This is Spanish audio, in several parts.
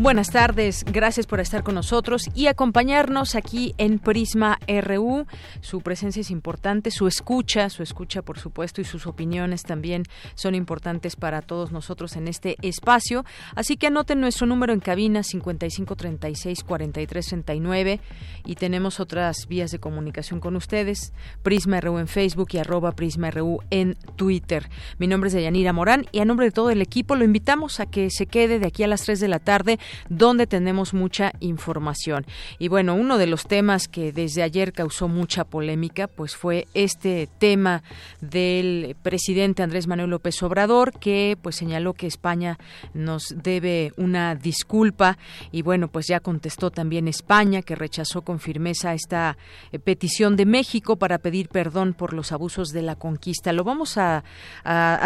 Buenas tardes, gracias por estar con nosotros y acompañarnos aquí en Prisma RU. Su presencia es importante, su escucha, su escucha por supuesto y sus opiniones también son importantes para todos nosotros en este espacio. Así que anoten nuestro número en cabina 5536-4339 y tenemos otras vías de comunicación con ustedes, Prisma RU en Facebook y arroba Prisma RU en Twitter. Mi nombre es Deyanira Morán y a nombre de todo el equipo lo invitamos a que se quede de aquí a las 3 de la tarde donde tenemos mucha información. Y bueno, uno de los temas que desde ayer causó mucha polémica, pues fue este tema del presidente Andrés Manuel López Obrador, que pues señaló que España nos debe una disculpa y bueno, pues ya contestó también España, que rechazó con firmeza esta eh, petición de México para pedir perdón por los abusos de la conquista. Lo vamos a,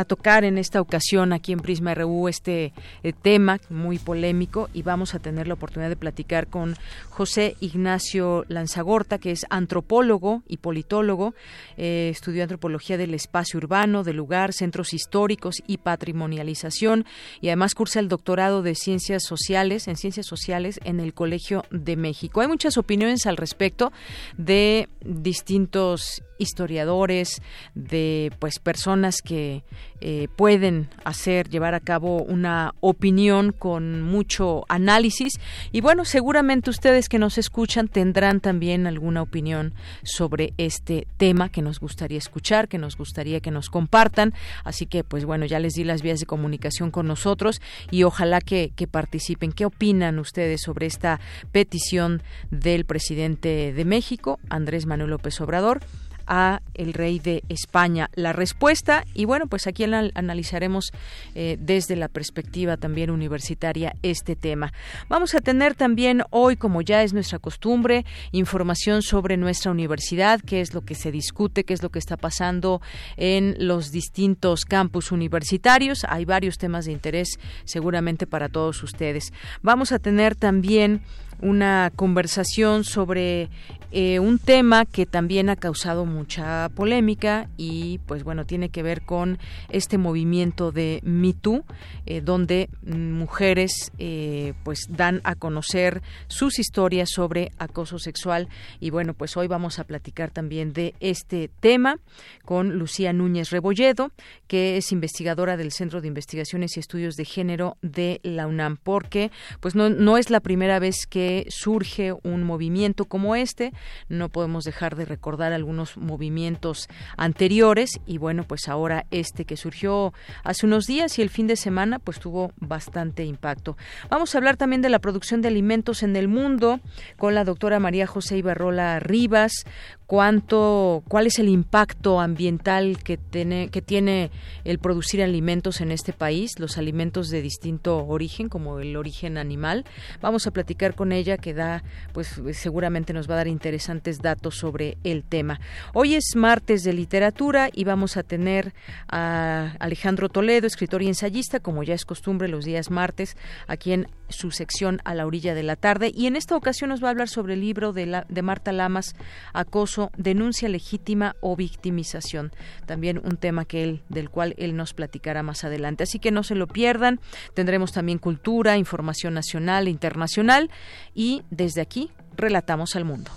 tocar en esta ocasión aquí en Prisma RU, este eh, tema muy polémico y vamos a tener la oportunidad de platicar con José Ignacio Lanzagorta, que es antropólogo y politólogo, eh, estudió antropología del espacio urbano, del lugar, centros históricos y patrimonialización y además cursa el doctorado de ciencias sociales en ciencias sociales en el Colegio de México. Hay muchas opiniones al respecto de distintos historiadores, de pues personas que eh, pueden hacer, llevar a cabo una opinión con mucho análisis. Y bueno, seguramente ustedes que nos escuchan tendrán también alguna opinión sobre este tema que nos gustaría escuchar, que nos gustaría que nos compartan. Así que pues bueno, ya les di las vías de comunicación con nosotros y ojalá que, que participen. ¿Qué opinan ustedes sobre esta petición del presidente de México, Andrés Manuel López Obrador? A el rey de España. La respuesta y bueno pues aquí analizaremos eh, desde la perspectiva también universitaria este tema. Vamos a tener también hoy como ya es nuestra costumbre información sobre nuestra universidad qué es lo que se discute qué es lo que está pasando en los distintos campus universitarios. Hay varios temas de interés seguramente para todos ustedes. Vamos a tener también una conversación sobre eh, un tema que también ha causado mucha polémica y pues bueno tiene que ver con este movimiento de Me Too eh, donde mujeres eh, pues dan a conocer sus historias sobre acoso sexual. Y bueno pues hoy vamos a platicar también de este tema con Lucía Núñez Rebolledo que es investigadora del Centro de Investigaciones y Estudios de Género de la UNAM porque pues no, no es la primera vez que surge un movimiento como este no podemos dejar de recordar algunos movimientos anteriores y bueno, pues ahora este que surgió hace unos días y el fin de semana pues tuvo bastante impacto. Vamos a hablar también de la producción de alimentos en el mundo con la doctora María José Ibarrola Rivas, cuánto, cuál es el impacto ambiental que tiene, que tiene el producir alimentos en este país, los alimentos de distinto origen, como el origen animal. Vamos a platicar con ella, que da, pues seguramente nos va a dar interesantes datos sobre el tema. Hoy es martes de literatura y vamos a tener a Alejandro Toledo, escritor y ensayista, como ya es costumbre los días martes, aquí en su sección a la orilla de la tarde. Y en esta ocasión nos va a hablar sobre el libro de, la, de Marta Lamas, Acoso denuncia legítima o victimización. También un tema que él, del cual él nos platicará más adelante. Así que no se lo pierdan. Tendremos también cultura, información nacional e internacional y desde aquí relatamos al mundo.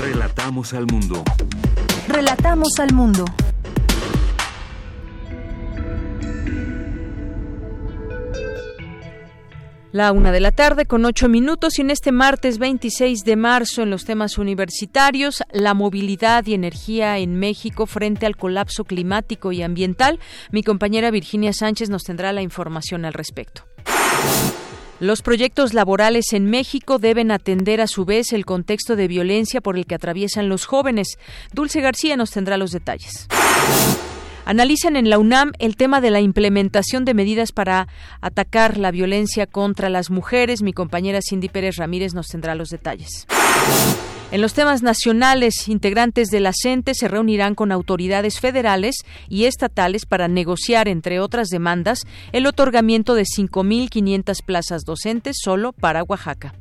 Relatamos al mundo. Relatamos al mundo. La una de la tarde con ocho minutos y en este martes 26 de marzo en los temas universitarios, la movilidad y energía en México frente al colapso climático y ambiental. Mi compañera Virginia Sánchez nos tendrá la información al respecto. Los proyectos laborales en México deben atender a su vez el contexto de violencia por el que atraviesan los jóvenes. Dulce García nos tendrá los detalles. Analizan en la UNAM el tema de la implementación de medidas para atacar la violencia contra las mujeres. Mi compañera Cindy Pérez Ramírez nos tendrá los detalles. En los temas nacionales, integrantes de la se reunirán con autoridades federales y estatales para negociar, entre otras demandas, el otorgamiento de 5.500 plazas docentes solo para Oaxaca.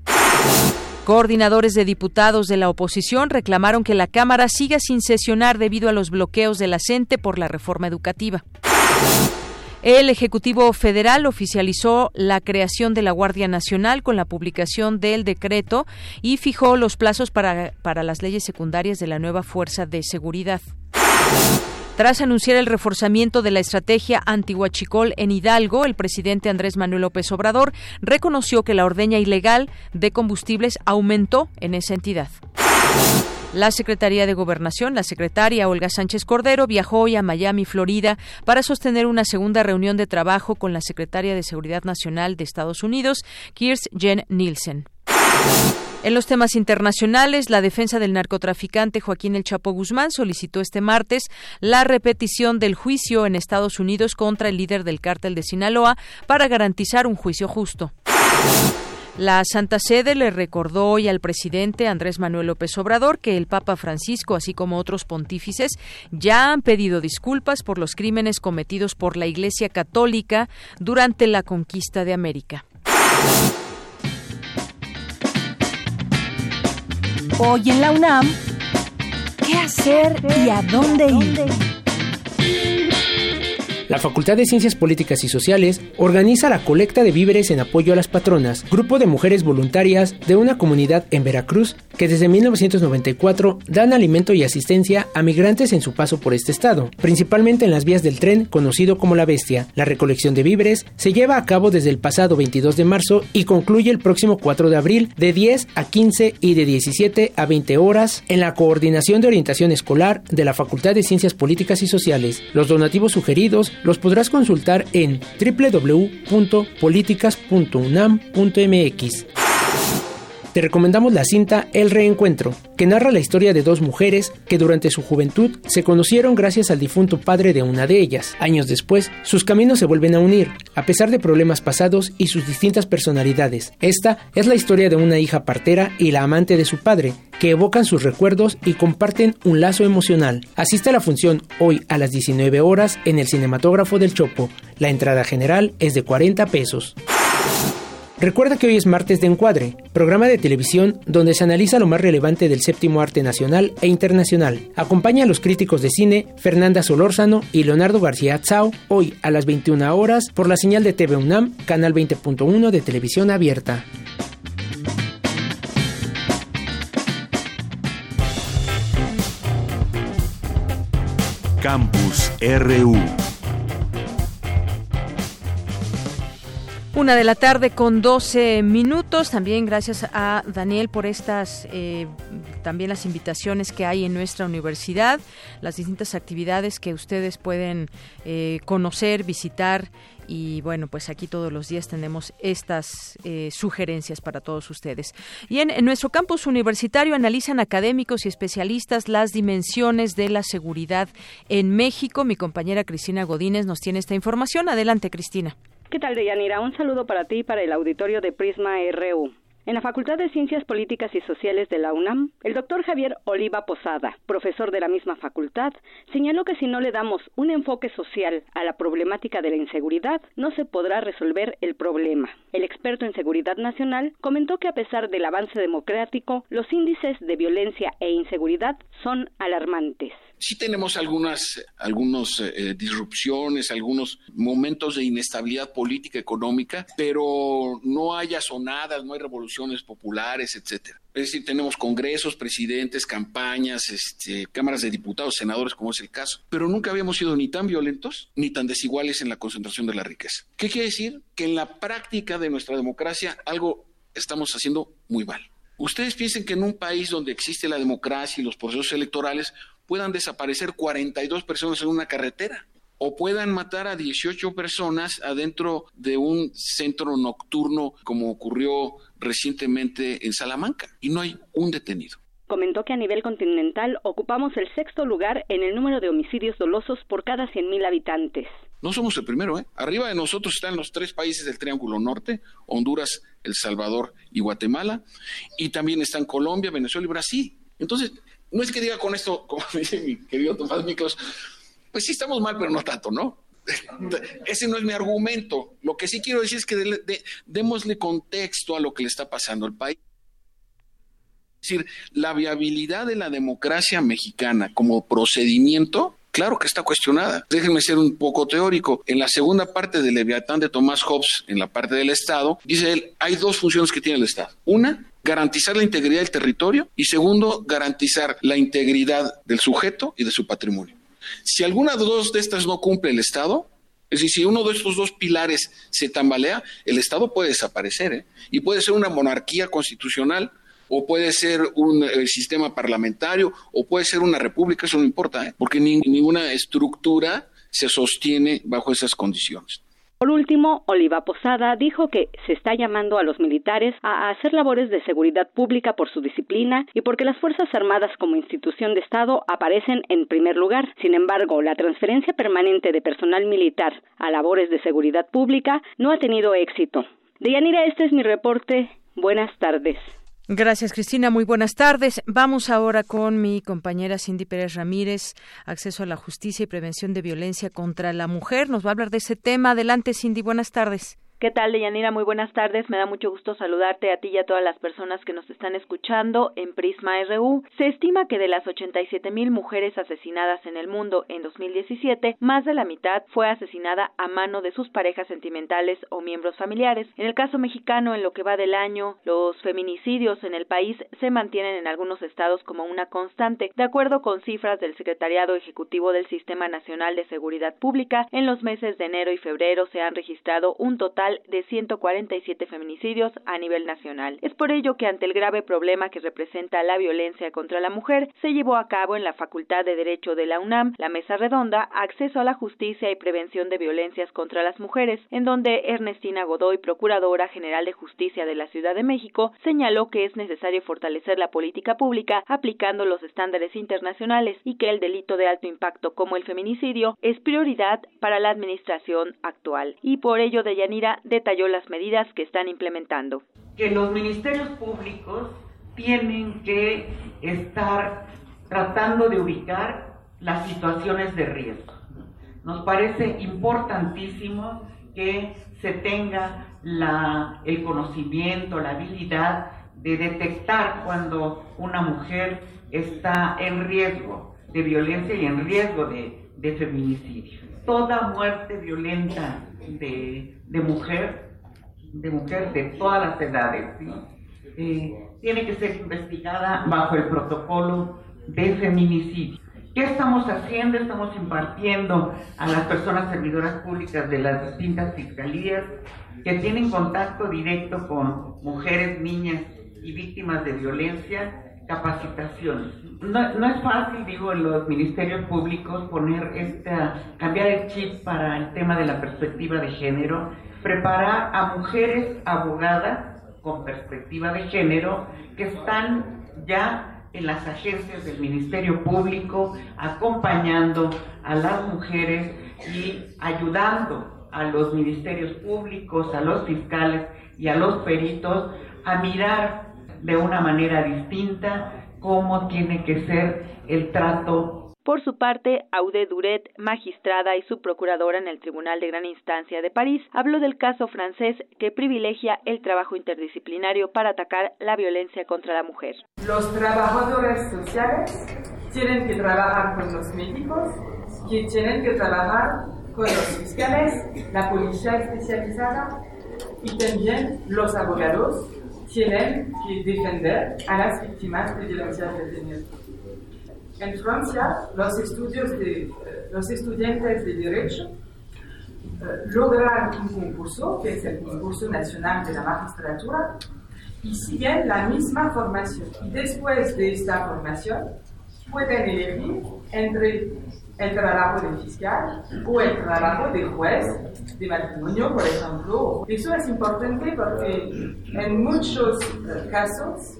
Coordinadores de diputados de la oposición reclamaron que la Cámara siga sin sesionar debido a los bloqueos de la por la reforma educativa. El Ejecutivo Federal oficializó la creación de la Guardia Nacional con la publicación del decreto y fijó los plazos para, para las leyes secundarias de la nueva Fuerza de Seguridad. Tras anunciar el reforzamiento de la estrategia antihuachicol en Hidalgo, el presidente Andrés Manuel López Obrador reconoció que la ordeña ilegal de combustibles aumentó en esa entidad. La Secretaría de Gobernación, la secretaria Olga Sánchez Cordero, viajó hoy a Miami, Florida, para sostener una segunda reunión de trabajo con la secretaria de Seguridad Nacional de Estados Unidos, Jen Nielsen. En los temas internacionales, la defensa del narcotraficante Joaquín El Chapo Guzmán solicitó este martes la repetición del juicio en Estados Unidos contra el líder del cártel de Sinaloa para garantizar un juicio justo. La Santa Sede le recordó hoy al presidente Andrés Manuel López Obrador que el Papa Francisco, así como otros pontífices, ya han pedido disculpas por los crímenes cometidos por la Iglesia Católica durante la conquista de América. Hoy en la UNAM, ¿qué hacer y a dónde ir? La Facultad de Ciencias Políticas y Sociales organiza la colecta de víveres en apoyo a las patronas, grupo de mujeres voluntarias de una comunidad en Veracruz que desde 1994 dan alimento y asistencia a migrantes en su paso por este estado, principalmente en las vías del tren conocido como La Bestia. La recolección de víveres se lleva a cabo desde el pasado 22 de marzo y concluye el próximo 4 de abril de 10 a 15 y de 17 a 20 horas en la Coordinación de Orientación Escolar de la Facultad de Ciencias Políticas y Sociales. Los donativos sugeridos los podrás consultar en www.políticas.unam.mx. Te recomendamos la cinta El Reencuentro, que narra la historia de dos mujeres que durante su juventud se conocieron gracias al difunto padre de una de ellas. Años después, sus caminos se vuelven a unir, a pesar de problemas pasados y sus distintas personalidades. Esta es la historia de una hija partera y la amante de su padre, que evocan sus recuerdos y comparten un lazo emocional. Asiste a la función hoy a las 19 horas en el Cinematógrafo del Chopo. La entrada general es de 40 pesos. Recuerda que hoy es martes de Encuadre, programa de televisión donde se analiza lo más relevante del séptimo arte nacional e internacional. Acompaña a los críticos de cine Fernanda Solórzano y Leonardo García Tsao hoy a las 21 horas por la señal de TV UNAM, canal 20.1 de televisión abierta. Campus RU Una de la tarde con 12 minutos. También gracias a Daniel por estas, eh, también las invitaciones que hay en nuestra universidad, las distintas actividades que ustedes pueden eh, conocer, visitar. Y bueno, pues aquí todos los días tenemos estas eh, sugerencias para todos ustedes. Y en, en nuestro campus universitario analizan académicos y especialistas las dimensiones de la seguridad en México. Mi compañera Cristina Godínez nos tiene esta información. Adelante, Cristina. ¿Qué tal, Deyanira? Un saludo para ti y para el auditorio de Prisma RU. En la Facultad de Ciencias Políticas y Sociales de la UNAM, el doctor Javier Oliva Posada, profesor de la misma facultad, señaló que si no le damos un enfoque social a la problemática de la inseguridad, no se podrá resolver el problema. El experto en seguridad nacional comentó que a pesar del avance democrático, los índices de violencia e inseguridad son alarmantes. Sí tenemos algunas algunos, eh, disrupciones, algunos momentos de inestabilidad política, económica, pero no hay asonadas, no hay revoluciones populares, etcétera. Es decir, tenemos congresos, presidentes, campañas, este, cámaras de diputados, senadores, como es el caso, pero nunca habíamos sido ni tan violentos ni tan desiguales en la concentración de la riqueza. ¿Qué quiere decir? Que en la práctica de nuestra democracia algo estamos haciendo muy mal. Ustedes piensen que en un país donde existe la democracia y los procesos electorales, puedan desaparecer 42 personas en una carretera. o puedan matar a 18 personas adentro de un centro nocturno como ocurrió recientemente en Salamanca y no hay un detenido. Comentó que a nivel continental ocupamos el sexto lugar en el número de homicidios dolosos por cada 100.000 habitantes. No somos el primero, ¿eh? Arriba de nosotros están los tres países del Triángulo Norte, Honduras, El Salvador y Guatemala, y también están Colombia, Venezuela y Brasil. Entonces, no es que diga con esto, como dice mi querido Tomás Miklos, pues sí estamos mal, pero no tanto, ¿no? Ese no es mi argumento. Lo que sí quiero decir es que démosle contexto a lo que le está pasando al país. Es decir, la viabilidad de la democracia mexicana como procedimiento, claro que está cuestionada. Déjenme ser un poco teórico. En la segunda parte del Leviatán de Tomás Hobbes, en la parte del Estado, dice él, hay dos funciones que tiene el Estado. Una, garantizar la integridad del territorio y segundo, garantizar la integridad del sujeto y de su patrimonio. Si alguna de dos de estas no cumple el Estado, es decir, si uno de estos dos pilares se tambalea, el Estado puede desaparecer ¿eh? y puede ser una monarquía constitucional o puede ser un eh, sistema parlamentario o puede ser una república, eso no importa, ¿eh? porque ninguna estructura se sostiene bajo esas condiciones. Por último, Oliva Posada dijo que se está llamando a los militares a hacer labores de seguridad pública por su disciplina y porque las Fuerzas Armadas como institución de Estado aparecen en primer lugar. Sin embargo, la transferencia permanente de personal militar a labores de seguridad pública no ha tenido éxito. Deyanira, este es mi reporte. Buenas tardes. Gracias, Cristina. Muy buenas tardes. Vamos ahora con mi compañera Cindy Pérez Ramírez, acceso a la justicia y prevención de violencia contra la mujer. Nos va a hablar de ese tema. Adelante, Cindy. Buenas tardes. ¿Qué tal, Deyanira? Muy buenas tardes. Me da mucho gusto saludarte a ti y a todas las personas que nos están escuchando en Prisma RU. Se estima que de las 87 mil mujeres asesinadas en el mundo en 2017, más de la mitad fue asesinada a mano de sus parejas sentimentales o miembros familiares. En el caso mexicano, en lo que va del año, los feminicidios en el país se mantienen en algunos estados como una constante. De acuerdo con cifras del Secretariado Ejecutivo del Sistema Nacional de Seguridad Pública, en los meses de enero y febrero se han registrado un total de 147 feminicidios a nivel nacional. Es por ello que ante el grave problema que representa la violencia contra la mujer, se llevó a cabo en la Facultad de Derecho de la UNAM la mesa redonda Acceso a la Justicia y Prevención de Violencias contra las Mujeres, en donde Ernestina Godoy, Procuradora General de Justicia de la Ciudad de México, señaló que es necesario fortalecer la política pública aplicando los estándares internacionales y que el delito de alto impacto como el feminicidio es prioridad para la administración actual. Y por ello, Deyanira, detalló las medidas que están implementando. Que los ministerios públicos tienen que estar tratando de ubicar las situaciones de riesgo. Nos parece importantísimo que se tenga la, el conocimiento, la habilidad de detectar cuando una mujer está en riesgo de violencia y en riesgo de, de feminicidio. Toda muerte violenta de, de mujer, de mujer de todas las edades, eh, tiene que ser investigada bajo el protocolo de feminicidio. ¿Qué estamos haciendo? Estamos impartiendo a las personas servidoras públicas de las distintas fiscalías que tienen contacto directo con mujeres, niñas y víctimas de violencia capacitaciones. No, no, es fácil, digo, en los ministerios públicos poner esta, cambiar el chip para el tema de la perspectiva de género, preparar a mujeres abogadas con perspectiva de género que están ya en las agencias del Ministerio Público acompañando a las mujeres y ayudando a los ministerios públicos, a los fiscales y a los peritos a mirar de una manera distinta cómo tiene que ser el trato por su parte, Aude Duret, magistrada y subprocuradora en el Tribunal de Gran Instancia de París, habló del caso francés que privilegia el trabajo interdisciplinario para atacar la violencia contra la mujer. Los trabajadores sociales tienen que trabajar con los médicos, que tienen que trabajar con los fiscales, la policía especializada y también los abogados tienen que defender a las víctimas de violencia de. En Francia, de, los estudiantes de Derecho eh, logran un concurso, que es el concurso nacional de la magistratura, y siguen la misma formación. Y después de esta formación, pueden elegir entre el trabajo del fiscal o el trabajo del juez de matrimonio, por ejemplo. Eso es importante porque en muchos casos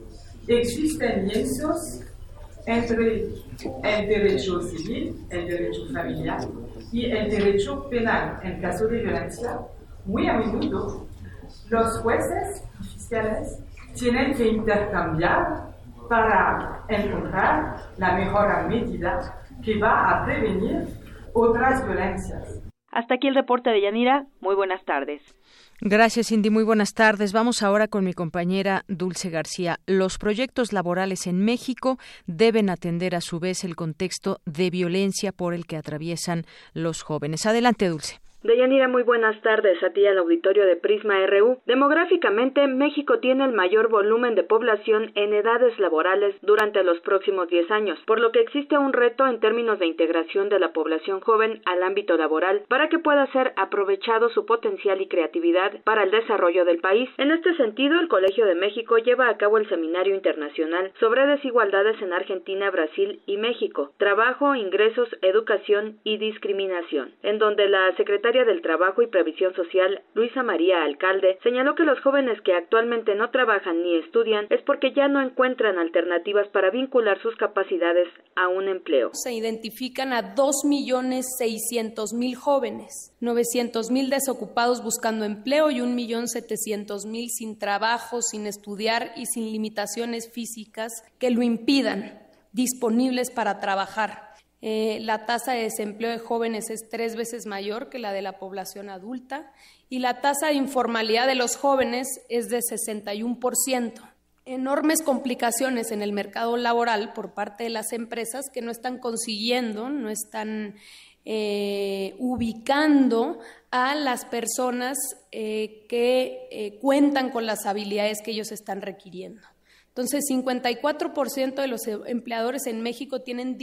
existen lienzos entre el derecho civil, el derecho familiar y el derecho penal. En caso de violencia, muy a menudo los jueces y fiscales tienen que intercambiar para encontrar la mejor medida que va a prevenir otras violencias. Hasta aquí el reporte de Yanira. Muy buenas tardes. Gracias, Cindy. Muy buenas tardes. Vamos ahora con mi compañera Dulce García. Los proyectos laborales en México deben atender a su vez el contexto de violencia por el que atraviesan los jóvenes. Adelante, Dulce. Deyanira, muy buenas tardes a ti al auditorio de Prisma RU. Demográficamente, México tiene el mayor volumen de población en edades laborales durante los próximos 10 años, por lo que existe un reto en términos de integración de la población joven al ámbito laboral para que pueda ser aprovechado su potencial y creatividad para el desarrollo del país. En este sentido, el Colegio de México lleva a cabo el Seminario Internacional sobre Desigualdades en Argentina, Brasil y México, Trabajo, Ingresos, Educación y Discriminación, en donde la Secretaría del Trabajo y Previsión Social, Luisa María Alcalde, señaló que los jóvenes que actualmente no trabajan ni estudian es porque ya no encuentran alternativas para vincular sus capacidades a un empleo. Se identifican a 2.600.000 jóvenes, 900.000 desocupados buscando empleo y 1.700.000 sin trabajo, sin estudiar y sin limitaciones físicas que lo impidan, disponibles para trabajar. Eh, la tasa de desempleo de jóvenes es tres veces mayor que la de la población adulta y la tasa de informalidad de los jóvenes es de 61%. Enormes complicaciones en el mercado laboral por parte de las empresas que no están consiguiendo, no están eh, ubicando a las personas eh, que cuentan con las habilidades que ellos están requiriendo. Entonces, 54% de los empleadores en México tienen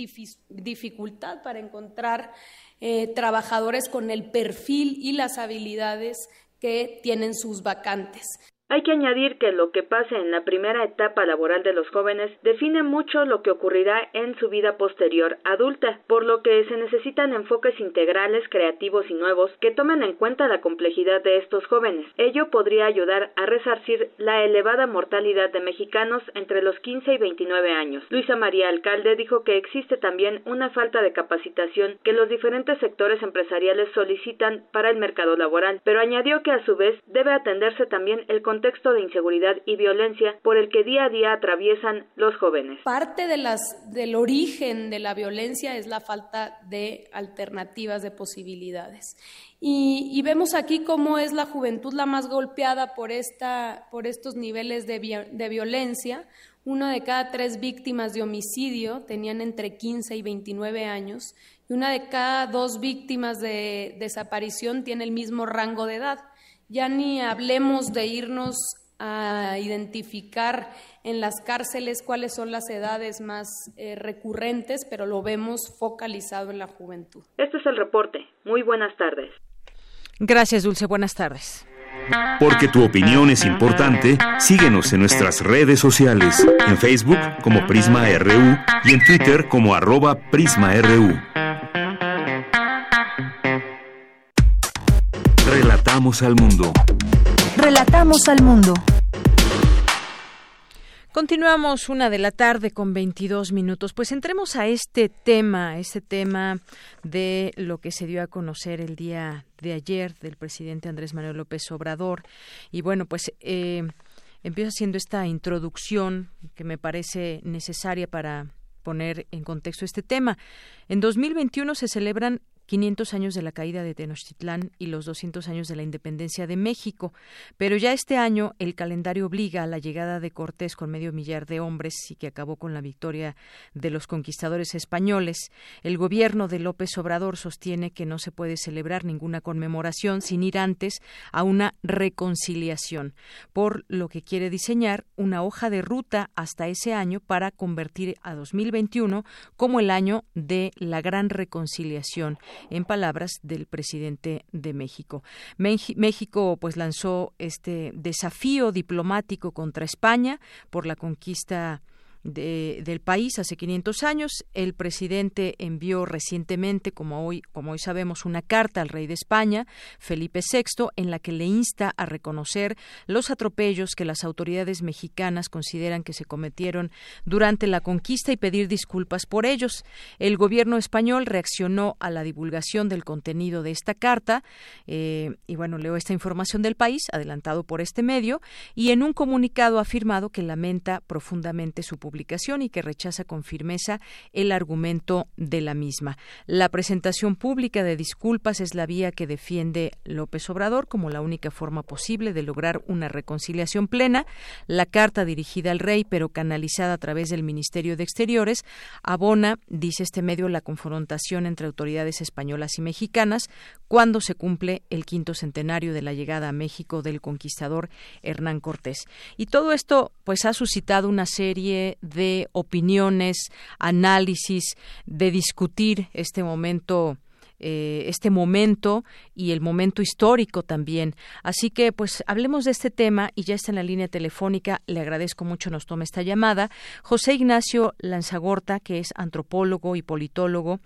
dificultad para encontrar eh, trabajadores con el perfil y las habilidades que tienen sus vacantes. Hay que añadir que lo que pase en la primera etapa laboral de los jóvenes define mucho lo que ocurrirá en su vida posterior adulta, por lo que se necesitan enfoques integrales, creativos y nuevos que tomen en cuenta la complejidad de estos jóvenes. Ello podría ayudar a resarcir la elevada mortalidad de mexicanos entre los 15 y 29 años. Luisa María Alcalde dijo que existe también una falta de capacitación que los diferentes sectores empresariales solicitan para el mercado laboral, pero añadió que a su vez debe atenderse también el contexto de inseguridad y violencia por el que día a día atraviesan los jóvenes. Parte de las, del origen de la violencia es la falta de alternativas, de posibilidades. Y, vemos aquí cómo es la juventud la más golpeada por, esta, por estos niveles de, de violencia. Una de cada tres víctimas de homicidio tenían entre 15 y 29 años y una de cada dos víctimas de desaparición tiene el mismo rango de edad. Ya ni hablemos de irnos a identificar en las cárceles cuáles son las edades más eh, recurrentes, pero lo vemos focalizado en la juventud. Este es el reporte. Muy buenas tardes. Gracias, Dulce. Buenas tardes. Porque tu opinión es importante, síguenos en nuestras redes sociales, en Facebook como Prisma RU y en Twitter como arroba PrismaRU. Relatamos al mundo. Relatamos al mundo. Continuamos una de la tarde con 22 minutos. Pues entremos a este tema, este tema de lo que se dio a conocer el día de ayer del presidente Andrés Manuel López Obrador. Y bueno, pues eh, empiezo haciendo esta introducción que me parece necesaria para poner en contexto este tema. En 2021 se celebran 500 años de la caída de Tenochtitlán y los 200 años de la independencia de México. Pero ya este año el calendario obliga a la llegada de Cortés con medio millar de hombres y que acabó con la victoria de los conquistadores españoles. El gobierno de López Obrador sostiene que no se puede celebrar ninguna conmemoración sin ir antes a una reconciliación, por lo que quiere diseñar una hoja de ruta hasta ese año para convertir a 2021 como el año de la gran reconciliación en palabras del presidente de México. México pues lanzó este desafío diplomático contra España por la conquista del país hace 500 años. El presidente envió recientemente, como hoy, como hoy sabemos, una carta al rey de España, Felipe VI, en la que le insta a reconocer los atropellos que las autoridades mexicanas consideran que se cometieron durante la conquista y pedir disculpas por ellos. El gobierno español reaccionó a la divulgación del contenido de esta carta eh, y bueno, leo esta información del país, adelantado por este medio, y en un comunicado ha afirmado que lamenta profundamente su y que rechaza con firmeza el argumento de la misma. La presentación pública de disculpas es la vía que defiende López Obrador como la única forma posible de lograr una reconciliación plena. La carta dirigida al rey, pero canalizada a través del Ministerio de Exteriores, abona, dice este medio, la confrontación entre autoridades españolas y mexicanas cuando se cumple el quinto centenario de la llegada a México del conquistador Hernán Cortés. Y todo esto pues ha suscitado una serie de opiniones, análisis, de discutir este momento eh, este momento y el momento histórico también. Así que, pues, hablemos de este tema y ya está en la línea telefónica. Le agradezco mucho nos tome esta llamada. José Ignacio Lanzagorta, que es antropólogo y politólogo,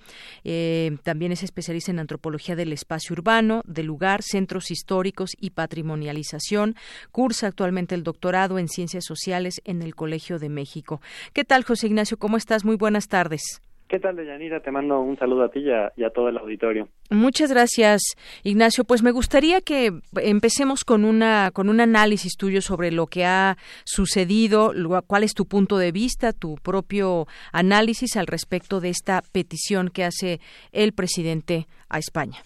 eh, también es especialista en antropología del espacio urbano, del lugar, centros históricos y patrimonialización. Cursa actualmente el doctorado en ciencias sociales en el Colegio de México. ¿Qué tal, José Ignacio? ¿Cómo estás? Muy buenas tardes. ¿Qué tal, Deyanira? Te mando un saludo a ti y a, todo el auditorio. Muchas gracias, Ignacio. Pues me gustaría que empecemos con una con un análisis tuyo sobre lo que ha sucedido, cuál es tu punto de vista, tu propio análisis al respecto de esta petición que hace el presidente a España.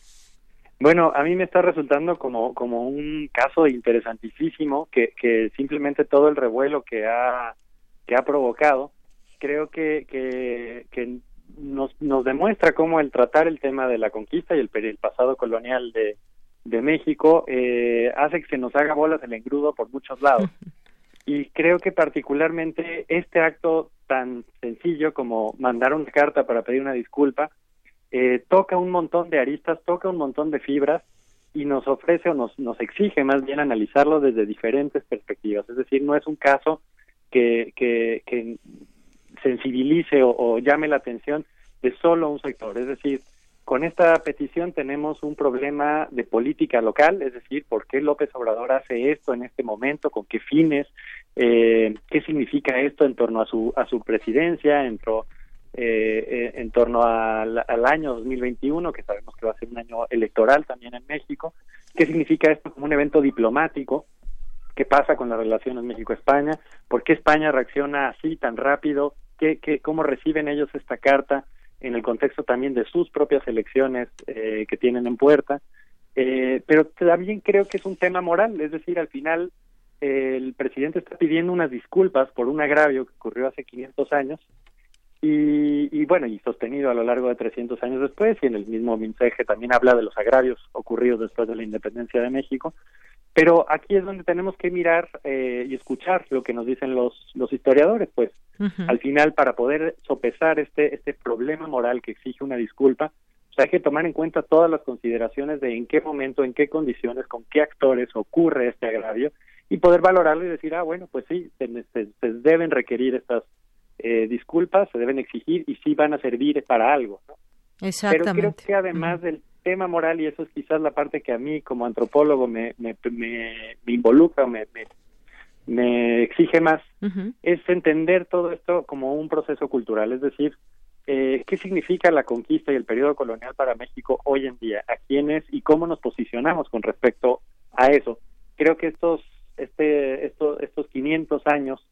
Bueno, a mí me está resultando como como un caso interesantísimo que que simplemente todo el revuelo que ha que ha provocado creo que, que, que nos, nos demuestra cómo el tratar el tema de la conquista y el, el pasado colonial de, de México eh, hace que se nos haga bolas el engrudo por muchos lados. Y creo que particularmente este acto tan sencillo como mandar una carta para pedir una disculpa eh, toca un montón de aristas, toca un montón de fibras y nos ofrece o nos, nos exige más bien analizarlo desde diferentes perspectivas. Es decir, no es un caso que, que, que sensibilice o, llame la atención de solo un sector. Es decir, con esta petición tenemos un problema de política local, es decir, por qué López Obrador hace esto en este momento, con qué fines, eh, qué significa esto en torno a su a su presidencia, en, eh, eh, torno al, al, año 2021, que sabemos que va a ser un año electoral también en México, qué significa esto como un evento diplomático, qué pasa con las relaciones México-España, por qué España reacciona así tan rápido, qué, cómo reciben ellos esta carta en el contexto también de sus propias elecciones eh, que tienen en puerta. Eh, pero también creo que es un tema moral, es decir, al final el presidente está pidiendo unas disculpas por un agravio que ocurrió hace 500 años y, y, bueno, y sostenido a lo largo de 300 años después, y en el mismo mensaje también habla de los agravios ocurridos después de la independencia de México. Pero aquí es donde tenemos que mirar eh, y escuchar lo que nos dicen los, los historiadores, pues al final para poder sopesar este, este problema moral que exige una disculpa, pues hay que tomar en cuenta todas las consideraciones de en qué momento, en qué condiciones, con qué actores ocurre este agravio y poder valorarlo y decir, ah, bueno, pues sí, se, se, deben requerir estas eh, disculpas, se deben exigir y sí van a servir para algo. ¿no? Exactamente. Pero creo que además del tema moral, y eso es quizás la parte que a mí como antropólogo me, me, me, involucra, me, me, exige más, es entender todo esto como un proceso cultural, es decir, eh, qué significa la conquista y el periodo colonial para México hoy en día, a quiénes y cómo nos posicionamos con respecto a eso. Creo que estos, este, estos, estos 500 años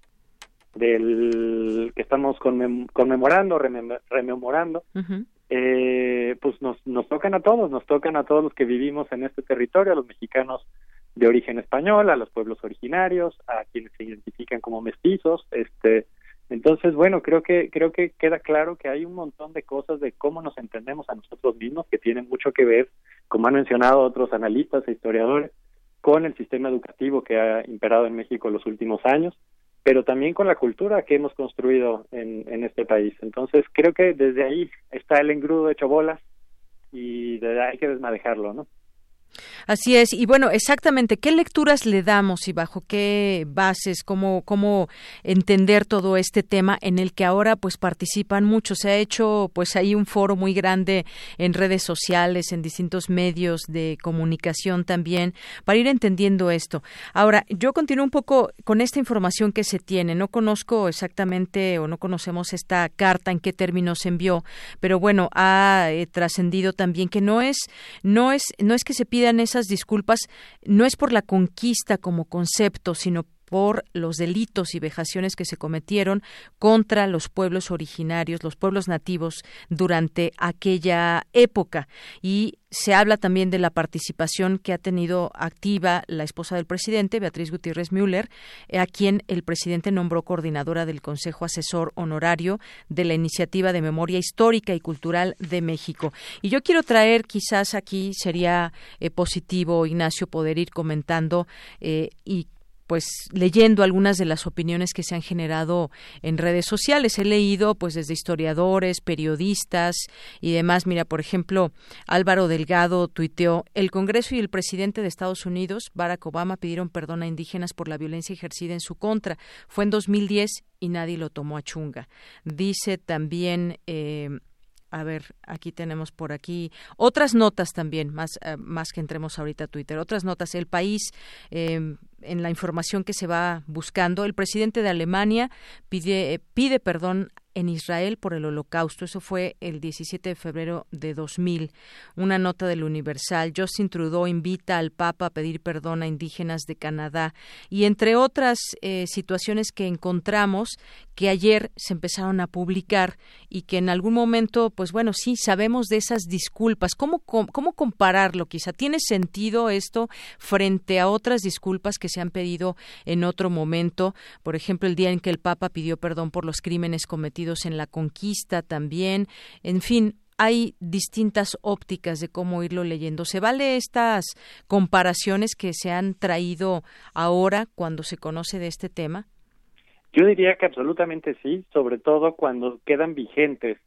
del que estamos conmemorando, rememorando, eh, pues nos, nos tocan a todos, nos tocan a todos los que vivimos en este territorio, a los mexicanos de origen español, a los pueblos originarios, a quienes se identifican como mestizos, este, entonces, bueno, creo que creo que queda claro que hay un montón de cosas de cómo nos entendemos a nosotros mismos que tienen mucho que ver, como han mencionado otros analistas e historiadores, con el sistema educativo que ha imperado en México los últimos años pero también con la cultura que hemos construido en, en este país. Entonces, creo que desde ahí está el engrudo hecho bolas y hay que desmadejarlo, ¿no? Así es, y bueno, exactamente, ¿qué lecturas le damos y bajo qué bases, cómo, cómo entender todo este tema en el que ahora pues participan muchos? Se ha hecho pues ahí un foro muy grande en redes sociales, en distintos medios de comunicación también, para ir entendiendo esto. Ahora, yo continúo un poco con esta información que se tiene, no conozco exactamente o no conocemos esta carta en qué términos se envió, pero bueno, ha eh, trascendido también que no es, no es, no es que se pidan esas disculpas no es por la conquista como concepto, sino por los delitos y vejaciones que se cometieron contra los pueblos originarios, los pueblos nativos durante aquella época. Y se habla también de la participación que ha tenido activa la esposa del presidente, Beatriz Gutiérrez Müller, a quien el presidente nombró coordinadora del Consejo Asesor Honorario de la Iniciativa de Memoria Histórica y Cultural de México. Y yo quiero traer, quizás aquí sería eh, positivo, Ignacio, poder ir comentando eh, y pues leyendo algunas de las opiniones que se han generado en redes sociales. He leído pues desde historiadores, periodistas y demás. Mira, por ejemplo, Álvaro Delgado tuiteó, el Congreso y el presidente de Estados Unidos, Barack Obama, pidieron perdón a indígenas por la violencia ejercida en su contra. Fue en 2010 y nadie lo tomó a chunga. Dice también eh, a ver, aquí tenemos por aquí otras notas también, más, eh, más que entremos ahorita a Twitter, otras notas. El país, em, en la información que se va buscando, el presidente de Alemania pide, eh, pide perdón en Israel por el holocausto. Eso fue el 17 de febrero de 2000. Una nota del Universal. Justin Trudeau invita al Papa a pedir perdón a indígenas de Canadá. Y entre otras eh, situaciones que encontramos que ayer se empezaron a publicar y que en algún momento, pues bueno, sí, sabemos de esas disculpas. ¿Cómo, cómo compararlo quizá? ¿Tiene sentido esto frente a otras disculpas que se han pedido en otro momento? Por ejemplo, el día en que el Papa pidió perdón por los crímenes cometidos en la conquista también. En fin, hay distintas ópticas de cómo irlo leyendo. ¿Se vale estas comparaciones que se han traído ahora cuando se conoce de este tema? Yo diría que absolutamente sí, sobre todo cuando quedan vigentes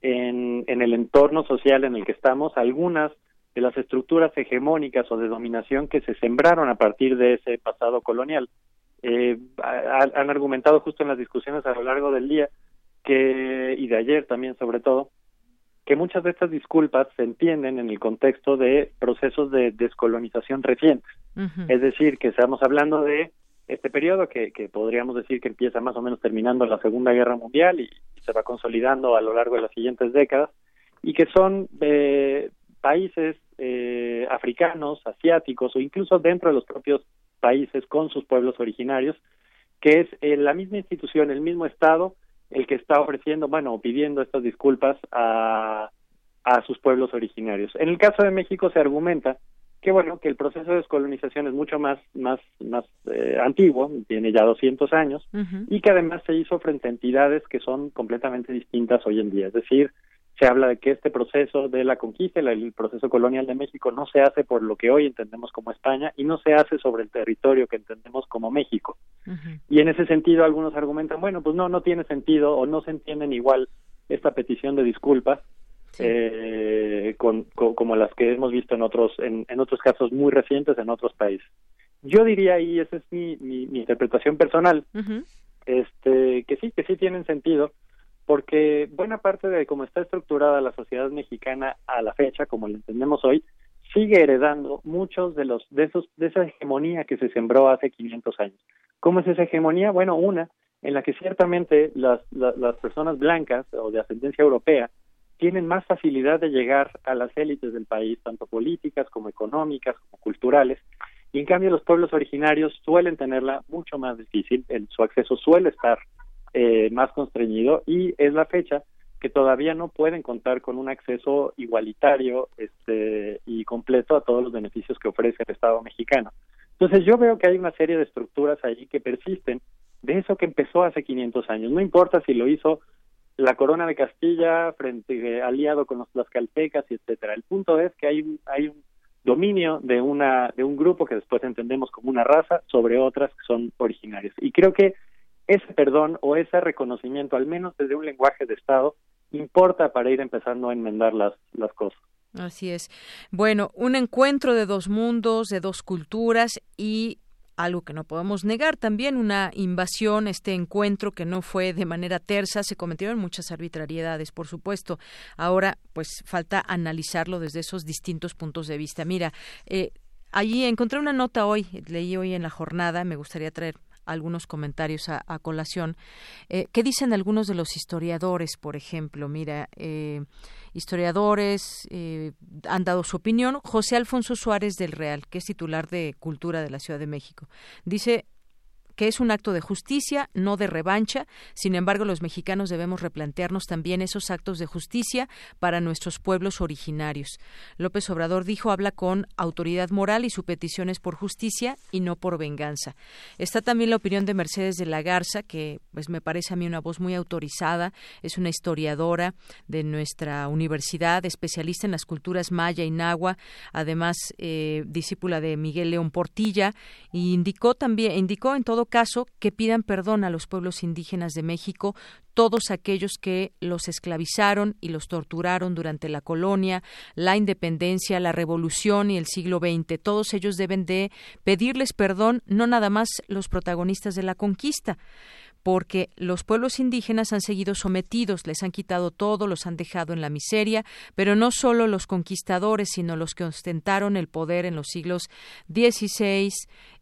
en, el entorno social en el que estamos algunas de las estructuras hegemónicas o de dominación que se sembraron a partir de ese pasado colonial. Eh, han argumentado justo en las discusiones a lo largo del día que y de ayer también sobre todo que muchas de estas disculpas se entienden en el contexto de procesos de descolonización recientes. Es decir, que estamos hablando de este periodo que, que, podríamos decir que empieza más o menos terminando la Segunda Guerra Mundial y, se va consolidando a lo largo de las siguientes décadas y que son eh, países eh, africanos, asiáticos o incluso dentro de los propios países con sus pueblos originarios, que es eh, la misma institución, el mismo Estado, el que está ofreciendo, bueno, pidiendo estas disculpas a, a sus pueblos originarios. En el caso de México se argumenta que bueno que el proceso de descolonización es mucho más más más eh, antiguo tiene ya 200 años y que además se hizo frente a entidades que son completamente distintas hoy en día es decir se habla de que este proceso de la conquista el proceso colonial de México no se hace por lo que hoy entendemos como España y no se hace sobre el territorio que entendemos como México. Y en ese sentido algunos argumentan bueno pues no no tiene sentido o no se entienden igual esta petición de disculpas eh, con, como las que hemos visto en otros en, otros casos muy recientes en otros países. Yo diría y esa es mi, mi, interpretación personal, este que sí que sí tienen sentido porque buena parte de cómo está estructurada la sociedad mexicana a la fecha, como la entendemos hoy, sigue heredando muchos de los de esos de esa hegemonía que se sembró hace 500 años. ¿Cómo es esa hegemonía? Bueno, una en la que ciertamente las, las personas blancas o de ascendencia europea tienen más facilidad de llegar a las élites del país, tanto políticas como económicas, como culturales, y en cambio los pueblos originarios suelen tenerla mucho más difícil, su acceso suele estar eh, más constreñido y es la fecha que todavía no pueden contar con un acceso igualitario este, y completo a todos los beneficios que ofrece el Estado mexicano. Entonces yo veo que hay una serie de estructuras ahí que persisten de eso que empezó hace 500 años. No importa si lo hizo la corona de Castilla frente aliado con los tlaxcaltecas y etcétera. El punto es que hay un, hay un dominio de una de un grupo que después entendemos como una raza sobre otras que son originarias. Y creo que ese perdón o ese reconocimiento, al menos desde un lenguaje de Estado, importa para ir empezando a enmendar las, las cosas. Así es. Bueno, un encuentro de dos mundos, de dos culturas y algo que no podemos negar también, una invasión, este encuentro que no fue de manera tersa, se cometieron muchas arbitrariedades, por supuesto. Ahora, pues falta analizarlo desde esos distintos puntos de vista. Mira, eh, allí encontré una nota hoy, leí hoy en la jornada, me gustaría traer algunos comentarios a, colación. Eh, ¿Qué dicen algunos de los historiadores, por ejemplo? Mira, eh, historiadores eh, han dado su opinión. José Alfonso Suárez del Real, que es titular de Cultura de la Ciudad de México, dice que es un acto de justicia, no de revancha. Sin embargo, los mexicanos debemos replantearnos también esos actos de justicia para nuestros pueblos originarios. López Obrador dijo habla con autoridad moral y su petición es por justicia y no por venganza. Está también la opinión de Mercedes de la Garza, que pues me parece a mí una voz muy autorizada, es una historiadora de nuestra universidad, especialista en las culturas maya y nahua, además eh, discípula de Miguel León Portilla, y indicó también, indicó en todo caso que pidan perdón a los pueblos indígenas de México, todos aquellos que los esclavizaron y los torturaron durante la colonia, la independencia, la revolución y el siglo XX. Todos ellos deben de pedirles perdón, no nada más los protagonistas de la conquista porque los pueblos indígenas han seguido sometidos, les han quitado todo, los han dejado en la miseria, pero no solo los conquistadores, sino los que ostentaron el poder en los siglos XVI,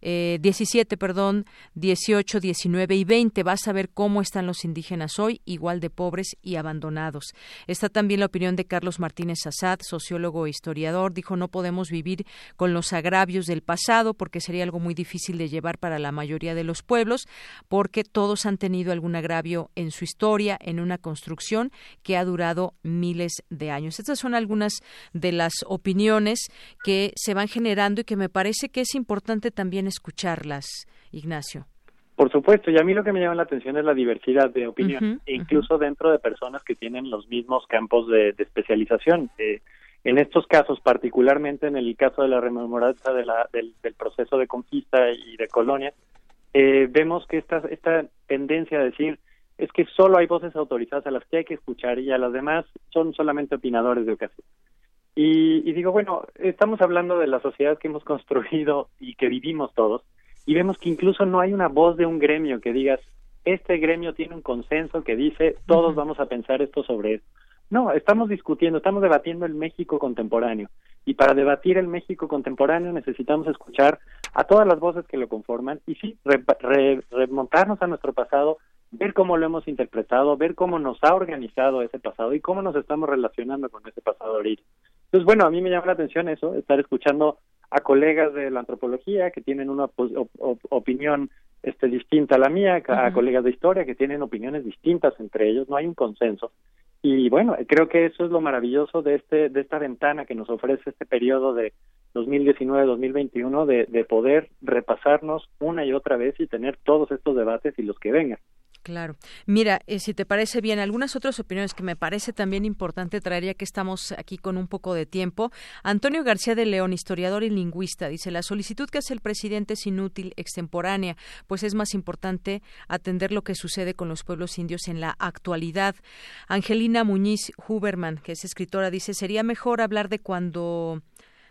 eh, 17, perdón, 18, 19 y 20. Vas a ver cómo están los indígenas hoy, igual de pobres y abandonados. Está también la opinión de Carlos Martínez Assad, sociólogo e historiador. Dijo, no podemos vivir con los agravios del pasado porque sería algo muy difícil de llevar para la mayoría de los pueblos, porque todos han tenido algún agravio en su historia, en una construcción que ha durado miles de años. Estas son algunas de las opiniones que se van generando y que me parece que es importante también escucharlas, Ignacio. Por supuesto, y a mí lo que me llama la atención es la diversidad de opinión, incluso dentro de personas que tienen los mismos campos de, especialización. Eh, en estos casos, particularmente en el caso de la rememoranza de la, del, proceso de conquista y de colonia, eh, vemos que esta, esta tendencia a decir es que solo hay voces autorizadas a las que hay que escuchar y a las demás son solamente opinadores de ocasión. Y, digo, bueno, estamos hablando de la sociedad que hemos construido y que vivimos todos, y vemos que incluso no hay una voz de un gremio que digas, este gremio tiene un consenso que dice, todos vamos a pensar esto sobre esto. No, estamos discutiendo, estamos debatiendo el México contemporáneo. Y para debatir el México contemporáneo necesitamos escuchar a todas las voces que lo conforman y sí, remontarnos a nuestro pasado, ver cómo lo hemos interpretado, ver cómo nos ha organizado ese pasado y cómo nos estamos relacionando con ese pasado ahorita. Entonces, bueno, a mí me llama la atención eso, estar escuchando a colegas de la antropología que tienen una opinión este, distinta a la mía, a colegas de historia que tienen opiniones distintas entre ellos, no hay un consenso. Y bueno, creo que eso es lo maravilloso de este de esta ventana que nos ofrece este periodo de 2019-2021 de, de poder repasarnos una y otra vez y tener todos estos debates y los que vengan. Claro. Mira, eh, si te parece bien, algunas otras opiniones que me parece también importante traer, ya que estamos aquí con un poco de tiempo. Antonio García de León, historiador y lingüista, dice, la solicitud que hace el presidente es inútil, extemporánea, pues es más importante atender lo que sucede con los pueblos indios en la actualidad. Angelina Muñiz Huberman, que es escritora, dice, sería mejor hablar de cuando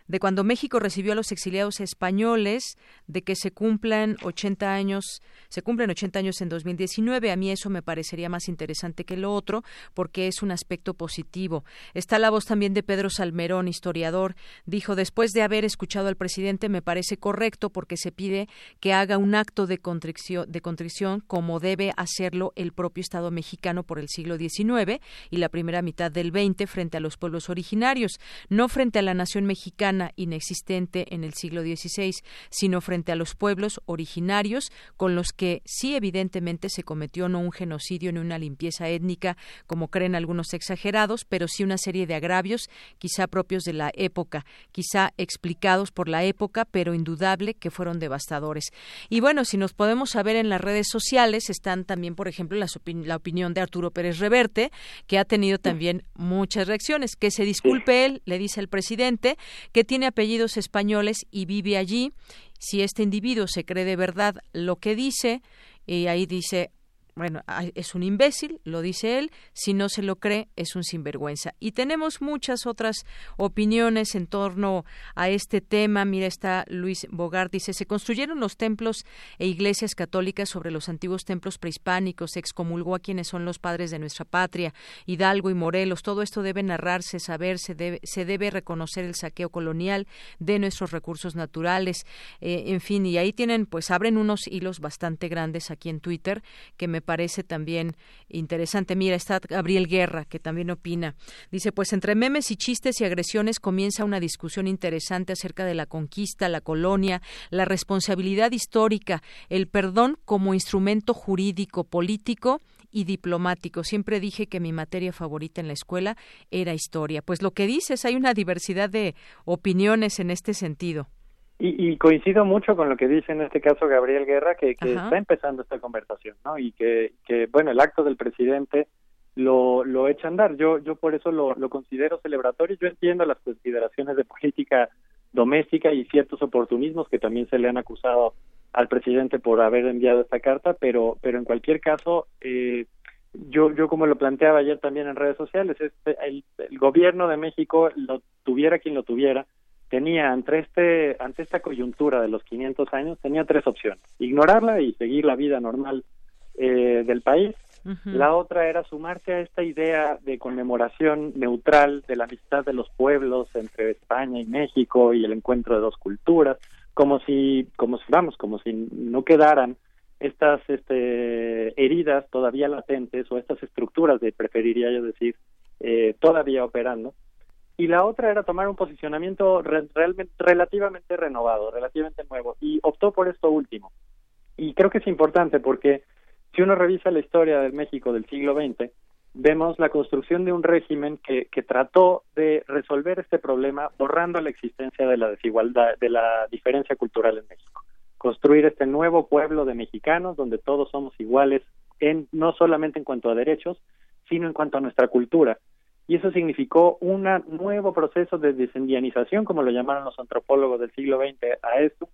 de cuando México recibió a los exiliados españoles, de que se cumplan 80 años, se cumplen 80 años en 2019. A mí eso me parecería más interesante que lo otro, porque es un aspecto positivo. Está la voz también de Pedro Salmerón, historiador. Dijo, después de haber escuchado al presidente, me parece correcto porque se pide que haga un acto de contrición, de contrición como debe hacerlo el propio Estado mexicano por el siglo XIX y la primera mitad del XX frente a los pueblos originarios, no frente a la nación mexicana inexistente en el siglo XVI, sino frente a los pueblos originarios con los que sí evidentemente se cometió no un genocidio ni una limpieza étnica, como creen algunos exagerados, pero sí una serie de agravios quizá propios de la época, quizá explicados por la época, pero indudable que fueron devastadores. Y bueno, si nos podemos saber en las redes sociales, están también, por ejemplo, la, opinión de Arturo Pérez Reverte, que ha tenido también muchas reacciones. Que se disculpe él, le dice el presidente, que tiene apellidos españoles y vive allí. Si este individuo se cree de verdad lo que dice, y ahí dice bueno, es un imbécil, lo dice él, si no se lo cree, es un sinvergüenza. Y tenemos muchas otras opiniones en torno a este tema. Mira, está Luis Bogart, dice, se construyeron los templos e iglesias católicas sobre los antiguos templos prehispánicos, se excomulgó a quienes son los padres de nuestra patria, Hidalgo y Morelos, todo esto debe narrarse, saberse, debe, se debe reconocer el saqueo colonial de nuestros recursos naturales, eh, en fin, y ahí tienen, pues abren unos hilos bastante grandes aquí en Twitter que me parece también interesante. Mira, está Gabriel Guerra, que también opina. Dice, pues entre memes y chistes y agresiones comienza una discusión interesante acerca de la conquista, la colonia, la responsabilidad histórica, el perdón como instrumento jurídico, político y diplomático. Siempre dije que mi materia favorita en la escuela era historia. Pues lo que dices, hay una diversidad de opiniones en este sentido. Y, coincido mucho con lo que dice en este caso Gabriel Guerra, que, está empezando esta conversación, ¿no? Y que, que, bueno, el acto del presidente lo, lo echa a andar. Yo, yo por eso lo, lo considero celebratorio. Yo entiendo las consideraciones de política doméstica y ciertos oportunismos que también se le han acusado al presidente por haber enviado esta carta, pero, pero en cualquier caso, eh, yo, yo como lo planteaba ayer también en redes sociales, este, el, el gobierno de México, lo tuviera quien lo tuviera, tenía ante este ante esta coyuntura de los 500 años tenía tres opciones ignorarla y seguir la vida normal eh, del país. La otra era sumarse a esta idea de conmemoración neutral de la amistad de los pueblos entre España y México y el encuentro de dos culturas como si como si vamos como si no quedaran estas este, heridas todavía latentes o estas estructuras de preferiría yo decir eh, todavía operando y la otra era tomar un posicionamiento realmente relativamente renovado, relativamente nuevo, y optó por esto último. Y creo que es importante porque si uno revisa la historia del México del siglo XX, vemos la construcción de un régimen que, que trató de resolver este problema borrando la existencia de la desigualdad, de la diferencia cultural en México. Construir este nuevo pueblo de mexicanos donde todos somos iguales en no solamente en cuanto a derechos, sino en cuanto a nuestra cultura y eso significó un nuevo proceso de desindianización, como lo llamaron los antropólogos del siglo XX a esto,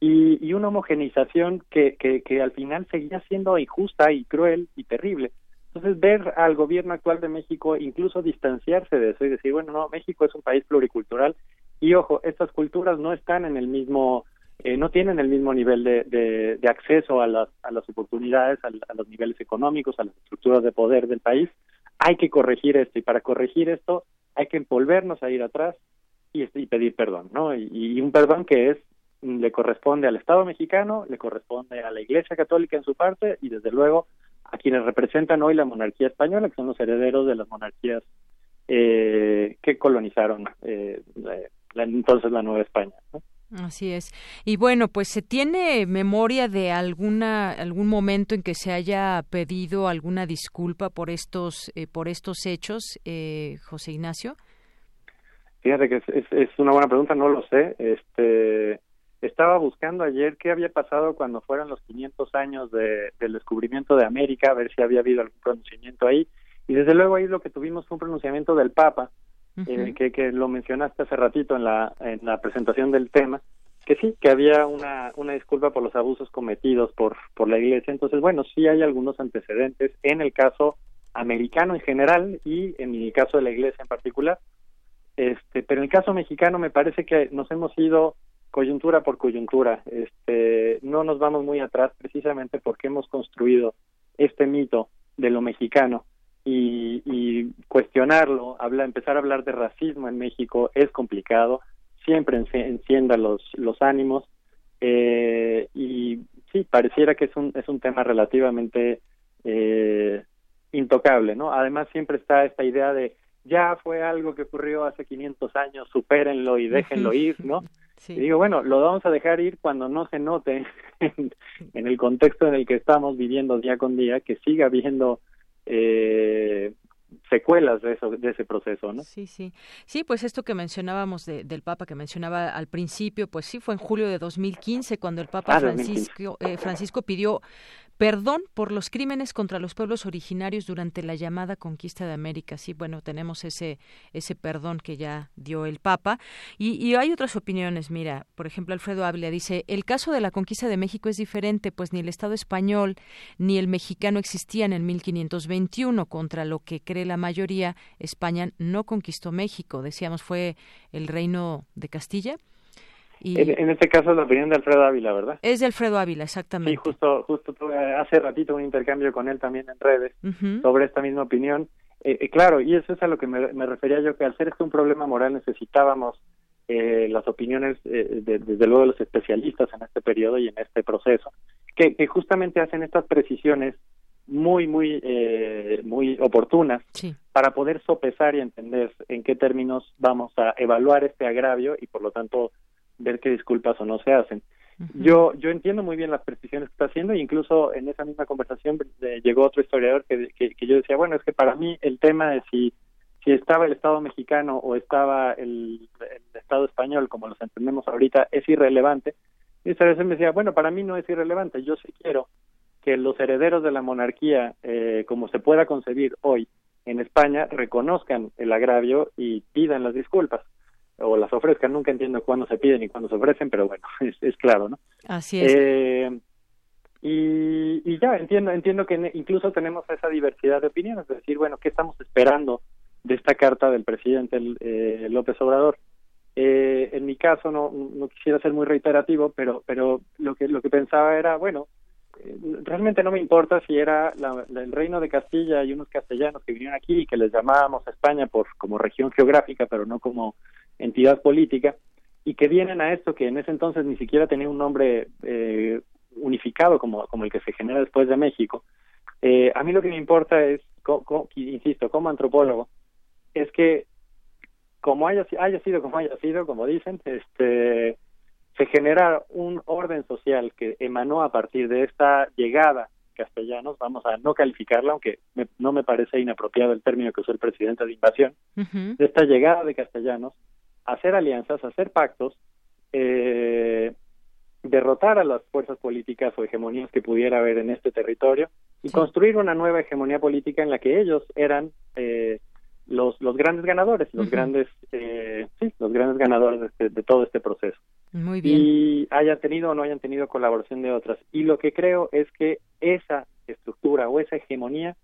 y, una homogenización que, que, que, al final seguía siendo injusta y cruel y terrible. Entonces, ver al gobierno actual de México incluso distanciarse de eso y decir, bueno, no, México es un país pluricultural y ojo, estas culturas no están en el mismo, eh, no tienen el mismo nivel de, de, de acceso a las, a las oportunidades, a, a los niveles económicos, a las estructuras de poder del país hay que corregir esto y para corregir esto hay que envolvernos a ir atrás y, pedir perdón, ¿no? Y, un perdón que es le corresponde al Estado mexicano, le corresponde a la Iglesia Católica en su parte y desde luego a quienes representan hoy la monarquía española, que son los herederos de las monarquías eh, que colonizaron eh, entonces la Nueva España. ¿no? Así es. Y bueno, pues se tiene memoria de alguna algún momento en que se haya pedido alguna disculpa por estos eh, por estos hechos, eh, José Ignacio. Fíjate que es, es, una buena pregunta, no lo sé. Este estaba buscando ayer qué había pasado cuando fueron los 500 años de, del descubrimiento de América, a ver si había habido algún pronunciamiento ahí. Y desde luego ahí lo que tuvimos fue un pronunciamiento del Papa, eh, que, que lo mencionaste hace ratito en la, en la presentación del tema, que sí, que había una, una disculpa por los abusos cometidos por, por la Iglesia. Entonces, bueno, sí hay algunos antecedentes en el caso americano en general y en el caso de la Iglesia en particular. Este, pero en el caso mexicano me parece que nos hemos ido coyuntura por coyuntura. Este, no nos vamos muy atrás precisamente porque hemos construido este mito de lo mexicano y, cuestionarlo, habla, empezar a hablar de racismo en México es complicado, siempre encienda los, los ánimos eh, y sí, pareciera que es un, es un tema relativamente eh, intocable, ¿no? Además siempre está esta idea de ya fue algo que ocurrió hace 500 años, supérenlo y déjenlo ir, ¿no? Y digo, bueno, lo vamos a dejar ir cuando no se note en, en, el contexto en el que estamos viviendo día con día, que siga habiendo eh, secuelas de eso de ese proceso no sí sí. Sí pues esto que mencionábamos del Papa que mencionaba al principio pues sí fue en julio de 2015 cuando el Papa ah, Francisco eh, Francisco pidió perdón por los crímenes contra los pueblos originarios durante la llamada conquista de América. Sí, bueno, tenemos ese, ese perdón que ya dio el Papa. Y, hay otras opiniones. Mira, por ejemplo, Alfredo Ávila dice, el caso de la conquista de México es diferente, pues ni el Estado español ni el mexicano existían en 1521, contra lo que cree la mayoría, España no conquistó México. Decíamos, fue el reino de Castilla en, este caso es la opinión de Alfredo Ávila, ¿verdad? Es de Alfredo Ávila, exactamente. Sí, justo, justo hace ratito un intercambio con él también en redes sobre esta misma opinión. Eh, eh, claro, y eso es a lo que me, refería yo, que al ser esto un problema moral necesitábamos eh, las opiniones, desde luego, de los especialistas en este periodo y en este proceso, que, que justamente hacen estas precisiones muy, muy, muy oportunas para poder sopesar y entender en qué términos vamos a evaluar este agravio y, por lo tanto, ver qué disculpas o no se hacen. Yo yo entiendo muy bien las precisiones que está haciendo e incluso en esa misma conversación eh, llegó otro historiador que, que, yo decía, bueno, es que para mí el tema de si, si estaba el Estado mexicano o estaba el, Estado español, como los entendemos ahorita, es irrelevante. Y esa vez me decía, bueno, para mí no es irrelevante, yo sí quiero que los herederos de la monarquía, eh, como se pueda concebir hoy en España, reconozcan el agravio y pidan las disculpas o las ofrezcan. Nunca entiendo cuándo se piden y cuándo se ofrecen, pero bueno, es, claro, ¿no? Así es. Eh, y, y, ya, entiendo, entiendo que incluso tenemos esa diversidad de opiniones, es decir, bueno, ¿qué estamos esperando de esta carta del presidente eh, López Obrador? Eh, en mi caso no, no quisiera ser muy reiterativo, pero, pero lo que lo que pensaba era, bueno, realmente no me importa si era el reino de Castilla y unos castellanos que vinieron aquí y que les llamábamos España por como región geográfica, pero no como entidad política, y que vienen a esto que en ese entonces ni siquiera tenía un nombre eh, unificado como, como el que se genera después de México. Eh, a mí lo que me importa es, insisto, como antropólogo, es que como haya, haya sido como haya sido, como dicen, este se genera un orden social que emanó a partir de esta llegada castellanos, vamos a no calificarla, aunque no me parece inapropiado el término que usó el presidente de invasión, de esta llegada de castellanos, hacer alianzas, hacer pactos, eh, derrotar a las fuerzas políticas o hegemonías que pudiera haber en este territorio y construir una nueva hegemonía política en la que ellos eran eh, los, los grandes ganadores, los grandes, eh, sí, los grandes ganadores de, este, de, todo este proceso. Muy bien. Y hayan tenido o no hayan tenido colaboración de otras. Y lo que creo es que esa estructura o esa hegemonía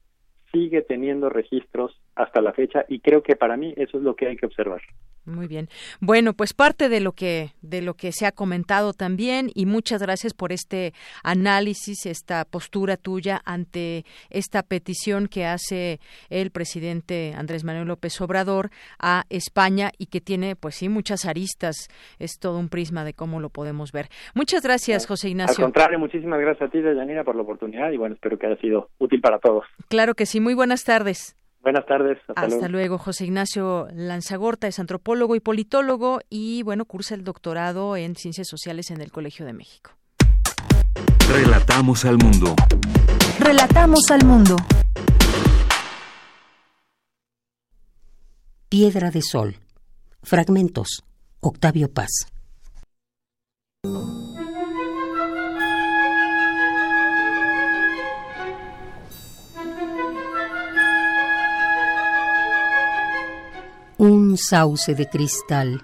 sigue teniendo registros hasta la fecha y creo que para mí eso es lo que hay que observar. Muy bien. Bueno, pues parte de lo que de lo que se ha comentado también y muchas gracias por este análisis, esta postura tuya ante esta petición que hace el presidente Andrés Manuel López Obrador a España y que tiene pues sí muchas aristas, es todo un prisma de cómo lo podemos ver. Muchas gracias, José Ignacio. Al contrario, muchísimas gracias a ti, Yanira, por la oportunidad y bueno, espero que haya sido útil para todos. Claro que sí, muy buenas tardes. Buenas tardes. Hasta, luego. José Ignacio Lanzagorta es antropólogo y politólogo y, bueno, cursa el doctorado en Ciencias Sociales en el Colegio de México. Relatamos al mundo. Relatamos al mundo. Piedra de Sol. Fragmentos. Octavio Paz. Un sauce de cristal,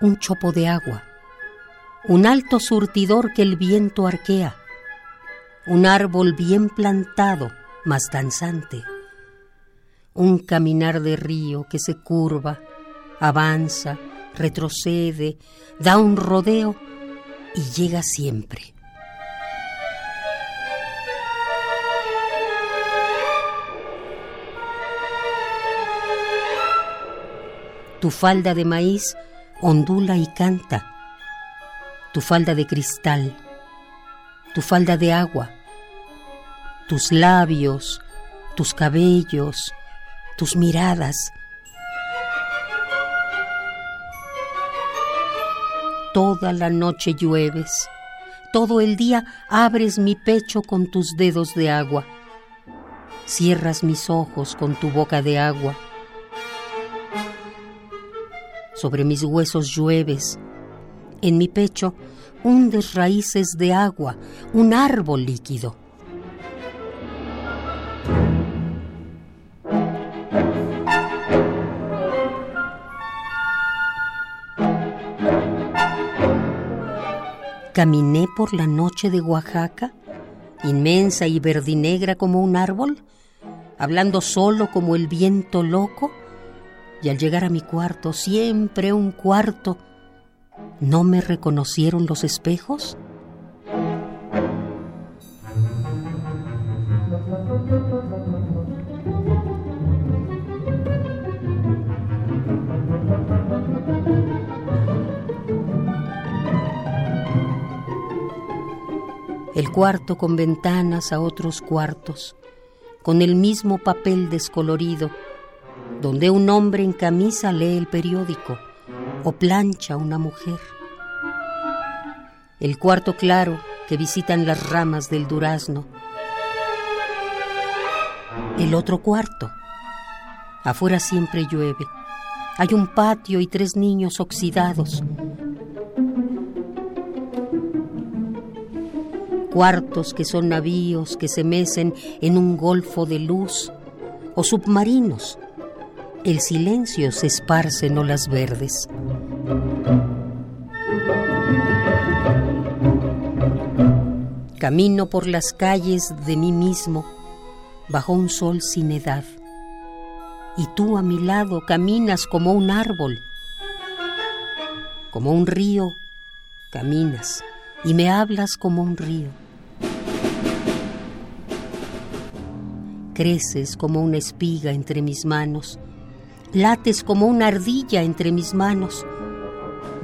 un chopo de agua, un alto surtidor que el viento arquea, un árbol bien plantado, mas danzante, un caminar de río que se curva, avanza, retrocede, da un rodeo y llega siempre. Tu falda de maíz ondula y canta. Tu falda de cristal. Tu falda de agua. Tus labios, tus cabellos, tus miradas. Toda la noche llueves. Todo el día abres mi pecho con tus dedos de agua. cierras mis ojos con tu boca de agua. Sobre mis huesos llueves, en mi pecho hundes raíces de agua, un árbol líquido. Caminé por la noche de Oaxaca, inmensa y verdinegra como un árbol, hablando solo como el viento loco, y al llegar a mi cuarto, siempre un cuarto, ¿no me reconocieron los espejos? el cuarto con ventanas a otros cuartos, con el mismo papel descolorido, donde un hombre en camisa lee el periódico o plancha una mujer. El cuarto claro que visitan las ramas del durazno. El otro cuarto. Afuera siempre llueve. Hay un patio y tres niños oxidados cuartos que son navíos que se mecen en un golfo de luz, o submarinos. El silencio se esparce en olas verdes. Camino por las calles de mí mismo, bajo un sol sin edad. Y tú a mi lado caminas como un árbol, como un río, caminas y me hablas como un río. Creces como una espiga entre mis manos, lates como una ardilla entre mis manos,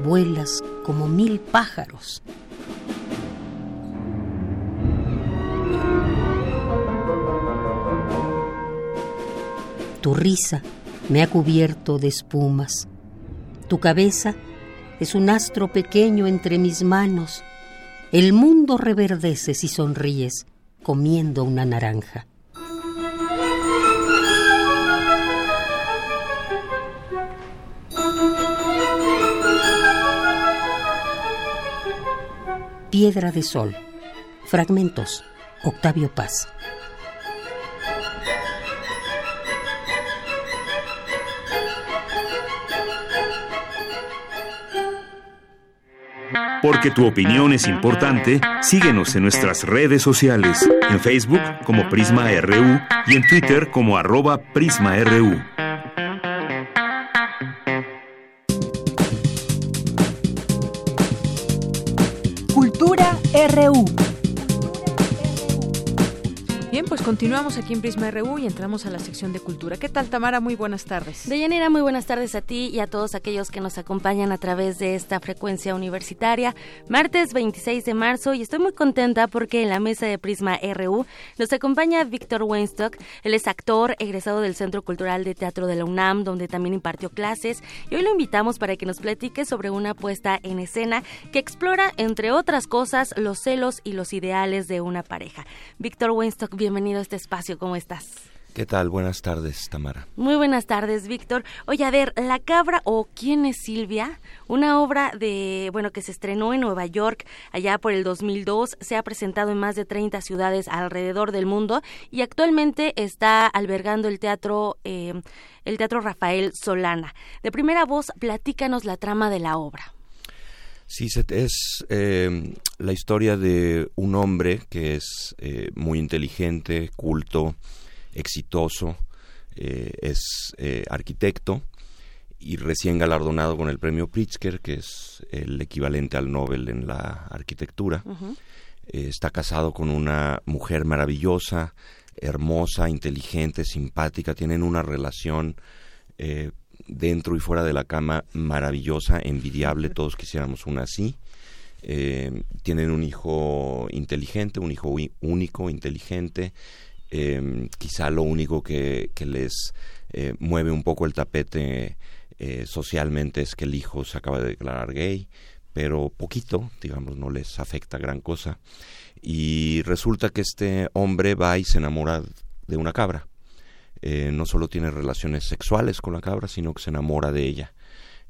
vuelas como mil pájaros. Tu risa me ha cubierto de espumas. Tu cabeza es un astro pequeño entre mis manos. El mundo reverdece si sonríes comiendo una naranja. Piedra de Sol. Fragmentos. Octavio Paz. Porque tu opinión es importante, síguenos en nuestras redes sociales, en Facebook como Prisma RU y en Twitter como arroba PrismaRU. RU. Continuamos aquí en Prisma RU y entramos a la sección de cultura. ¿Qué tal, Tamara? Muy buenas tardes. Deyanira, muy buenas tardes a ti y a todos aquellos que nos acompañan a través de esta frecuencia universitaria. Martes 26 de marzo y estoy muy contenta porque en la mesa de Prisma RU nos acompaña Víctor Weinstock. Él es actor, egresado del Centro Cultural de Teatro de la UNAM, donde también impartió clases. Y hoy lo invitamos para que nos platique sobre una puesta en escena que explora, entre otras cosas, los celos y los ideales de una pareja. Víctor Weinstock, bienvenido a este espacio. ¿Cómo estás? ¿Qué tal? Buenas tardes, Tamara. Muy buenas tardes, Víctor. Oye, a ver, La Cabra o ¿Quién es Silvia? Una obra de, bueno, que se estrenó en Nueva York allá por el 2002, se ha presentado en más de 30 ciudades alrededor del mundo y actualmente está albergando el teatro, eh, el teatro Rafael Solana. De primera voz, platícanos la trama de la obra. Sí, es eh, la historia de un hombre que es eh, muy inteligente, culto, exitoso, eh, es arquitecto y recién galardonado con el premio Pritzker, que es el equivalente al Nobel en la arquitectura. está casado con una mujer maravillosa, hermosa, inteligente, simpática, tienen una relación dentro y fuera de la cama maravillosa, envidiable, todos quisiéramos una así. Eh, tienen un hijo inteligente, un hijo único, inteligente. Eh, quizá lo único que, les eh, mueve un poco el tapete socialmente es que el hijo se acaba de declarar gay, pero poquito, digamos, no les afecta gran cosa. Y resulta que este hombre va y se enamora de una cabra. Eh, no solo tiene relaciones sexuales con la cabra, sino que se enamora de ella.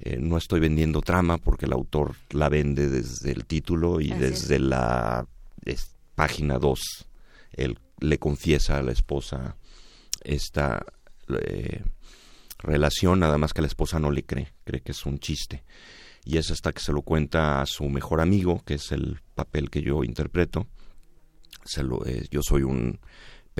Eh, no estoy vendiendo trama porque el autor la vende desde el título y desde la página 2. Él le confiesa a la esposa esta eh, relación, nada más que la esposa no le cree, cree que es un chiste. Y es hasta que se lo cuenta a su mejor amigo, que es el papel que yo interpreto. Se lo, eh, yo soy un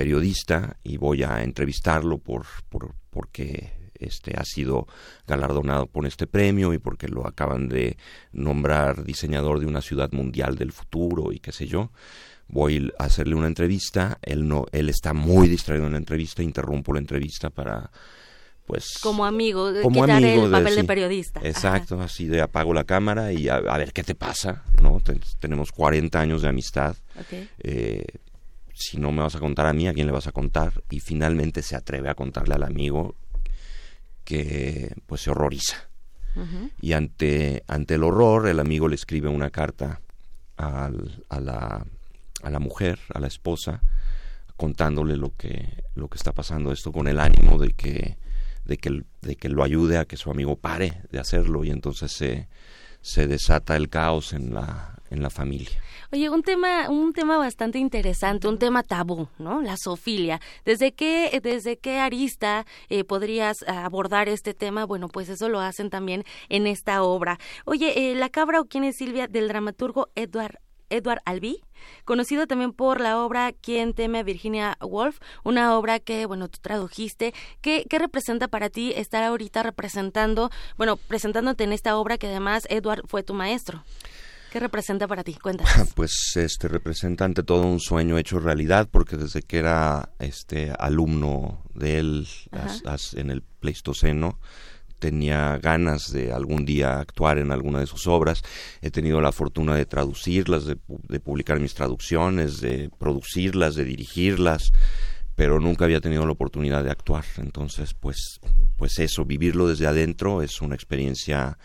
periodista y voy a entrevistarlo por, por porque este ha sido galardonado por este premio y porque lo acaban de nombrar diseñador de una ciudad mundial del futuro y qué sé yo. Voy a hacerle una entrevista. Él no él está muy distraído en la entrevista. Interrumpo la entrevista para pues como amigo como quitar amigo el papel de, periodista. Exacto así de apago la cámara y a, ver qué te pasa no tenemos 40 años de amistad. Eh, si no me vas a contar a mí, ¿a quién le vas a contar? Y finalmente se atreve a contarle al amigo que pues se horroriza. Y ante, ante el horror, el amigo le escribe una carta al, a, la, a la mujer, a la esposa, contándole lo que, lo que está pasando, esto con el ánimo de que, de que, de que lo ayude a que su amigo pare de hacerlo y entonces se, se desata el caos en la, en la familia. Oye, un tema, un tema bastante interesante, un tema tabú, ¿no? La zoofilia. ¿Desde qué, desde qué arista eh, podrías abordar este tema? Bueno, pues eso lo hacen también en esta obra. Oye, eh, La cabra o quién es Silvia del dramaturgo Edward Edward Albee, conocido también por la obra Quién teme a Virginia Woolf, una obra que, bueno, tú tradujiste. ¿Qué, ¿Qué, representa para ti estar ahorita representando, bueno, presentándote en esta obra que además Edward fue tu maestro? ¿Qué representa para ti? Cuéntanos. Pues este representa ante todo un sueño hecho realidad porque desde que era este alumno de él en el Pleistoceno tenía ganas de algún día actuar en alguna de sus obras. He tenido la fortuna de traducirlas, de, de publicar mis traducciones, de producirlas, de dirigirlas pero nunca había tenido la oportunidad de actuar. Entonces, pues, pues eso, vivirlo desde adentro es una experiencia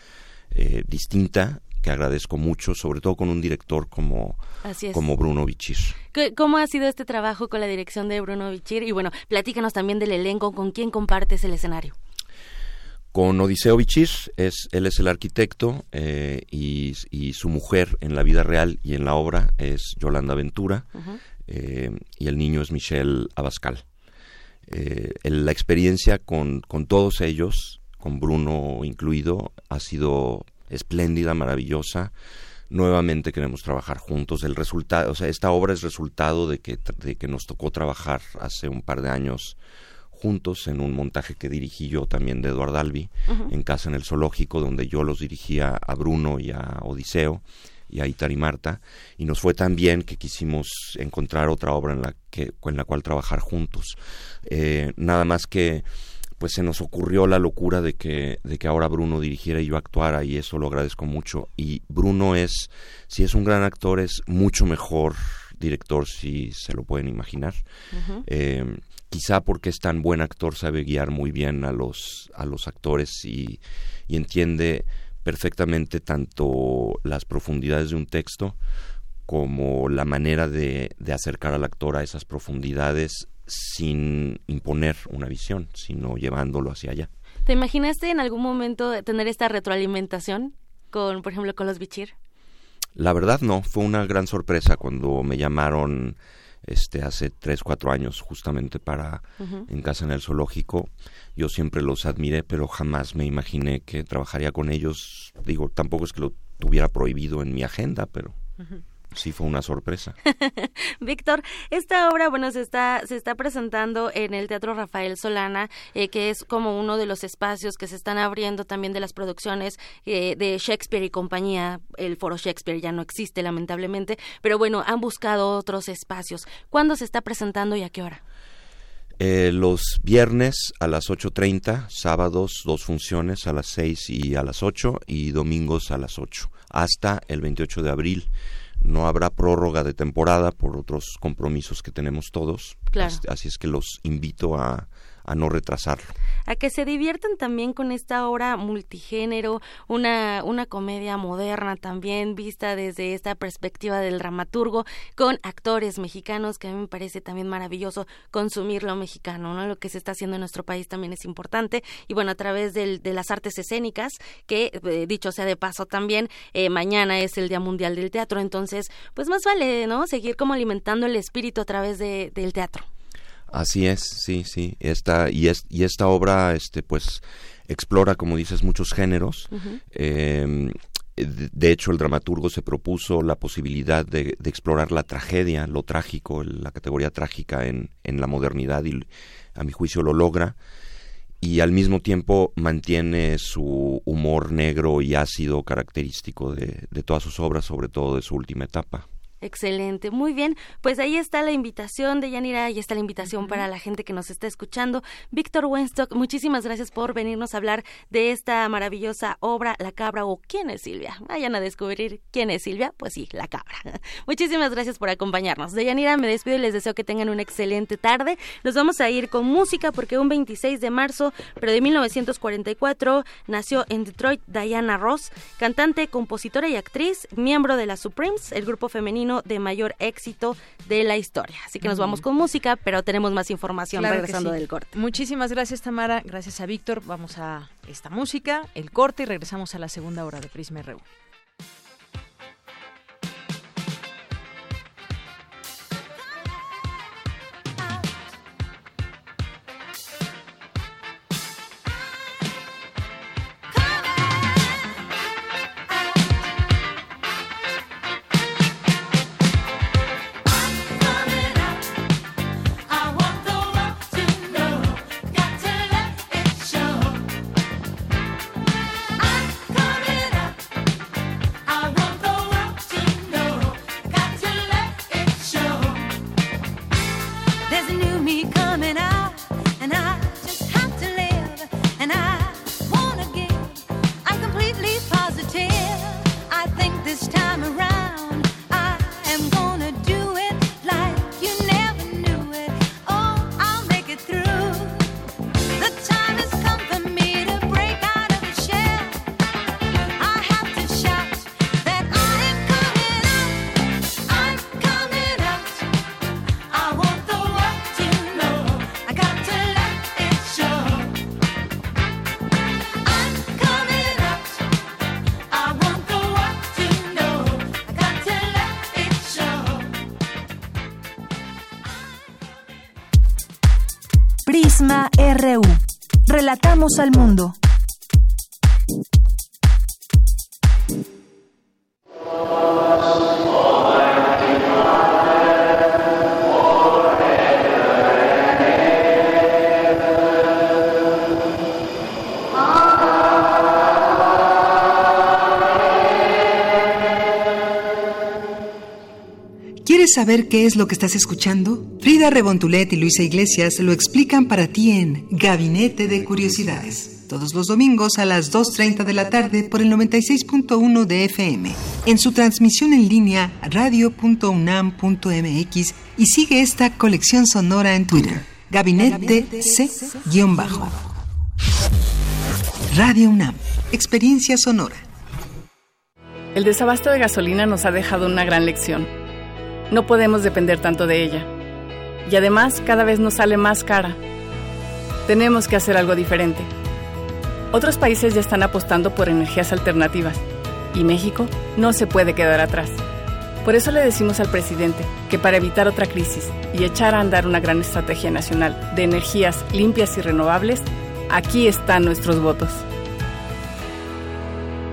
eh, distinta que agradezco mucho, sobre todo con un director como, como Bruno Bichir. ¿Cómo ha sido este trabajo con la dirección de Bruno Bichir? Y bueno, platícanos también del elenco, ¿con quién compartes el escenario? Con Odiseo Bichir, es, él es el arquitecto eh, y, su mujer en la vida real y en la obra es Yolanda Ventura eh, y el niño es Michelle Abascal. Eh, la experiencia con, con todos ellos, con Bruno incluido, ha sido espléndida, maravillosa. Nuevamente queremos trabajar juntos. El resultado, o sea, esta obra es resultado de que, de que nos tocó trabajar hace un par de años juntos en un montaje que dirigí yo también de Eduardo Albi, en Casa en el Zoológico, donde yo los dirigía a Bruno y a Odiseo y a Itar y Marta, y nos fue tan bien que quisimos encontrar otra obra en la, que, en la cual trabajar juntos. Eh, nada más que pues se nos ocurrió la locura de que, de que ahora Bruno dirigiera y yo actuara y eso lo agradezco mucho. Y Bruno es, si es un gran actor, es mucho mejor director, si se lo pueden imaginar. Eh, quizá porque es tan buen actor sabe guiar muy bien a los, a los actores y, y entiende perfectamente tanto las profundidades de un texto como la manera de, de acercar al actor a esas profundidades sin imponer una visión, sino llevándolo hacia allá. ¿Te imaginaste en algún momento tener esta retroalimentación con, por ejemplo, con los Bichir? La verdad no, fue una gran sorpresa cuando me llamaron este hace tres, cuatro años justamente para en casa en el zoológico. Yo siempre los admiré, pero jamás me imaginé que trabajaría con ellos. Digo, tampoco es que lo tuviera prohibido en mi agenda, pero sí fue una sorpresa. Víctor, esta obra, bueno, se está, se está presentando en el Teatro Rafael Solana, eh, que es como uno de los espacios que se están abriendo también de las producciones eh, de Shakespeare y compañía. El foro Shakespeare ya no existe, lamentablemente, pero bueno, han buscado otros espacios. ¿Cuándo se está presentando y a qué hora? Eh, los viernes a las 8.30, sábados dos funciones a las 6 y a las 8 y domingos a las 8, hasta el 28 de abril no habrá prórroga de temporada por otros compromisos que tenemos todos. Así, es que los invito a, a no retrasarlo a que se diviertan también con esta obra multigénero, una, una comedia moderna también vista desde esta perspectiva del dramaturgo, con actores mexicanos, que a mí me parece también maravilloso consumir lo mexicano, ¿no? Lo que se está haciendo en nuestro país también es importante. Y bueno, a través del, de las artes escénicas, que eh, dicho sea de paso también, eh, mañana es el Día Mundial del Teatro, entonces, pues más vale, ¿no? Seguir como alimentando el espíritu a través de, del teatro. Así es, sí, sí. Esta, y, es, y esta obra, este, pues, explora, como dices, muchos géneros. Em, de hecho, el dramaturgo se propuso la posibilidad de, explorar la tragedia, lo trágico, la categoría trágica en, en, la modernidad y a mi juicio lo logra. Y al mismo tiempo mantiene su humor negro y ácido característico de todas sus obras, sobre todo de su última etapa. Excelente, muy bien. Pues ahí está la invitación de Yanira, ahí está la invitación para la gente que nos está escuchando. Víctor Wenstock, muchísimas gracias por venirnos a hablar de esta maravillosa obra, La Cabra o ¿Quién es Silvia? Vayan a descubrir quién es Silvia, pues sí, La Cabra. muchísimas gracias por acompañarnos. De Yanira me despido y les deseo que tengan una excelente tarde. Nos vamos a ir con música porque un 26 de marzo, pero de 1944, nació en Detroit Diana Ross, cantante, compositora y actriz, miembro de la Supremes, el grupo femenino de mayor éxito de la historia. Así que nos vamos con música, pero tenemos más información regresando del corte. Muchísimas gracias, Tamara. Gracias a Víctor. Vamos a esta música, el corte y regresamos a la segunda hora de Prisma. RU. Al mundo. Saber qué es lo que estás escuchando? Frida Rebontulet y Luisa Iglesias lo explican para ti en Gabinete de Curiosidades. Todos los domingos a las 2.30 de la tarde por el 96.1 de FM. En su transmisión en línea radio.unam.mx y sigue esta colección sonora en Twitter. Gabinete C-Bajo. Radio UNAM. Experiencia sonora. El desabasto de gasolina nos ha dejado una gran lección no podemos depender tanto de ella. Y además cada vez nos sale más cara. Tenemos que hacer algo diferente. Otros países ya están apostando por energías alternativas y México no se puede quedar atrás. Por eso le decimos al presidente que para evitar otra crisis y echar a andar una gran estrategia nacional de energías limpias y renovables, aquí están nuestros votos.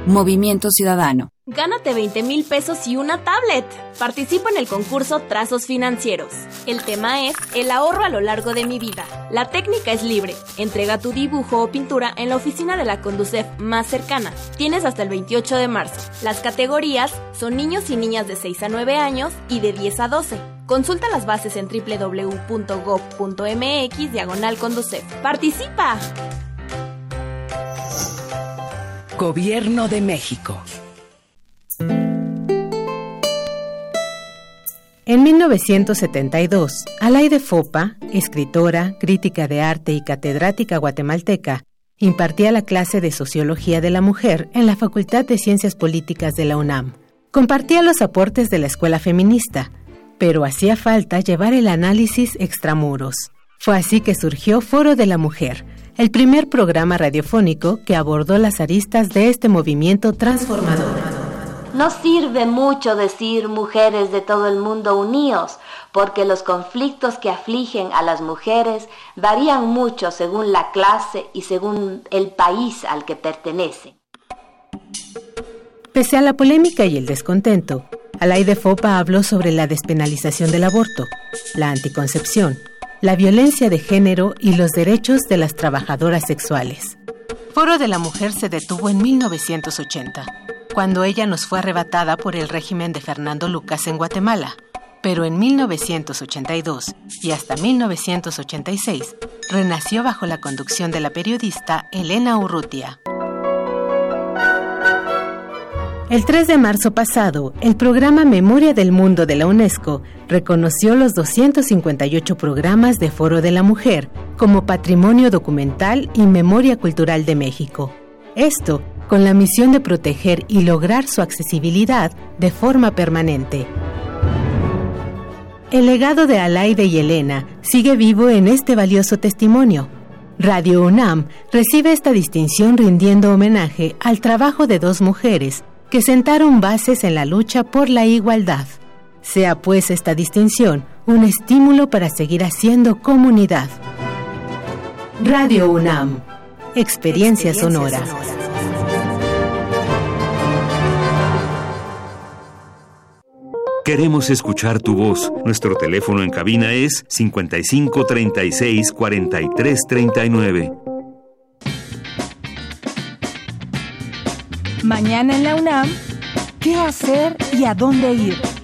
Movimiento Ciudadano. Gánate 20 mil pesos y una tablet. Participa en el concurso Trazos Financieros. El tema es El ahorro a lo largo de mi vida. La técnica es libre. Entrega tu dibujo o pintura en la oficina de la Conducef más cercana. Tienes hasta el 28 de marzo. Las categorías son niños y niñas de 6 a 9 años y de 10 a 12. Consulta las bases en www.gov.mx diagonal Conducef. ¡Participa! Gobierno de México. En 1972, Alaide Fopa, escritora, crítica de arte y catedrática guatemalteca, impartía la clase de Sociología de la Mujer en la Facultad de Ciencias Políticas de la UNAM. Compartía los aportes de la escuela feminista, pero hacía falta llevar el análisis extramuros. Fue así que surgió Foro de la Mujer, el primer programa radiofónico que abordó las aristas de este movimiento transformador. No sirve mucho decir mujeres de todo el mundo unidos, porque los conflictos que afligen a las mujeres varían mucho según la clase y según el país al que pertenecen. Pese a la polémica y el descontento, Alaide Fopa habló sobre la despenalización del aborto, la anticoncepción, la violencia de género y los derechos de las trabajadoras sexuales. Foro de la Mujer se detuvo en 1980 cuando ella nos fue arrebatada por el régimen de Fernando Lucas en Guatemala. Pero en 1982 y hasta 1986 renació bajo la conducción de la periodista Elena Urrutia. El 3 de marzo pasado, el programa Memoria del Mundo de la UNESCO reconoció los 258 programas de Foro de la Mujer como Patrimonio Documental y Memoria Cultural de México. Esto con la misión de proteger y lograr su accesibilidad de forma permanente. El legado de Alaide y Elena sigue vivo en este valioso testimonio. Radio UNAM recibe esta distinción rindiendo homenaje al trabajo de dos mujeres que sentaron bases en la lucha por la igualdad. Sea pues esta distinción un estímulo para seguir haciendo comunidad. Radio UNAM, experiencia, sonora. Queremos escuchar tu voz. Nuestro teléfono en cabina es 55 36 Mañana en la UNAM, ¿qué hacer y a dónde ir?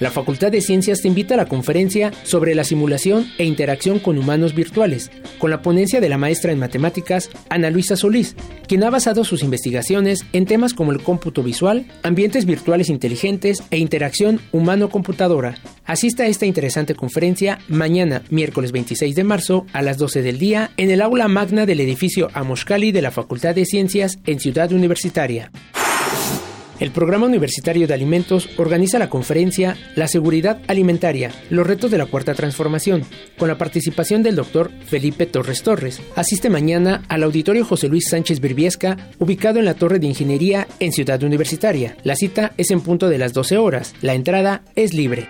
La Facultad de Ciencias te invita a la conferencia sobre la simulación e interacción con humanos virtuales, con la ponencia de la maestra en matemáticas Ana Luisa Solís, quien ha basado sus investigaciones en temas como el cómputo visual, ambientes virtuales inteligentes e interacción humano-computadora. Asista a esta interesante conferencia mañana, miércoles 26 de marzo, a las 12 del día, en el aula magna del edificio Amoshkali de la Facultad de Ciencias en Ciudad Universitaria. El Programa Universitario de Alimentos organiza la conferencia La Seguridad Alimentaria, los retos de la Cuarta Transformación, con la participación del doctor Felipe Torres Torres. Asiste mañana al Auditorio José Luis Sánchez Virbiesca, ubicado en la Torre de Ingeniería en Ciudad Universitaria. La cita es en punto de las 12 horas. La entrada es libre.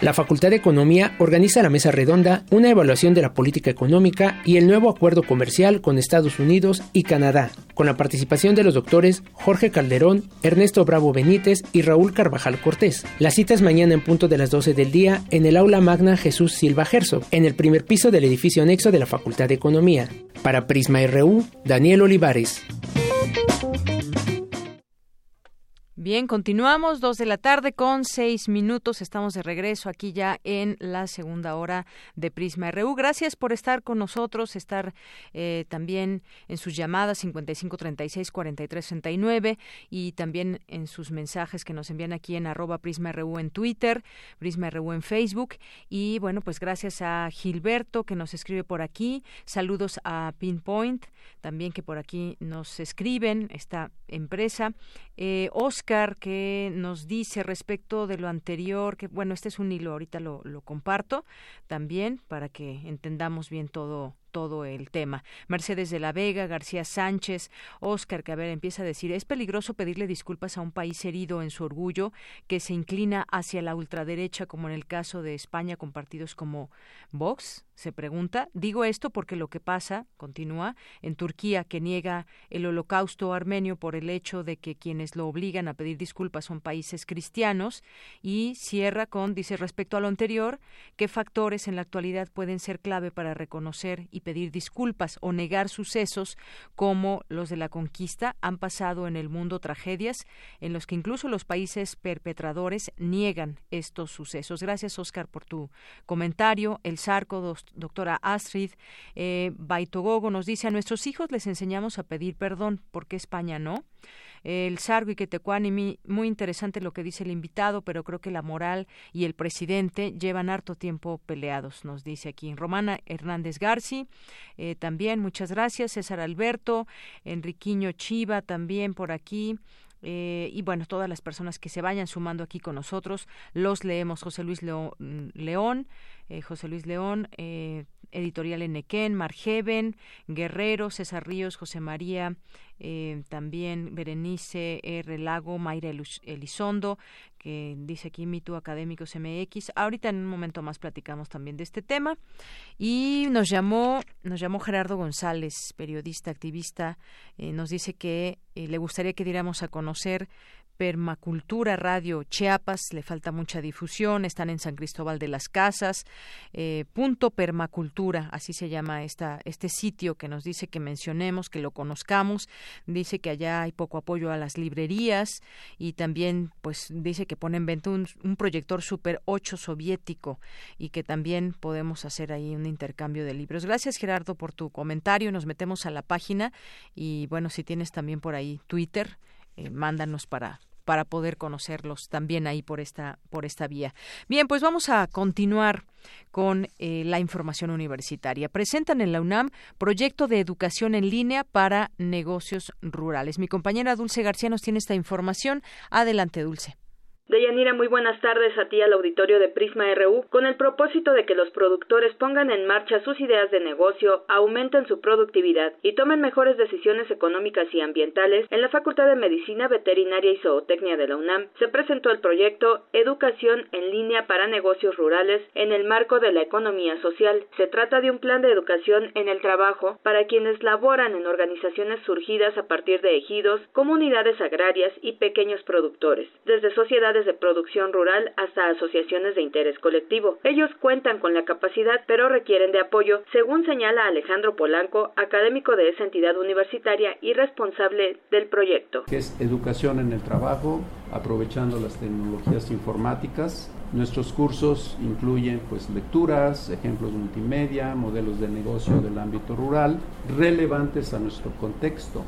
La Facultad de Economía organiza la mesa redonda, una evaluación de la política económica y el nuevo acuerdo comercial con Estados Unidos y Canadá, con la participación de los doctores Jorge Calderón, Ernesto Bravo Benítez y Raúl Carvajal Cortés. La cita es mañana en punto de las 12 del día en el aula magna Jesús Silva Herzog, en el primer piso del edificio anexo de la Facultad de Economía. Para Prisma RU, Daniel Olivares. Bien, continuamos, dos de la tarde con seis minutos. Estamos de regreso aquí ya en la segunda hora de Prisma RU. Gracias por estar con nosotros, estar eh, también en sus llamadas 55 36 43 69 y también en sus mensajes que nos envían aquí en arroba Prisma RU en Twitter, Prisma RU en Facebook. Y bueno, pues gracias a Gilberto que nos escribe por aquí. Saludos a Pinpoint también que por aquí nos escriben esta empresa. Eh, Oscar, que nos dice respecto de lo anterior, que bueno, este es un hilo, ahorita lo, lo comparto también para que entendamos bien todo todo el tema. Mercedes de la Vega, García Sánchez, a ver, empieza a decir, es peligroso pedirle disculpas a un país herido en su orgullo que se inclina hacia la ultraderecha, como en el caso de España con partidos como Vox, se pregunta. Digo esto porque lo que pasa, continúa, en Turquía, que niega el holocausto armenio por el hecho de que quienes lo obligan a pedir disculpas son países cristianos, y cierra con, dice, respecto a lo anterior, ¿qué factores en la actualidad pueden ser clave para reconocer y pedir disculpas o negar sucesos como los de la conquista. Han pasado en el mundo tragedias en los que incluso los países perpetradores niegan estos sucesos. Gracias, Oscar, por tu comentario. El Sarco, doctora Astrid eh, Baitogogo, nos dice a nuestros hijos les enseñamos a pedir perdón. ¿Por qué España no? El Sargo y Quetecuani, muy interesante lo que dice el invitado, pero creo que la moral y el presidente llevan harto tiempo peleados, nos dice aquí. Romana Hernández Garci, eh, también, muchas gracias. César Alberto, Enriquiño Chiva, también por aquí. Eh, y bueno, todas las personas que se vayan sumando aquí con nosotros, los leemos. José Luis León, eh, José Luis León, eh, Editorial Enequén, Margeven, Guerrero, César Ríos, José María, eh, también Berenice R. Lago, Mayra Elizondo, que dice aquí Mito Académicos MX. Ahorita en un momento más platicamos también de este tema. Y nos llamó, nos llamó Gerardo González, periodista, activista, nos dice que le gustaría que diéramos a conocer Permacultura Radio Chiapas, le falta mucha difusión, están en San Cristóbal de las Casas, eh, punto Permacultura, así se llama esta, este sitio que nos dice que mencionemos, que lo conozcamos, dice que allá hay poco apoyo a las librerías y también pues dice que pone en venta un, un proyector Super 8 soviético y que también podemos hacer ahí un intercambio de libros. Gracias Gerardo por tu comentario, nos metemos a la página y bueno, si tienes también por ahí Twitter, eh, mándanos para para poder conocerlos también ahí por esta por esta vía. Bien, pues vamos a continuar con eh, la información universitaria. Presentan en la UNAM proyecto de educación en línea para negocios rurales. Mi compañera Dulce García nos tiene esta información. Adelante, Dulce. Deyanira, muy buenas tardes a ti al auditorio de Prisma RU. Con el propósito de que los productores pongan en marcha sus ideas de negocio, aumenten su productividad y tomen mejores decisiones económicas y ambientales, en la Facultad de Medicina Veterinaria y Zootecnia de la UNAM se presentó el proyecto Educación en línea para negocios rurales en el marco de la economía social. Se trata de un plan de educación en el trabajo para quienes laboran en organizaciones surgidas a partir de ejidos, comunidades agrarias y pequeños productores. Desde sociedades de producción rural hasta asociaciones de interés colectivo. Ellos cuentan con la capacidad, pero requieren de apoyo, según señala Alejandro Polanco, académico de esa entidad universitaria y responsable del proyecto. Es educación en el trabajo, aprovechando las tecnologías informáticas. Nuestros cursos incluyen pues lecturas, ejemplos multimedia, modelos de negocio del ámbito rural, relevantes a nuestro contexto.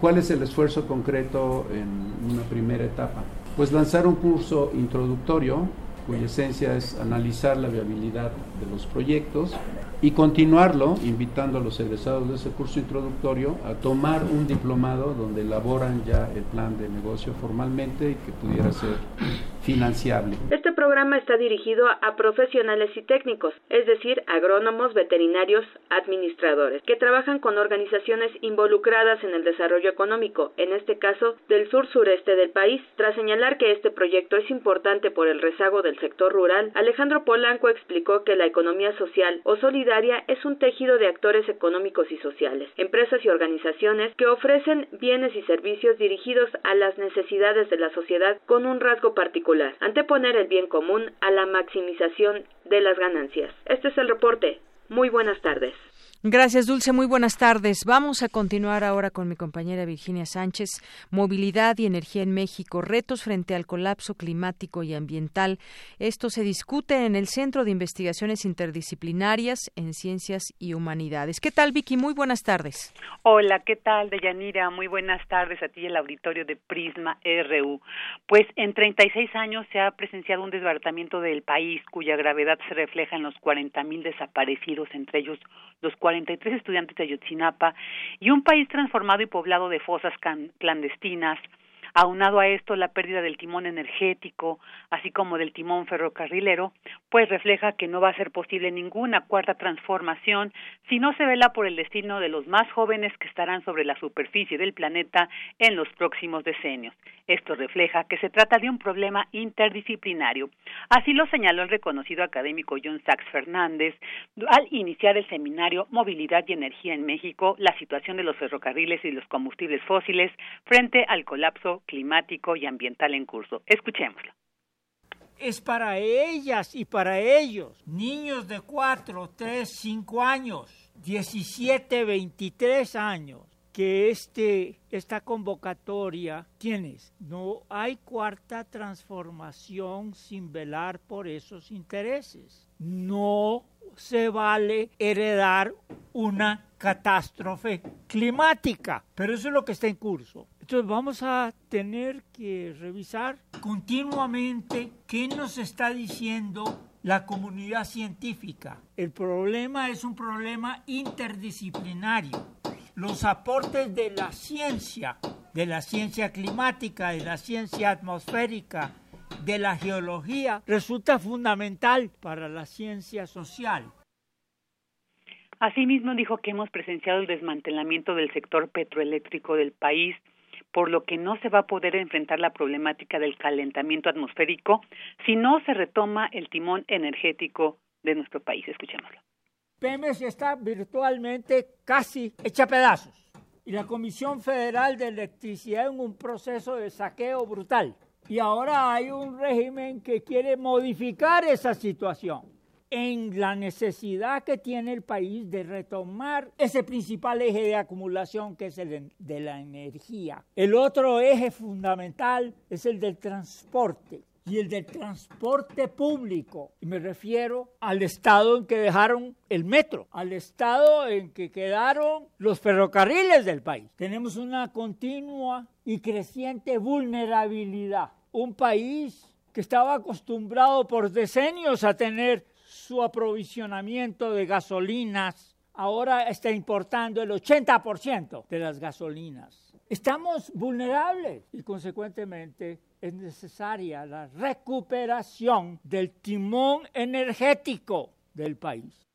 ¿Cuál es el esfuerzo concreto en una primera etapa? Pues lanzar un curso introductorio cuya esencia es analizar la viabilidad de los proyectos y continuarlo invitando a los egresados de ese curso introductorio a tomar un diplomado donde elaboran ya el plan de negocio formalmente y que pudiera ser Este programa está dirigido a profesionales y técnicos, es decir, agrónomos, veterinarios, administradores, que trabajan con organizaciones involucradas en el desarrollo económico, en este caso del sur sureste del país. Tras señalar que este proyecto es importante por el rezago del sector rural, Alejandro Polanco explicó que la economía social o solidaria es un tejido de actores económicos y sociales, empresas y organizaciones que ofrecen bienes y servicios dirigidos a las necesidades de la sociedad con un rasgo particular, anteponer el bien común a la maximización de las ganancias. Este es el reporte. Muy buenas tardes. Gracias, Dulce. Muy buenas tardes. Vamos a continuar ahora con mi compañera Virginia Sánchez. Movilidad y energía en México, retos frente al colapso climático y ambiental. Esto se discute en el Centro de Investigaciones Interdisciplinarias en Ciencias y Humanidades. ¿Qué tal, Vicky? Muy buenas tardes. Hola, ¿qué tal, Deyanira? Muy buenas tardes a ti el auditorio de Prisma RU. Pues en 36 años se ha presenciado un desbaratamiento del país cuya gravedad se refleja en los 40.000 desaparecidos, entre ellos los 43 estudiantes de Ayotzinapa y un país transformado y poblado de fosas clandestinas, Aunado a esto, la pérdida del timón energético, así como del timón ferrocarrilero, pues refleja que no va a ser posible ninguna cuarta transformación si no se vela por el destino de los más jóvenes que estarán sobre la superficie del planeta en los próximos decenios. Esto refleja que se trata de un problema interdisciplinario. Así lo señaló el reconocido académico John Sachs Fernández al iniciar el seminario Movilidad y Energía en México, la situación de los ferrocarriles y los combustibles fósiles frente al colapso climático y ambiental en curso. Escuchémoslo. Es para ellas y para ellos, niños de 4, 3, 5 años, 17, 23 años, que este, esta convocatoria tienes. No hay cuarta transformación sin velar por esos intereses. No se vale heredar una catástrofe climática, pero eso es lo que está en curso. Entonces vamos a tener que revisar continuamente qué nos está diciendo la comunidad científica. El problema es un problema interdisciplinario. Los aportes de la ciencia, de la ciencia climática, de la ciencia atmosférica, de la geología, resulta fundamental para la ciencia social. Asimismo, dijo que hemos presenciado el desmantelamiento del sector petroeléctrico del país, por lo que no se va a poder enfrentar la problemática del calentamiento atmosférico si no se retoma el timón energético de nuestro país. Escuchémoslo. Pemex está virtualmente casi hecha pedazos y la Comisión Federal de Electricidad en un proceso de saqueo brutal. Y ahora hay un régimen que quiere modificar esa situación en la necesidad que tiene el país de retomar ese principal eje de acumulación que es el de la energía. El otro eje fundamental es el del transporte y el del transporte público. Y me refiero al estado en que dejaron el metro, al estado en que quedaron los ferrocarriles del país. Tenemos una continua y creciente vulnerabilidad. Un país que estaba acostumbrado por decenios a tener su aprovisionamiento de gasolinas, ahora está importando el 80% de las gasolinas. Estamos vulnerables y consecuentemente es necesaria la recuperación del timón energético del país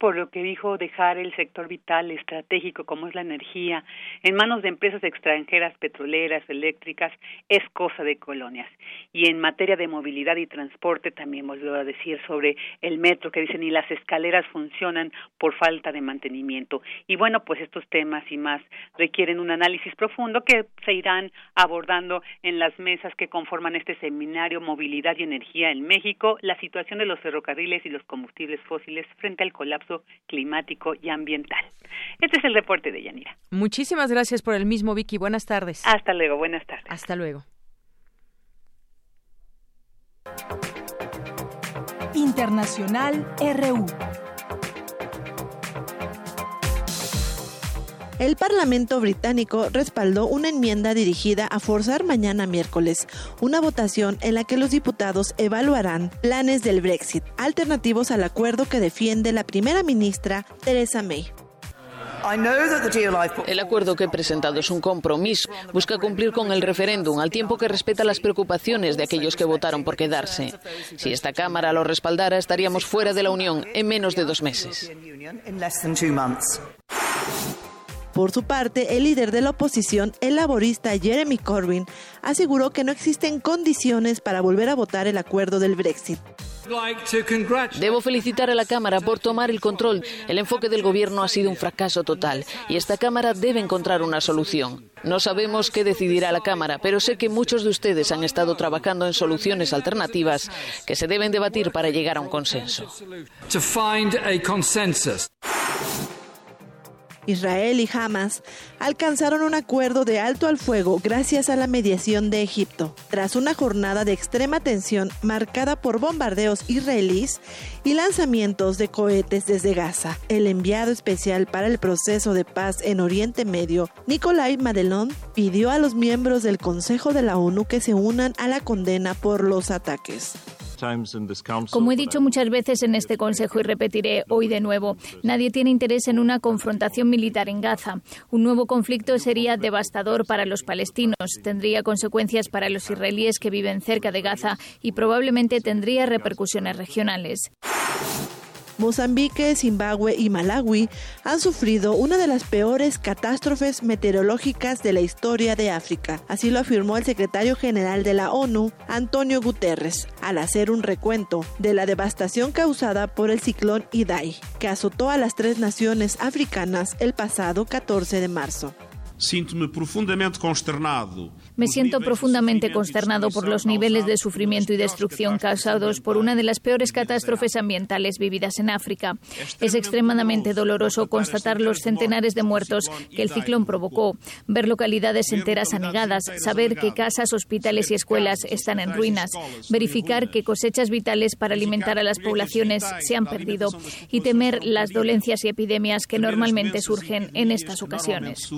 por lo que dijo dejar el sector vital estratégico como es la energía en manos de empresas extranjeras petroleras, eléctricas, es cosa de colonias. Y en materia de movilidad y transporte también volvió a decir sobre el metro que dicen ni las escaleras funcionan por falta de mantenimiento. Y bueno, pues estos temas y más requieren un análisis profundo que se irán abordando en las mesas que conforman este seminario Movilidad y Energía en México, la situación de los ferrocarriles y los combustibles fósiles frente al colapso climático y ambiental. Este es el reporte de Yanira. Muchísimas gracias por el mismo, Vicky. Buenas tardes. Hasta luego, buenas tardes. Hasta luego. Internacional RU. El Parlamento británico respaldó una enmienda dirigida a forzar mañana miércoles una votación en la que los diputados evaluarán planes del Brexit, alternativos al acuerdo que defiende la primera ministra Theresa May. El acuerdo que he presentado es un compromiso. Busca cumplir con el referéndum al tiempo que respeta las preocupaciones de aquellos que votaron por quedarse. Si esta Cámara lo respaldara, estaríamos fuera de la Unión en menos de dos meses. Por su parte, el líder de la oposición, el laborista Jeremy Corbyn, aseguró que no existen condiciones para volver a votar el acuerdo del Brexit. Debo felicitar a la Cámara por tomar el control. El enfoque del Gobierno ha sido un fracaso total y esta Cámara debe encontrar una solución. No sabemos qué decidirá la Cámara, pero sé que muchos de ustedes han estado trabajando en soluciones alternativas que se deben debatir para llegar a un consenso. Israel y Hamas alcanzaron un acuerdo de alto al fuego gracias a la mediación de Egipto, tras una jornada de extrema tensión marcada por bombardeos israelíes y lanzamientos de cohetes desde Gaza. El enviado especial para el proceso de paz en Oriente Medio, Nicolai Madelon, pidió a los miembros del Consejo de la ONU que se unan a la condena por los ataques. Como he dicho muchas veces en este Consejo y repetiré hoy de nuevo, nadie tiene interés en una confrontación militar en Gaza. Un nuevo conflicto sería devastador para los palestinos, tendría consecuencias para los israelíes que viven cerca de Gaza y probablemente tendría repercusiones regionales. Mozambique, Zimbabue y Malawi han sufrido una de las peores catástrofes meteorológicas de la historia de África. Así lo afirmó el secretario general de la ONU, Antonio Guterres, al hacer un recuento de la devastación causada por el ciclón Idai, que azotó a las tres naciones africanas el pasado 14 de marzo. Me siento profundamente consternado por los niveles de sufrimiento y destrucción causados por una de las peores catástrofes ambientales vividas en África. Es extremadamente doloroso constatar los centenares de muertos que el ciclón provocó, ver localidades enteras anegadas, saber que casas, hospitales y escuelas están en ruinas, verificar que cosechas vitales para alimentar a las poblaciones se han perdido y temer las dolencias y epidemias que normalmente surgen en estas ocasiones.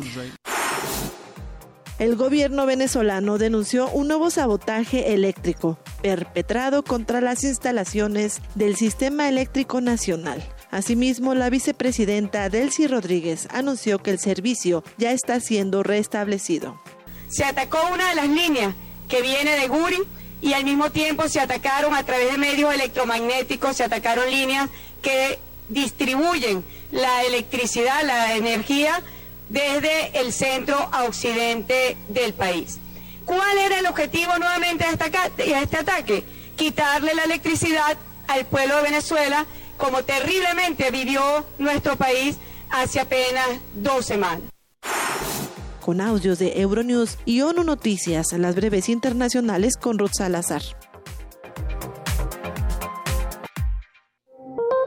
El gobierno venezolano denunció un nuevo sabotaje eléctrico perpetrado contra las instalaciones del Sistema Eléctrico Nacional. Asimismo, la vicepresidenta Delcy Rodríguez anunció que el servicio ya está siendo restablecido. Se atacó una de las líneas que viene de Guri y al mismo tiempo se atacaron a través de medios electromagnéticos, se atacaron líneas que distribuyen la electricidad, la energía desde el centro a occidente del país. ¿Cuál era el objetivo nuevamente de este ataque? Quitarle la electricidad al pueblo de Venezuela, como terriblemente vivió nuestro país hace apenas dos semanas. Con audios de Euronews y ONU Noticias, las breves internacionales con Ruth Salazar.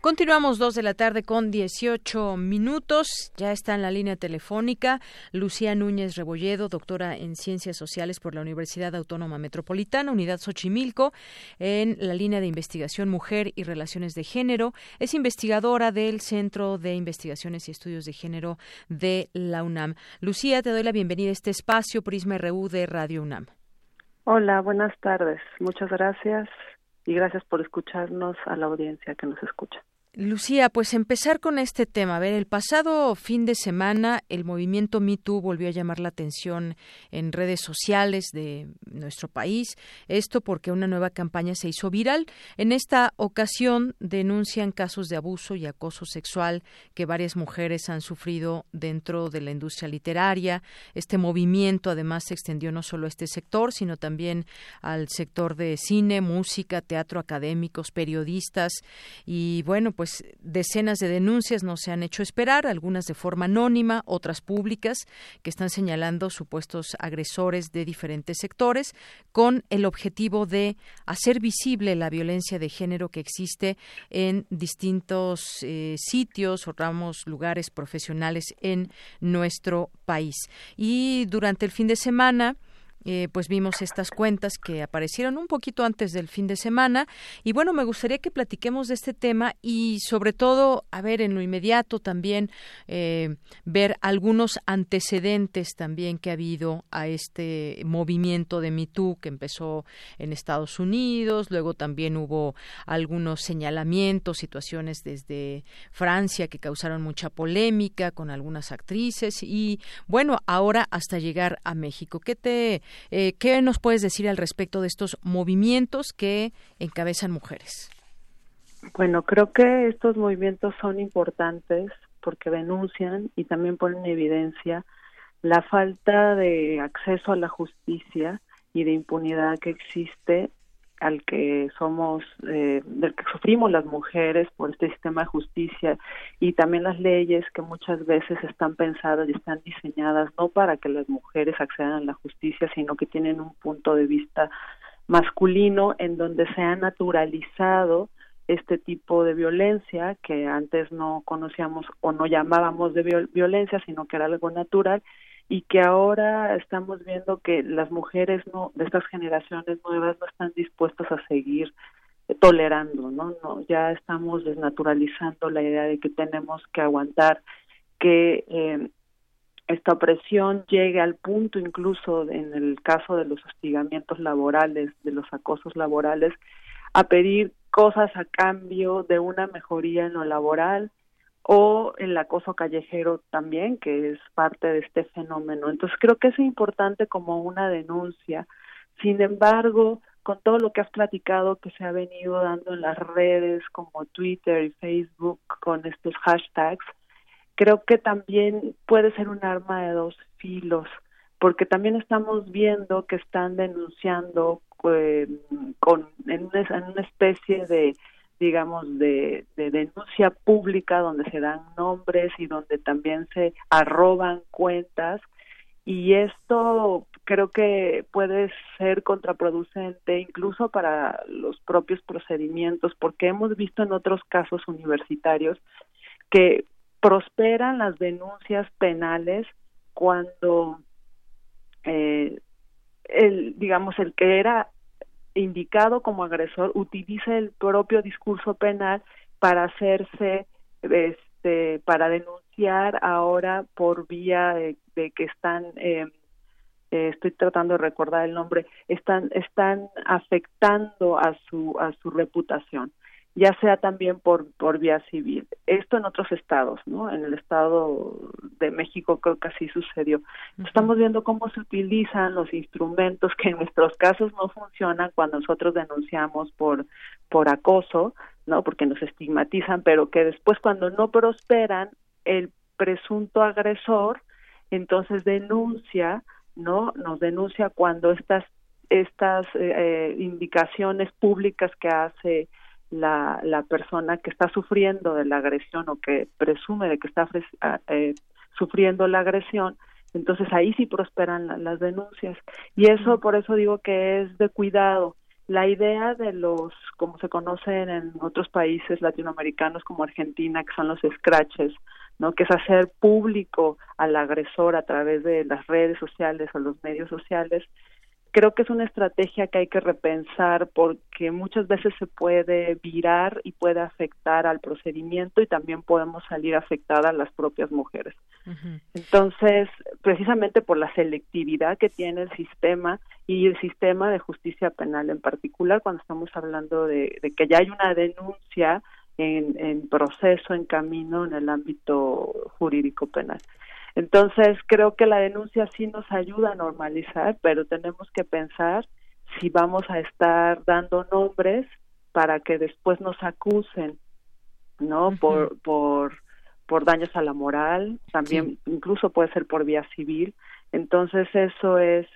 Continuamos dos de la tarde con 18 minutos. Ya está en la línea telefónica Lucía Núñez Rebolledo, doctora en Ciencias Sociales por la Universidad Autónoma Metropolitana, Unidad Xochimilco, en la línea de investigación Mujer y Relaciones de Género. Es investigadora del Centro de Investigaciones y Estudios de Género de la UNAM. Lucía, te doy la bienvenida a este espacio Prisma RU de Radio UNAM. Hola, buenas tardes. Muchas gracias y gracias por escucharnos a la audiencia que nos escucha. Lucía, pues empezar con este tema. A ver, el pasado fin de semana el movimiento Me volvió a llamar la atención en redes sociales de nuestro país. Esto porque una nueva campaña se hizo viral. En esta ocasión denuncian casos de abuso y acoso sexual que varias mujeres han sufrido dentro de la industria literaria. Este movimiento además se extendió no solo a este sector, sino también al sector de cine, música, teatro académicos, periodistas y bueno, pues decenas de denuncias no se han hecho esperar, algunas de forma anónima, otras públicas, que están señalando supuestos agresores de diferentes sectores, con el objetivo de hacer visible la violencia de género que existe en distintos eh, sitios o ramos, lugares profesionales en nuestro país. Y durante el fin de semana, eh, pues vimos estas cuentas que aparecieron un poquito antes del fin de semana. Y bueno me gustaría que platiquemos de este tema y sobre todo a ver en lo inmediato también eh, ver algunos antecedentes también que ha habido a este movimiento de MeToo que empezó en Estados Unidos. Luego también hubo algunos señalamientos situaciones desde Francia que causaron mucha polémica con algunas actrices. Y bueno ahora hasta llegar a México. Qué te eh, ¿Qué nos puedes decir al respecto de estos movimientos que encabezan mujeres? Bueno, creo que estos movimientos son importantes porque denuncian y también ponen en evidencia la falta de acceso a la justicia y de impunidad que existe al que somos, eh, del que sufrimos las mujeres por este sistema de justicia y también las leyes que muchas veces están pensadas y están diseñadas no para que las mujeres accedan a la justicia, sino que tienen un punto de vista masculino en donde se ha naturalizado este tipo de violencia que antes no conocíamos o no llamábamos de violencia, sino que era algo natural y que ahora estamos viendo que las mujeres no de estas generaciones nuevas no están dispuestas a seguir tolerando, ¿no? no ya estamos desnaturalizando la idea de que tenemos que aguantar que eh, esta opresión llegue al punto incluso en el caso de los hostigamientos laborales, de los acosos laborales, a pedir cosas a cambio de una mejoría en lo laboral, o el acoso callejero también, que es parte de este fenómeno. Entonces creo que es importante como una denuncia. Sin embargo, con todo lo que has platicado que se ha venido dando en las redes como Twitter y Facebook con estos hashtags, creo que también puede ser un arma de dos filos, porque también estamos viendo que están denunciando eh, con en una especie de digamos, de, denuncia pública donde se dan nombres y donde también se arroban cuentas. Y esto creo que puede ser contraproducente incluso para los propios procedimientos porque hemos visto en otros casos universitarios que prosperan las denuncias penales cuando eh, el digamos el que era indicado como agresor utiliza el propio discurso penal para hacerse este para denunciar ahora por vía de, que están eh, eh, estoy tratando de recordar el nombre están están afectando a su a su reputación ya sea también por, por vía civil. Esto en otros estados, ¿no? En el estado de México creo que así sucedió. Estamos viendo cómo se utilizan los instrumentos que en nuestros casos no funcionan cuando nosotros denunciamos por, por acoso, ¿no? Porque nos estigmatizan, pero que después cuando no prosperan, el presunto agresor entonces denuncia, ¿no? Nos denuncia cuando estas estas eh, eh indicaciones públicas que hace la, la persona que está sufriendo de la agresión o que presume de que está ah, eh, sufriendo la agresión, entonces ahí sí prosperan las denuncias. Y eso, por eso digo que es de cuidado. La idea de los, como se conocen en otros países latinoamericanos como Argentina, que son los scratches, ¿no? que es hacer público al agresor a través de las redes sociales o los medios sociales, creo que es una estrategia que hay que repensar porque muchas veces se puede virar y puede afectar al procedimiento y también podemos salir afectadas las propias mujeres. Entonces, precisamente por la selectividad que tiene el sistema y el sistema de justicia penal en particular, cuando estamos hablando de, de que ya hay una denuncia en, en proceso, en camino en el ámbito jurídico penal. Entonces, creo que la denuncia sí nos ayuda a normalizar, pero tenemos que pensar si vamos a estar dando nombres para que después nos acusen, ¿no? Por por por daños a la moral, también incluso puede ser por vía civil. Entonces, eso es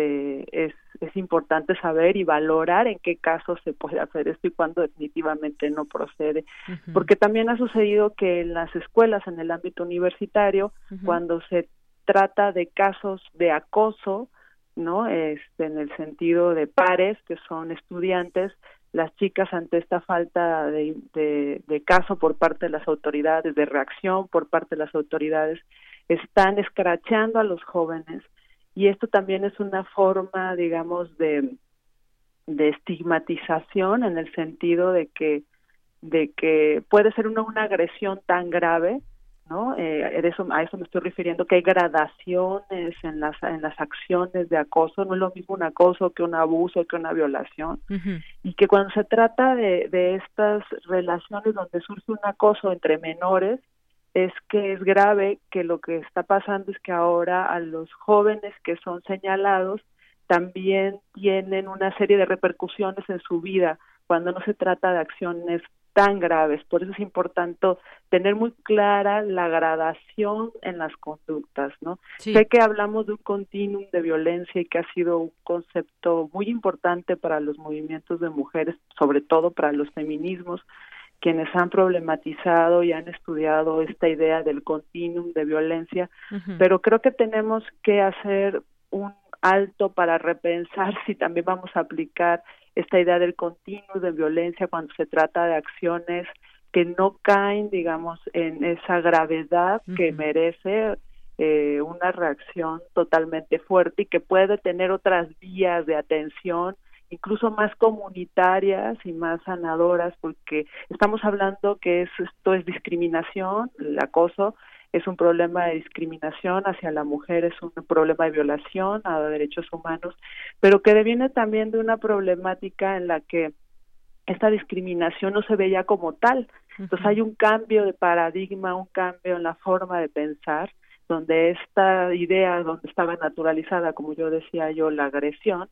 este es es importante saber y valorar en qué casos se puede hacer esto y cuándo definitivamente no procede. Porque también ha sucedido que en las escuelas, en el ámbito universitario, cuando se trata de casos de acoso, ¿no? Este, en el sentido de pares, que son estudiantes, las chicas ante esta falta de, de, de, caso por parte de las autoridades, de reacción por parte de las autoridades, están escrachando a los jóvenes y esto también es una forma, digamos, de, de estigmatización en el sentido de que de que puede ser una, una agresión tan grave ¿no? Eh, eso, a eso me estoy refiriendo, que hay gradaciones en las, en las acciones de acoso, no es lo mismo un acoso que un abuso, que una violación, y que cuando se trata de, de estas relaciones donde surge un acoso entre menores, es que es grave que lo que está pasando es que ahora a los jóvenes que son señalados también tienen una serie de repercusiones en su vida cuando no se trata de acciones tan graves. Por eso es importante tener muy clara la gradación en las conductas, ¿no? Sé que hablamos de un continuum de violencia y que ha sido un concepto muy importante para los movimientos de mujeres, sobre todo para los feminismos, quienes han problematizado y han estudiado esta idea del continuum de violencia, pero creo que tenemos que hacer un alto para repensar si también vamos a aplicar esta idea del continuum de violencia cuando se trata de acciones que no caen, digamos, en esa gravedad que merece eh, una reacción totalmente fuerte y que puede tener otras vías de atención incluso más comunitarias y más sanadoras, porque estamos hablando que es, esto es discriminación, el acoso es un problema de discriminación hacia la mujer, es un problema de violación a derechos humanos, pero que deviene también de una problemática en la que esta discriminación no se veía como tal. Entonces hay un cambio de paradigma, un cambio en la forma de pensar donde esta idea, donde estaba naturalizada, como yo decía yo, la agresión,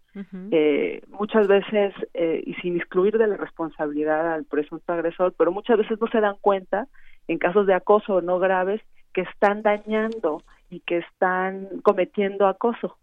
eh, muchas veces, eh, y sin excluir de la responsabilidad al presunto agresor, pero muchas veces no se dan cuenta, en casos de acoso no graves, que están dañando y que están cometiendo acoso.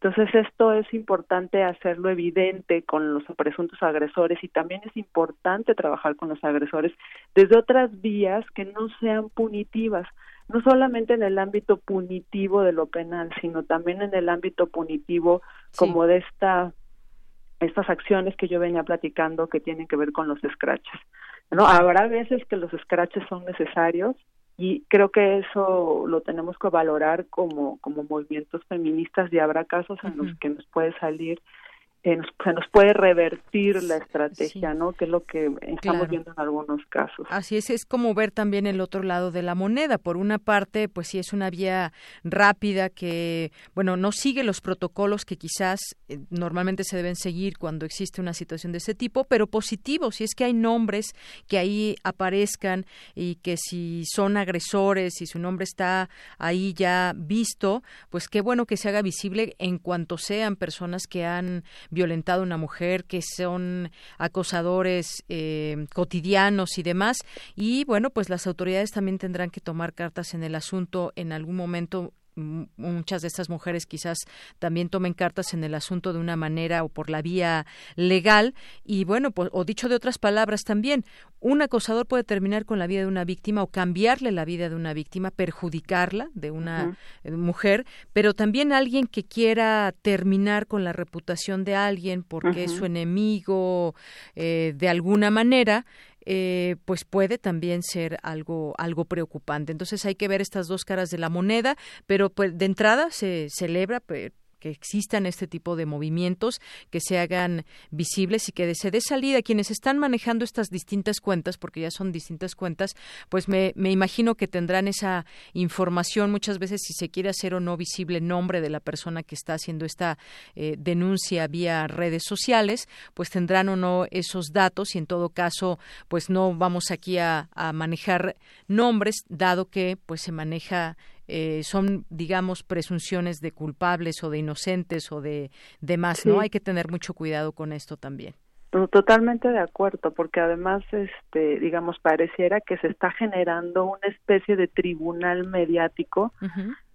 Entonces esto es importante hacerlo evidente con los presuntos agresores y también es importante trabajar con los agresores desde otras vías que no sean punitivas no solamente en el ámbito punitivo de lo penal, sino también en el ámbito punitivo como de esta estas acciones que yo venía platicando que tienen que ver con los scratches. ¿no? Habrá veces que los scratches son necesarios, y creo que eso lo tenemos que valorar como, como movimientos feministas y habrá casos en los que nos puede salir se nos puede revertir la estrategia, ¿no? Que es lo que estamos viendo en algunos casos. Así es, es como ver también el otro lado de la moneda. Por una parte, pues sí es una vía rápida que, bueno, no sigue los protocolos que quizás eh, normalmente se deben seguir cuando existe una situación de ese tipo, pero positivo, si es que hay nombres que ahí aparezcan y que si son agresores, si su nombre está ahí ya visto, pues qué bueno que se haga visible en cuanto sean personas que han violentado una mujer, que son acosadores eh, cotidianos y demás. Y bueno, pues las autoridades también tendrán que tomar cartas en el asunto en algún momento muchas de estas mujeres quizás también tomen cartas en el asunto de una manera o por la vía legal y bueno pues o dicho de otras palabras también un acosador puede terminar con la vida de una víctima o cambiarle la vida de una víctima perjudicarla de una eh, mujer pero también alguien que quiera terminar con la reputación de alguien porque es su enemigo eh, de alguna manera eh, pues puede también ser algo algo preocupante. Entonces hay que ver estas dos caras de la moneda, pero pues de entrada se celebra que existan este tipo de movimientos, que se hagan visibles y que se dé salida. Quienes están manejando estas distintas cuentas, porque ya son distintas cuentas, pues me, me imagino que tendrán esa información muchas veces si se quiere hacer o no visible el nombre de la persona que está haciendo esta eh, denuncia vía redes sociales, pues tendrán o no esos datos y en todo caso, pues no vamos aquí a, a manejar nombres, dado que pues se maneja eh, son, digamos, presunciones de culpables o de inocentes o de demás, ¿no? Hay que tener mucho cuidado con esto también. Totalmente de acuerdo, porque además, este, digamos, pareciera que se está generando una especie de tribunal mediático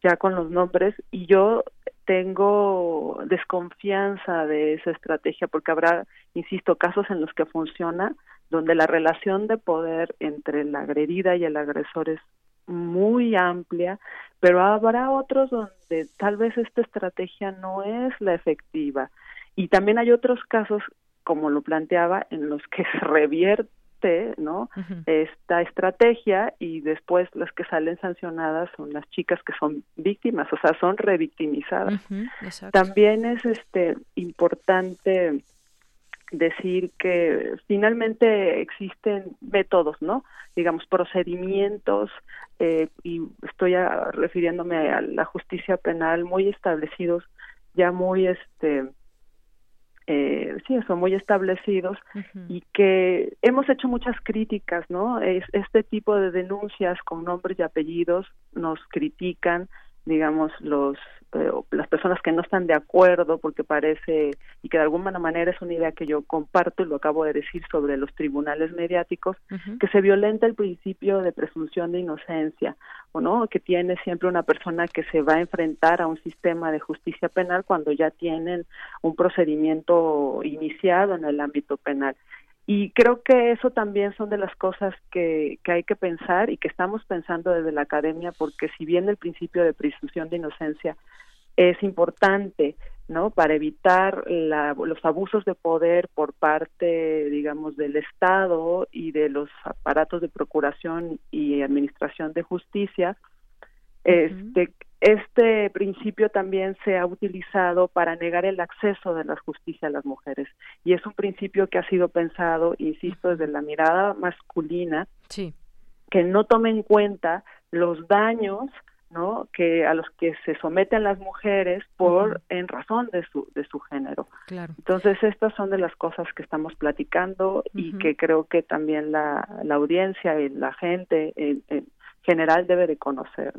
ya con los nombres y yo tengo desconfianza de esa estrategia porque habrá, insisto, casos en los que funciona donde la relación de poder entre la agredida y el agresor es muy amplia, pero habrá otros donde tal vez esta estrategia no es la efectiva. Y también hay otros casos, como lo planteaba, en los que se revierte ¿no? esta estrategia y después las que salen sancionadas son las chicas que son víctimas, o sea, son revictimizadas. También es este importante decir que finalmente existen métodos, ¿no? Digamos, procedimientos, eh, y estoy refiriéndome a la justicia penal muy establecidos, ya muy, este, eh, sí, son muy establecidos y que hemos hecho muchas críticas, ¿no? Es, este tipo de denuncias con nombres y apellidos nos critican, digamos, los eh, las personas que no están de acuerdo porque parece y que de alguna manera es una idea que yo comparto y lo acabo de decir sobre los tribunales mediáticos que se violenta el principio de presunción de inocencia o no que tiene siempre una persona que se va a enfrentar a un sistema de justicia penal cuando ya tienen un procedimiento iniciado en el ámbito penal y creo que eso también son de las cosas que, que hay que pensar y que estamos pensando desde la academia, porque si bien el principio de presunción de inocencia es importante, ¿no? Para evitar los abusos de poder por parte, digamos, del Estado y de los aparatos de procuración y administración de justicia, este, este principio también se ha utilizado para negar el acceso de la justicia a las mujeres y es un principio que ha sido pensado, insisto, desde la mirada masculina, que no tome en cuenta los daños ¿no? que a los que se someten las mujeres por en razón de su de su género. Entonces estas son de las cosas que estamos platicando y que creo que también la, la audiencia y la gente en, en general debe de conocer.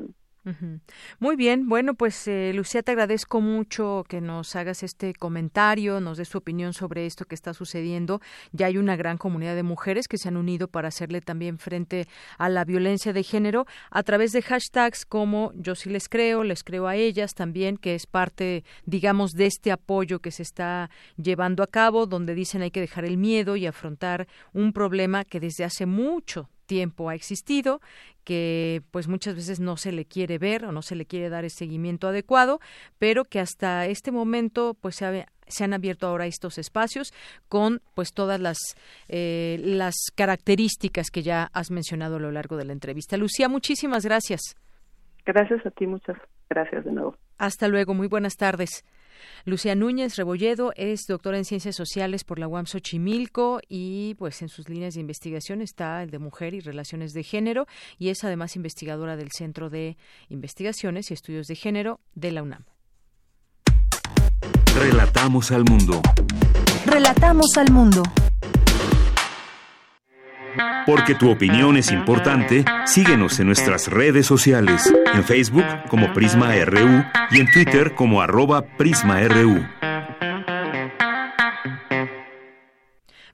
Muy bien, bueno, pues eh, Lucía, te agradezco mucho que nos hagas este comentario, nos des tu opinión sobre esto que está sucediendo. Ya hay una gran comunidad de mujeres que se han unido para hacerle también frente a la violencia de género a través de hashtags como yo sí les creo, les creo a ellas también, que es parte, digamos, de este apoyo que se está llevando a cabo, donde dicen hay que dejar el miedo y afrontar un problema que desde hace mucho tiempo ha existido, que pues muchas veces no se le quiere ver o no se le quiere dar el seguimiento adecuado, pero que hasta este momento pues se, se han abierto ahora estos espacios con pues todas las eh, las características que ya has mencionado a lo largo de la entrevista. Lucía, muchísimas gracias. Gracias a ti, muchas gracias de nuevo. Hasta luego, muy buenas tardes. Lucía Núñez Rebolledo es doctora en Ciencias Sociales por la UAM Xochimilco y pues en sus líneas de investigación está el de mujer y relaciones de género y es además investigadora del Centro de Investigaciones y Estudios de Género de la UNAM. Relatamos al mundo. Relatamos al mundo. Porque tu opinión es importante, síguenos en nuestras redes sociales, en Facebook como Prisma RU y en Twitter como arroba PrismaRU.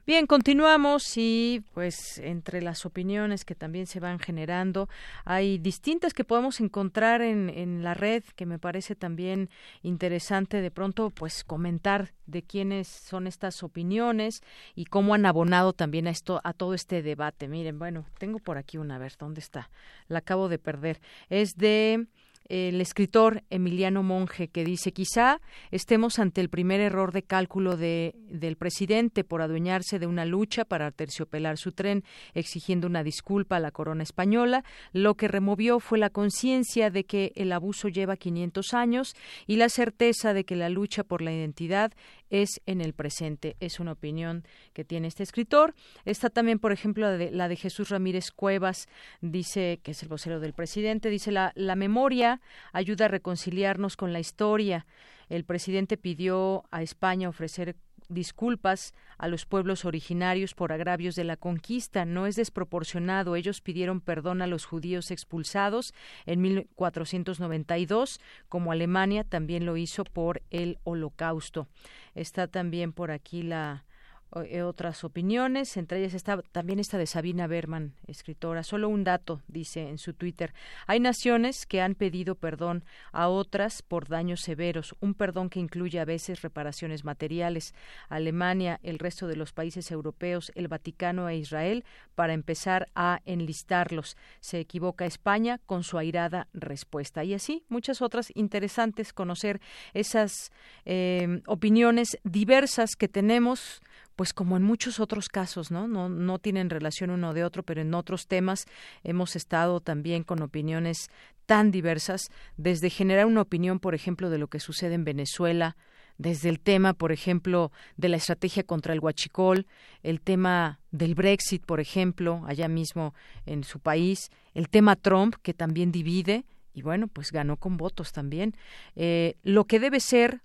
Bien, continuamos y pues entre las opiniones que también se van generando, hay distintas que podemos encontrar en, en la red que me parece también interesante de pronto pues comentar de quiénes son estas opiniones y cómo han abonado también a esto a todo este debate. Miren, bueno, tengo por aquí una, a ver, ¿dónde está? La acabo de perder. Es de el escritor Emiliano Monge, que dice quizá estemos ante el primer error de cálculo de, del presidente por adueñarse de una lucha para terciopelar su tren, exigiendo una disculpa a la corona española. Lo que removió fue la conciencia de que el abuso lleva 500 años y la certeza de que la lucha por la identidad es en el presente. Es una opinión que tiene este escritor. Está también, por ejemplo, la de, la de Jesús Ramírez Cuevas, dice, que es el vocero del presidente, dice, la, la memoria ayuda a reconciliarnos con la historia. El presidente pidió a España ofrecer disculpas a los pueblos originarios por agravios de la conquista. No es desproporcionado. Ellos pidieron perdón a los judíos expulsados en 1492, como Alemania también lo hizo por el Holocausto. Está también por aquí la otras opiniones, entre ellas está también esta de Sabina Berman, escritora. Solo un dato, dice en su Twitter. Hay naciones que han pedido perdón a otras por daños severos, un perdón que incluye a veces reparaciones materiales. Alemania, el resto de los países europeos, el Vaticano e Israel, para empezar a enlistarlos. Se equivoca España con su airada respuesta. Y así, muchas otras interesantes conocer esas eh, opiniones diversas que tenemos pues como en muchos otros casos, ¿no? ¿no? No tienen relación uno de otro, pero en otros temas hemos estado también con opiniones tan diversas, desde generar una opinión, por ejemplo, de lo que sucede en Venezuela, desde el tema, por ejemplo, de la estrategia contra el huachicol, el tema del Brexit, por ejemplo, allá mismo en su país, el tema Trump, que también divide, y bueno, pues ganó con votos también. Eh, lo que debe ser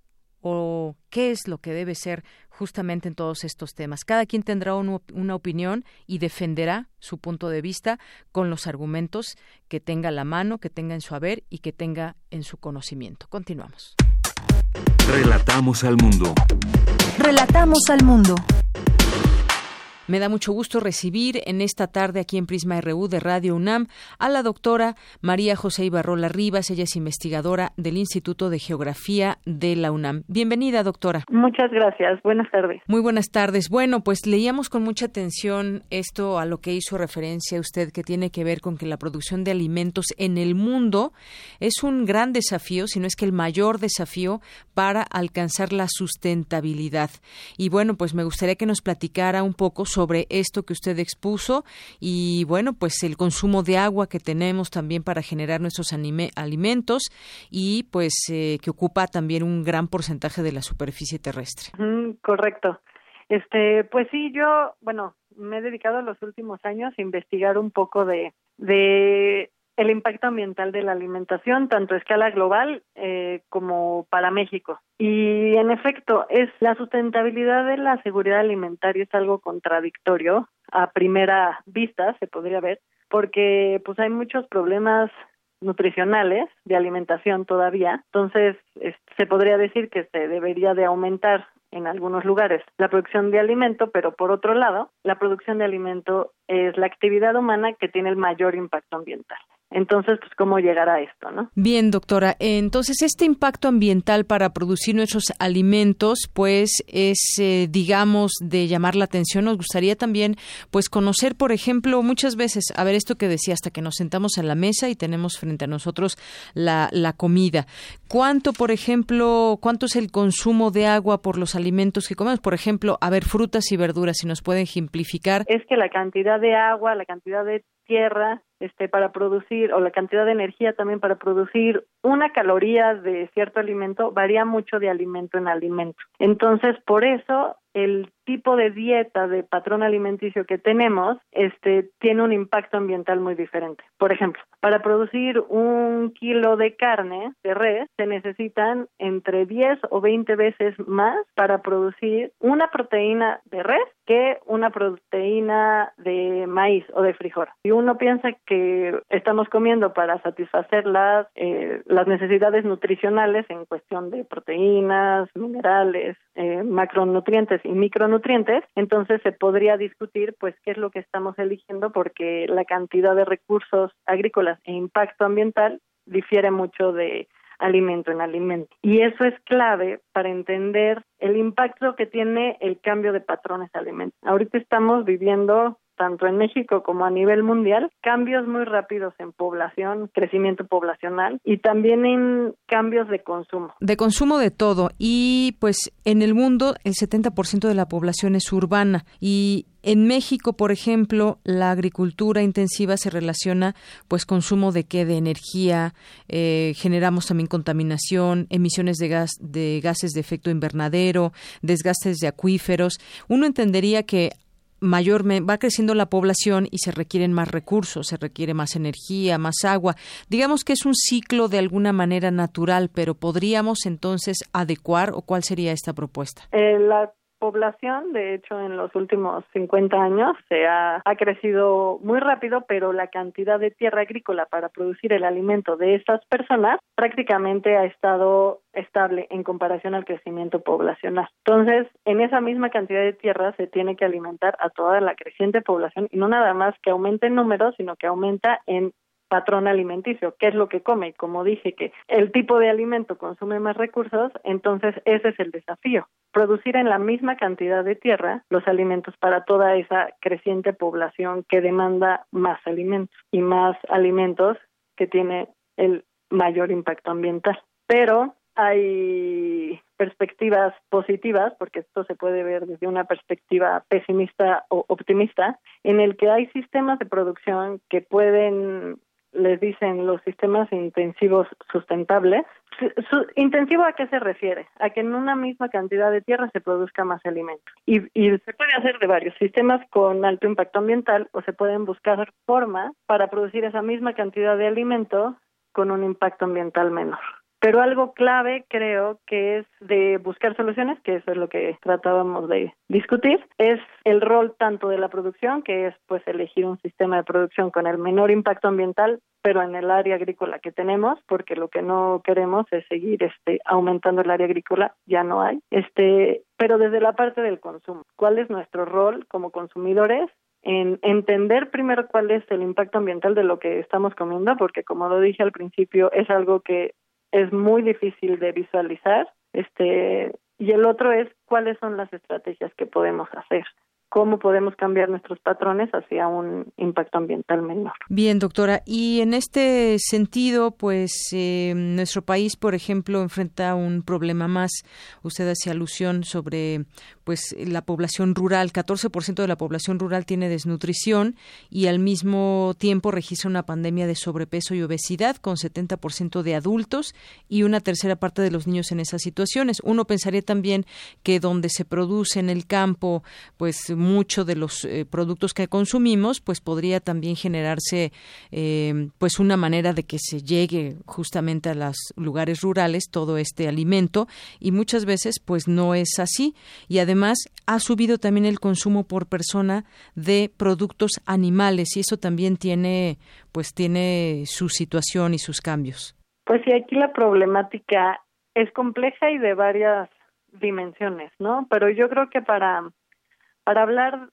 o qué es lo que debe ser justamente en todos estos temas. Cada quien tendrá una opinión y defenderá su punto de vista con los argumentos que tenga a la mano, que tenga en su haber y que tenga en su conocimiento. Continuamos. Relatamos al mundo. Relatamos al mundo. Me da mucho gusto recibir en esta tarde aquí en Prisma RU de Radio UNAM a la doctora María José Ibarrola Rivas. Ella es investigadora del Instituto de Geografía de la UNAM. Bienvenida, doctora. Muchas gracias. Buenas tardes. Muy buenas tardes. Bueno, pues leíamos con mucha atención esto a lo que hizo referencia usted, que tiene que ver con que la producción de alimentos en el mundo es un gran desafío, si no es que el mayor desafío para alcanzar la sustentabilidad. Y bueno, pues me gustaría que nos platicara un poco sobre esto que usted expuso y bueno, pues el consumo de agua que tenemos también para generar nuestros alimentos y pues eh, que ocupa también un gran porcentaje de la superficie terrestre. correcto. Este, pues sí, yo, bueno, me he dedicado los últimos años a investigar un poco de el impacto ambiental de la alimentación, tanto a escala global eh, como para México. Y en efecto, es la sustentabilidad de la seguridad alimentaria es algo contradictorio a primera vista, se podría ver, porque pues hay muchos problemas nutricionales de alimentación todavía. Entonces, se podría decir que se debería de aumentar en algunos lugares la producción de alimento, pero por otro lado, la producción de alimento es la actividad humana que tiene el mayor impacto ambiental. Entonces, pues, ¿cómo llegar a esto, no? Bien, doctora. Entonces, este impacto ambiental para producir nuestros alimentos, pues, es, eh, digamos, de llamar la atención. Nos gustaría también, pues, conocer, por ejemplo, muchas veces, a ver esto que decía, hasta que nos sentamos en la mesa y tenemos frente a nosotros la, la comida. ¿Cuánto, por ejemplo, cuánto es el consumo de agua por los alimentos que comemos? Por ejemplo, a ver, frutas y verduras, si nos pueden ejemplificar. Es que la cantidad de agua, la cantidad de tierra este para producir o la cantidad de energía también para producir una caloría de cierto alimento varía mucho de alimento en alimento. Entonces, por eso el tipo de dieta de patrón alimenticio que tenemos este tiene un impacto ambiental muy diferente. Por ejemplo, para producir un kilo de carne de res se necesitan entre 10 o 20 veces más para producir una proteína de res que una proteína de maíz o de frijol. Y uno piensa que estamos comiendo para satisfacer las, eh, las necesidades nutricionales en cuestión de proteínas, minerales, eh, macronutrientes y micronutrientes, entonces se podría discutir pues qué es lo que estamos eligiendo porque la cantidad de recursos agrícolas e impacto ambiental difiere mucho de alimento en alimento. Y eso es clave para entender el impacto que tiene el cambio de patrones de alimento. Ahorita estamos viviendo tanto en México como a nivel mundial, cambios muy rápidos en población, crecimiento poblacional y también en cambios de consumo. De consumo de todo y pues en el mundo el 70% de la población es urbana y en México, por ejemplo, la agricultura intensiva se relaciona, pues, consumo de qué, de energía, eh, generamos también contaminación, emisiones de gas, de gases de efecto invernadero, desgastes de acuíferos. Uno entendería que mayormente va creciendo la población y se requieren más recursos, se requiere más energía, más agua. Digamos que es un ciclo de alguna manera natural, pero podríamos entonces adecuar o cuál sería esta propuesta. Eh, población, de hecho, en los últimos 50 años se ha, ha, crecido muy rápido, pero la cantidad de tierra agrícola para producir el alimento de estas personas prácticamente ha estado estable en comparación al crecimiento poblacional. Entonces, en esa misma cantidad de tierra se tiene que alimentar a toda la creciente población y no nada más que aumente en números, sino que aumenta en patrón alimenticio, qué es lo que come. Y como dije que el tipo de alimento consume más recursos, entonces ese es el desafío. Producir en la misma cantidad de tierra los alimentos para toda esa creciente población que demanda más alimentos y más alimentos que tiene el mayor impacto ambiental. Pero hay perspectivas positivas, porque esto se puede ver desde una perspectiva pesimista o optimista, en el que hay sistemas de producción que pueden les dicen los sistemas intensivos sustentables. ¿Intensivo a qué se refiere? A que en una misma cantidad de tierra se produzca más alimento. Y, y se puede hacer de varios sistemas con alto impacto ambiental o se pueden buscar formas para producir esa misma cantidad de alimento con un impacto ambiental menor. Pero algo clave creo que es de buscar soluciones, que eso es lo que tratábamos de discutir, es el rol tanto de la producción, que es pues elegir un sistema de producción con el menor impacto ambiental, pero en el área agrícola que tenemos, porque lo que no queremos es seguir este aumentando el área agrícola, ya no hay. Este, pero desde la parte del consumo, ¿cuál es nuestro rol como consumidores en entender primero cuál es el impacto ambiental de lo que estamos comiendo, porque como lo dije al principio, es algo que es muy difícil de visualizar. Este, y el otro es cuáles son las estrategias que podemos hacer cómo podemos cambiar nuestros patrones hacia un impacto ambiental menor. Bien, doctora. Y en este sentido, pues eh, nuestro país, por ejemplo, enfrenta un problema más. Usted hacía alusión sobre pues la población rural. 14% de la población rural tiene desnutrición y al mismo tiempo registra una pandemia de sobrepeso y obesidad con 70% de adultos y una tercera parte de los niños en esas situaciones. Uno pensaría también que donde se produce en el campo, pues mucho de los eh, productos que consumimos, pues podría también generarse eh, pues una manera de que se llegue justamente a los lugares rurales todo este alimento y muchas veces pues no es así y además ha subido también el consumo por persona de productos animales y eso también tiene pues tiene su situación y sus cambios. Pues sí, aquí la problemática es compleja y de varias dimensiones, ¿no? Pero yo creo que para para hablar,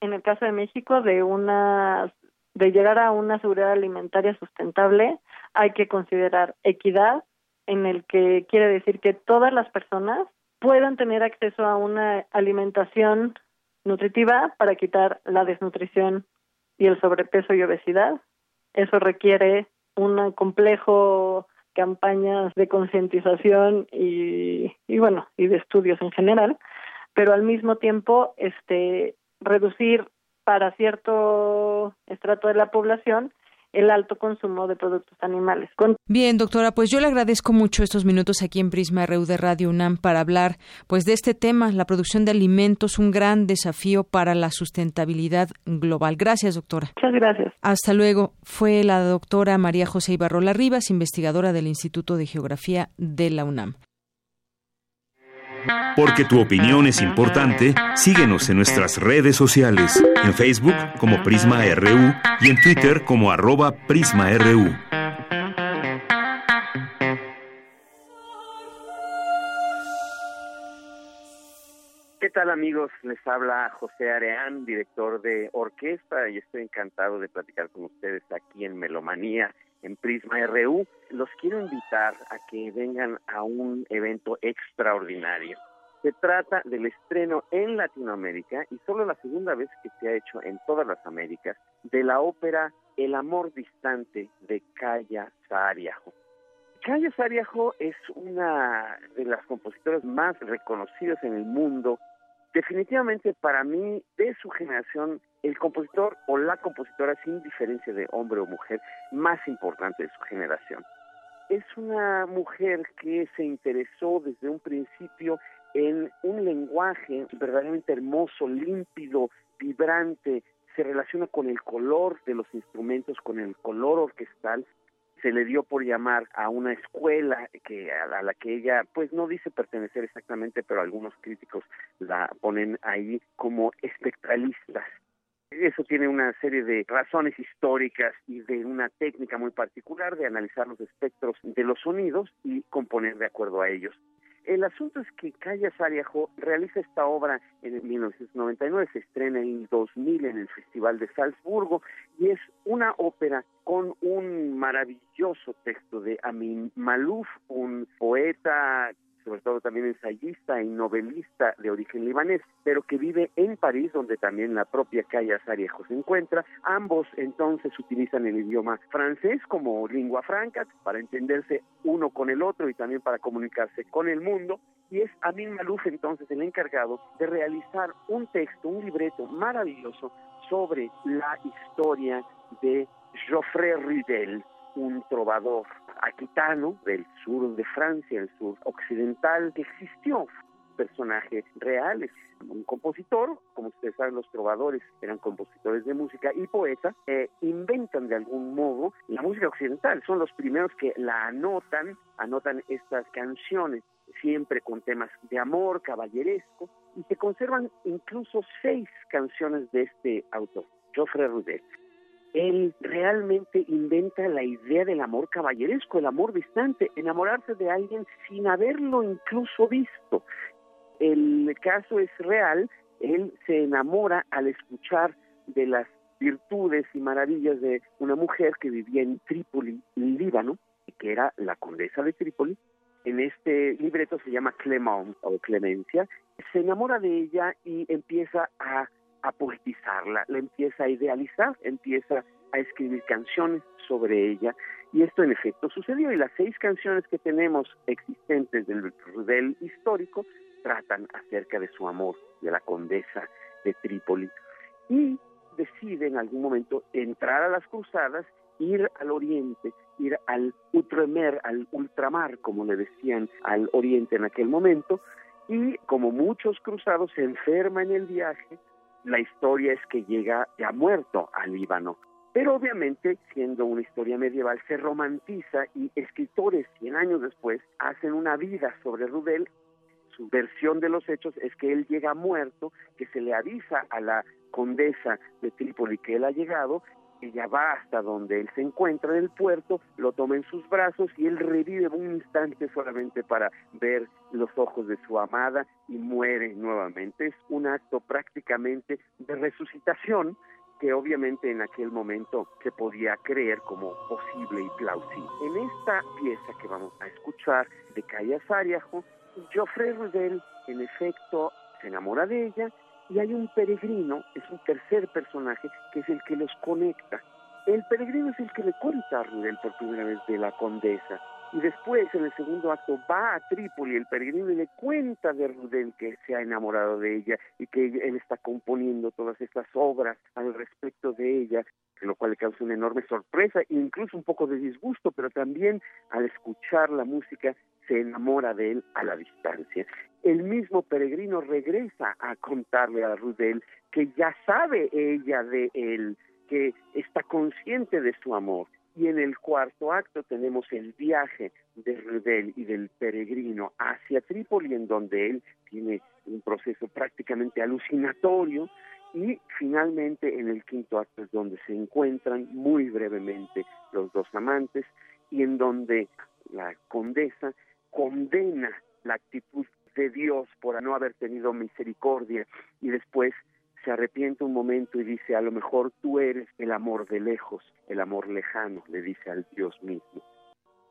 en el caso de México, de unas de llegar a una seguridad alimentaria sustentable, hay que considerar equidad, en el que quiere decir que todas las personas puedan tener acceso a una alimentación nutritiva para quitar la desnutrición y el sobrepeso y obesidad. Eso requiere un complejo campañas de concientización y, y bueno y de estudios en general pero al mismo tiempo este reducir para cierto estrato de la población el alto consumo de productos animales. Bien, doctora, pues yo le agradezco mucho estos minutos aquí en Prisma RU de Radio UNAM para hablar pues de este tema, la producción de alimentos, un gran desafío para la sustentabilidad global. Gracias, doctora. Muchas gracias. Hasta luego. Fue la doctora María José Ibarrola Rivas, investigadora del Instituto de Geografía de la UNAM. Porque tu opinión es importante, síguenos en nuestras redes sociales, en Facebook como Prisma RU y en Twitter como arroba PrismaRU. ¿Qué tal amigos? Les habla José Areán, director de orquesta, y estoy encantado de platicar con ustedes aquí en Melomanía, en Prisma RU. Los quiero invitar a que vengan a un evento extraordinario. Se trata del estreno en Latinoamérica y solo la segunda vez que se ha hecho en todas las Américas de la ópera El amor distante de Calla Sariajo. Calla Sariajo es una de las compositoras más reconocidas en el mundo. Definitivamente para mí, de su generación, el compositor o la compositora, sin diferencia de hombre o mujer, más importante de su generación. Es una mujer que se interesó desde un principio en un lenguaje verdaderamente hermoso, límpido, vibrante, se relaciona con el color de los instrumentos, con el color orquestal. Se le dio por llamar a una escuela que a la que ella pues no dice pertenecer exactamente, pero algunos críticos la ponen ahí como espectralistas. Eso tiene una serie de razones históricas y de una técnica muy particular de analizar los espectros de los sonidos y componer de acuerdo a ellos. El asunto es que Calla Sariajo realiza esta obra en 1999, se estrena en 2000 en el Festival de Salzburgo y es una ópera con un maravilloso texto de Amin Malouf, un poeta sobre todo también ensayista y novelista de origen libanés, pero que vive en París, donde también la propia Calla Sariejo se encuentra. Ambos entonces utilizan el idioma francés como lengua franca para entenderse uno con el otro y también para comunicarse con el mundo. Y es Amin Malouf entonces el encargado de realizar un texto, un libreto maravilloso sobre la historia de Geoffrey Ridel, un trovador aquitano del sur de Francia, el sur occidental, que existió personaje real, es un compositor, como ustedes saben los trovadores eran compositores de música y poetas, eh, inventan de algún modo la música occidental, son los primeros que la anotan, anotan estas canciones, siempre con temas de amor, caballeresco, y se conservan incluso seis canciones de este autor, Geoffrey Rudet él realmente inventa la idea del amor caballeresco, el amor distante, enamorarse de alguien sin haberlo incluso visto. El caso es real, él se enamora al escuchar de las virtudes y maravillas de una mujer que vivía en Trípoli, Líbano, que era la condesa de Trípoli. En este libreto se llama Clement o Clemencia. Se enamora de ella y empieza a a poetizarla, la empieza a idealizar, empieza a escribir canciones sobre ella y esto en efecto sucedió y las seis canciones que tenemos existentes del Rudel histórico tratan acerca de su amor de la condesa de Trípoli y decide en algún momento entrar a las cruzadas, ir al oriente, ir al Utremer, al ultramar, como le decían al oriente en aquel momento, y como muchos cruzados se enferma en el viaje, la historia es que llega ya muerto al Líbano. Pero obviamente, siendo una historia medieval, se romantiza y escritores 100 años después hacen una vida sobre Rudel. Su versión de los hechos es que él llega muerto, que se le avisa a la condesa de Trípoli que él ha llegado ella va hasta donde él se encuentra en el puerto, lo toma en sus brazos y él revive un instante solamente para ver los ojos de su amada y muere nuevamente. Es un acto prácticamente de resucitación que obviamente en aquel momento se podía creer como posible y plausible. En esta pieza que vamos a escuchar de Calla Sariajo, Geoffrey Rudel en efecto se enamora de ella y hay un peregrino, es un tercer personaje que es el que los conecta. El peregrino es el que le cuenta a Rudel por primera vez de la condesa y después en el segundo acto va a Trípoli el peregrino y le cuenta de Rudel que se ha enamorado de ella y que él está componiendo todas estas obras al respecto de ella lo cual le causa una enorme sorpresa e incluso un poco de disgusto, pero también al escuchar la música se enamora de él a la distancia. El mismo peregrino regresa a contarle a Rudel que ya sabe ella de él, que está consciente de su amor. Y en el cuarto acto tenemos el viaje de Rudel y del peregrino hacia Trípoli, en donde él tiene un proceso prácticamente alucinatorio, y finalmente en el quinto acto es donde se encuentran muy brevemente los dos amantes y en donde la condesa condena la actitud de Dios por no haber tenido misericordia y después se arrepiente un momento y dice, a lo mejor tú eres el amor de lejos, el amor lejano, le dice al Dios mismo.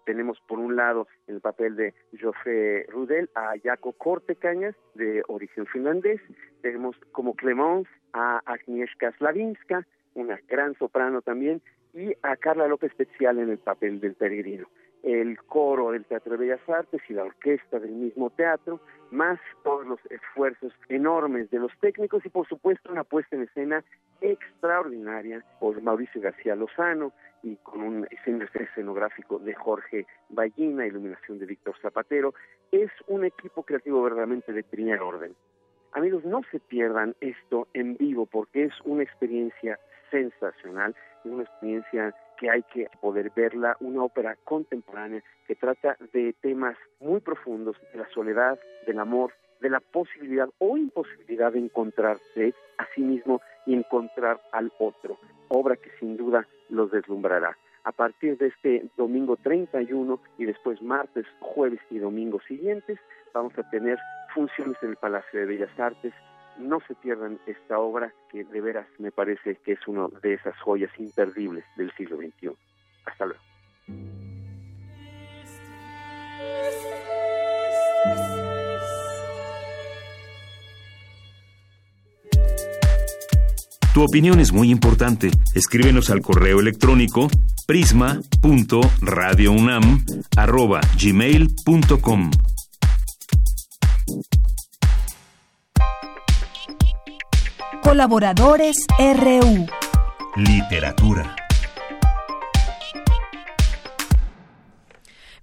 Tenemos por un lado el papel de José Rudel a Jaco Cortecañas, de origen finlandés. Tenemos como Clemence a Agnieszka Slavinska, una gran soprano también, y a Carla López Especial en el papel del peregrino el coro del Teatro de Bellas Artes y la orquesta del mismo teatro, más todos los esfuerzos enormes de los técnicos y por supuesto una puesta en escena extraordinaria por Mauricio García Lozano y con un escenográfico de Jorge Ballina, iluminación de Víctor Zapatero. Es un equipo creativo verdaderamente de primer orden. Amigos, no se pierdan esto en vivo porque es una experiencia sensacional, es una experiencia que hay que poder verla, una ópera contemporánea que trata de temas muy profundos, de la soledad, del amor, de la posibilidad o imposibilidad de encontrarse a sí mismo y encontrar al otro, obra que sin duda los deslumbrará. A partir de este domingo 31 y después martes, jueves y domingo siguientes, vamos a tener funciones en el Palacio de Bellas Artes, no se pierdan esta obra que de veras me parece que es una de esas joyas imperdibles del siglo XXI. Hasta luego. Tu opinión es muy importante. Escríbenos al correo electrónico prisma.radiounam@gmail.com. Colaboradores RU. Literatura.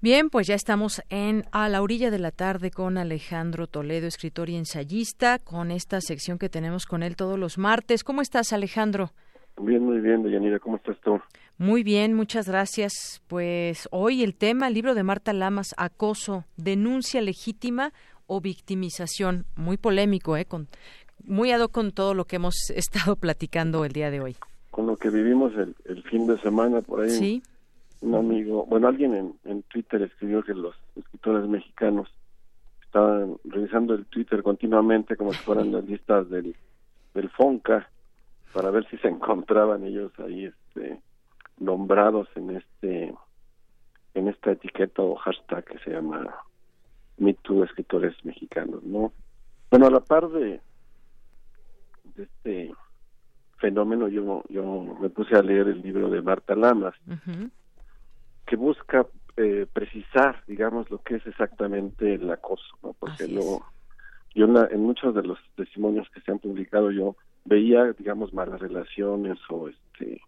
Bien, pues ya estamos en A la orilla de la tarde con Alejandro Toledo, escritor y ensayista, con esta sección que tenemos con él todos los martes. ¿Cómo estás, Alejandro? Bien, muy bien, Deyanira, ¿cómo estás tú? Muy bien, muchas gracias. Pues hoy el tema, el libro de Marta Lamas, Acoso, denuncia legítima o victimización, muy polémico, ¿eh? Con, muy ad con todo lo que hemos estado platicando el día de hoy. Con lo que vivimos el, fin de semana por ahí. Sí. Un amigo, bueno, alguien en, en Twitter escribió que los escritores mexicanos estaban revisando el Twitter continuamente como si fueran las listas del, del FONCA para ver si se encontraban ellos ahí este nombrados en este en esta etiqueta o hashtag que se llama MeToo escritores mexicanos, ¿no? Bueno, a la par de, de este fenómeno yo yo me puse a leer el libro de Marta Lamas que busca eh, precisar digamos lo que es exactamente el acoso no porque luego yo en, muchos de los testimonios que se han publicado yo veía digamos malas relaciones o este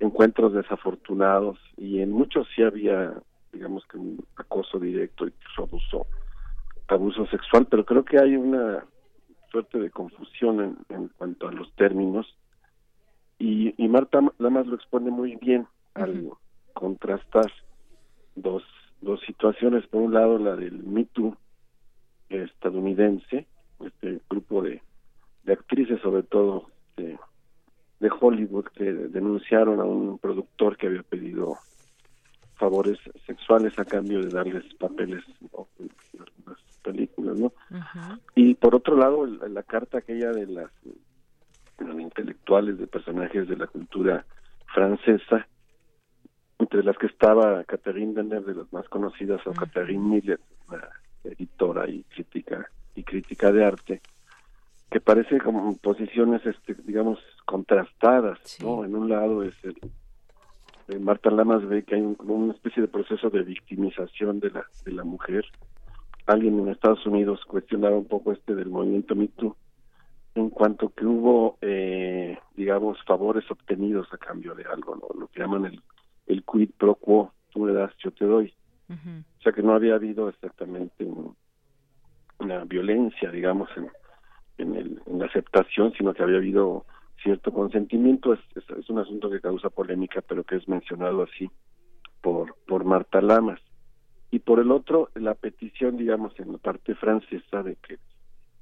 encuentros desafortunados y en muchos sí había digamos que un acoso directo y abuso abuso sexual pero creo que hay una suerte de confusión en, cuanto a los términos. Y, y Marta Lamas lo expone muy bien al contrastar dos, dos situaciones. Por un lado, la del Me Too estadounidense, este grupo de, de actrices, sobre todo de, de Hollywood, que denunciaron a un productor que había pedido favores sexuales a cambio de darles papeles en algunas películas, ¿no? Y por otro lado, la, carta aquella de las de intelectuales, de personajes de la cultura francesa, entre las que estaba Catherine Deneuve, de las más conocidas, o Catherine Miller, una editora y crítica y crítica de arte, que parece como posiciones, este, digamos, contrastadas, ¿no? En un lado es el Marta Lamas ve que hay una especie de proceso de victimización de la de la mujer. Alguien en Estados Unidos cuestionaba un poco este del movimiento Me en cuanto que hubo, eh, digamos, favores obtenidos a cambio de algo, ¿no? Lo que llaman el, el quid pro quo, tú me das, yo te doy. O sea que no había habido exactamente una violencia, digamos, en, en, el, en la aceptación, sino que había habido cierto consentimiento. Es, es, un asunto que causa polémica, pero que es mencionado así por, por Marta Lamas. Y por el otro, la petición, digamos, en la parte francesa de que,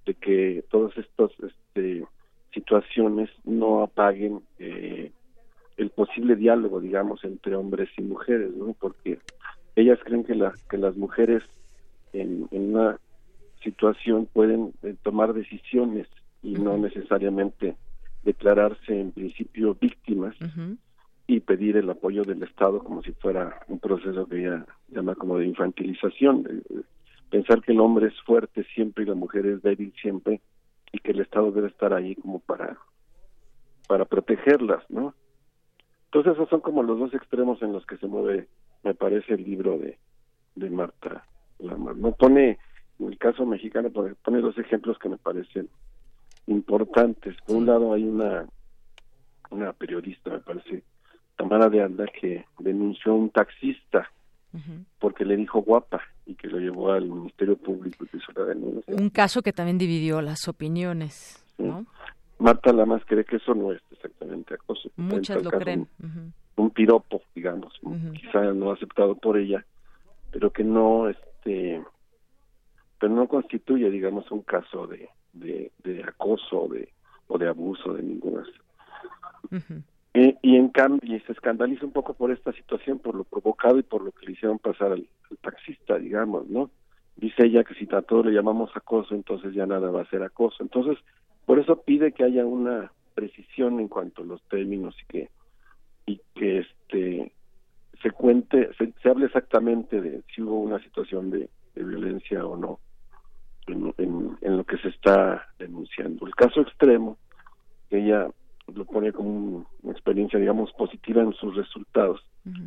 de que todas estas este, situaciones no apaguen eh, el posible diálogo, digamos, entre hombres y mujeres, ¿no? Porque ellas creen que, las que las mujeres en, en una situación pueden eh, tomar decisiones y no necesariamente declararse en principio víctimas y pedir el apoyo del Estado como si fuera un proceso que ella llama como de infantilización, pensar que el hombre es fuerte siempre y la mujer es débil siempre y que el Estado debe estar ahí como para para protegerlas, ¿no? Entonces esos son como los dos extremos en los que se mueve, me parece, el libro de, de Marta No pone en el caso mexicano pone dos ejemplos que me parecen importantes. Por un lado hay una una periodista, me parece, Tamara de Anda, que denunció a un taxista porque le dijo guapa y que lo llevó al Ministerio Público y hizo la denuncia. Un caso que también dividió las opiniones, ¿no? Marta Lamas cree que eso no es exactamente acoso. Muchas lo creen. Un, piropo, digamos, quizá no aceptado por ella, pero que no, este, pero no constituye, digamos, un caso de, de, de acoso de, o de abuso de ninguna. Se escandaliza un poco por esta situación, por lo provocado y por lo que le hicieron pasar al, taxista, digamos, ¿no? Dice ella que si a todo le llamamos acoso, entonces ya nada va a ser acoso. Entonces, por eso pide que haya una precisión en cuanto a los términos y que y que este se cuente, se, se hable exactamente de si hubo una situación de violencia o no en, lo que se está denunciando. El caso extremo, ella lo pone como una experiencia, digamos, positiva en sus resultados,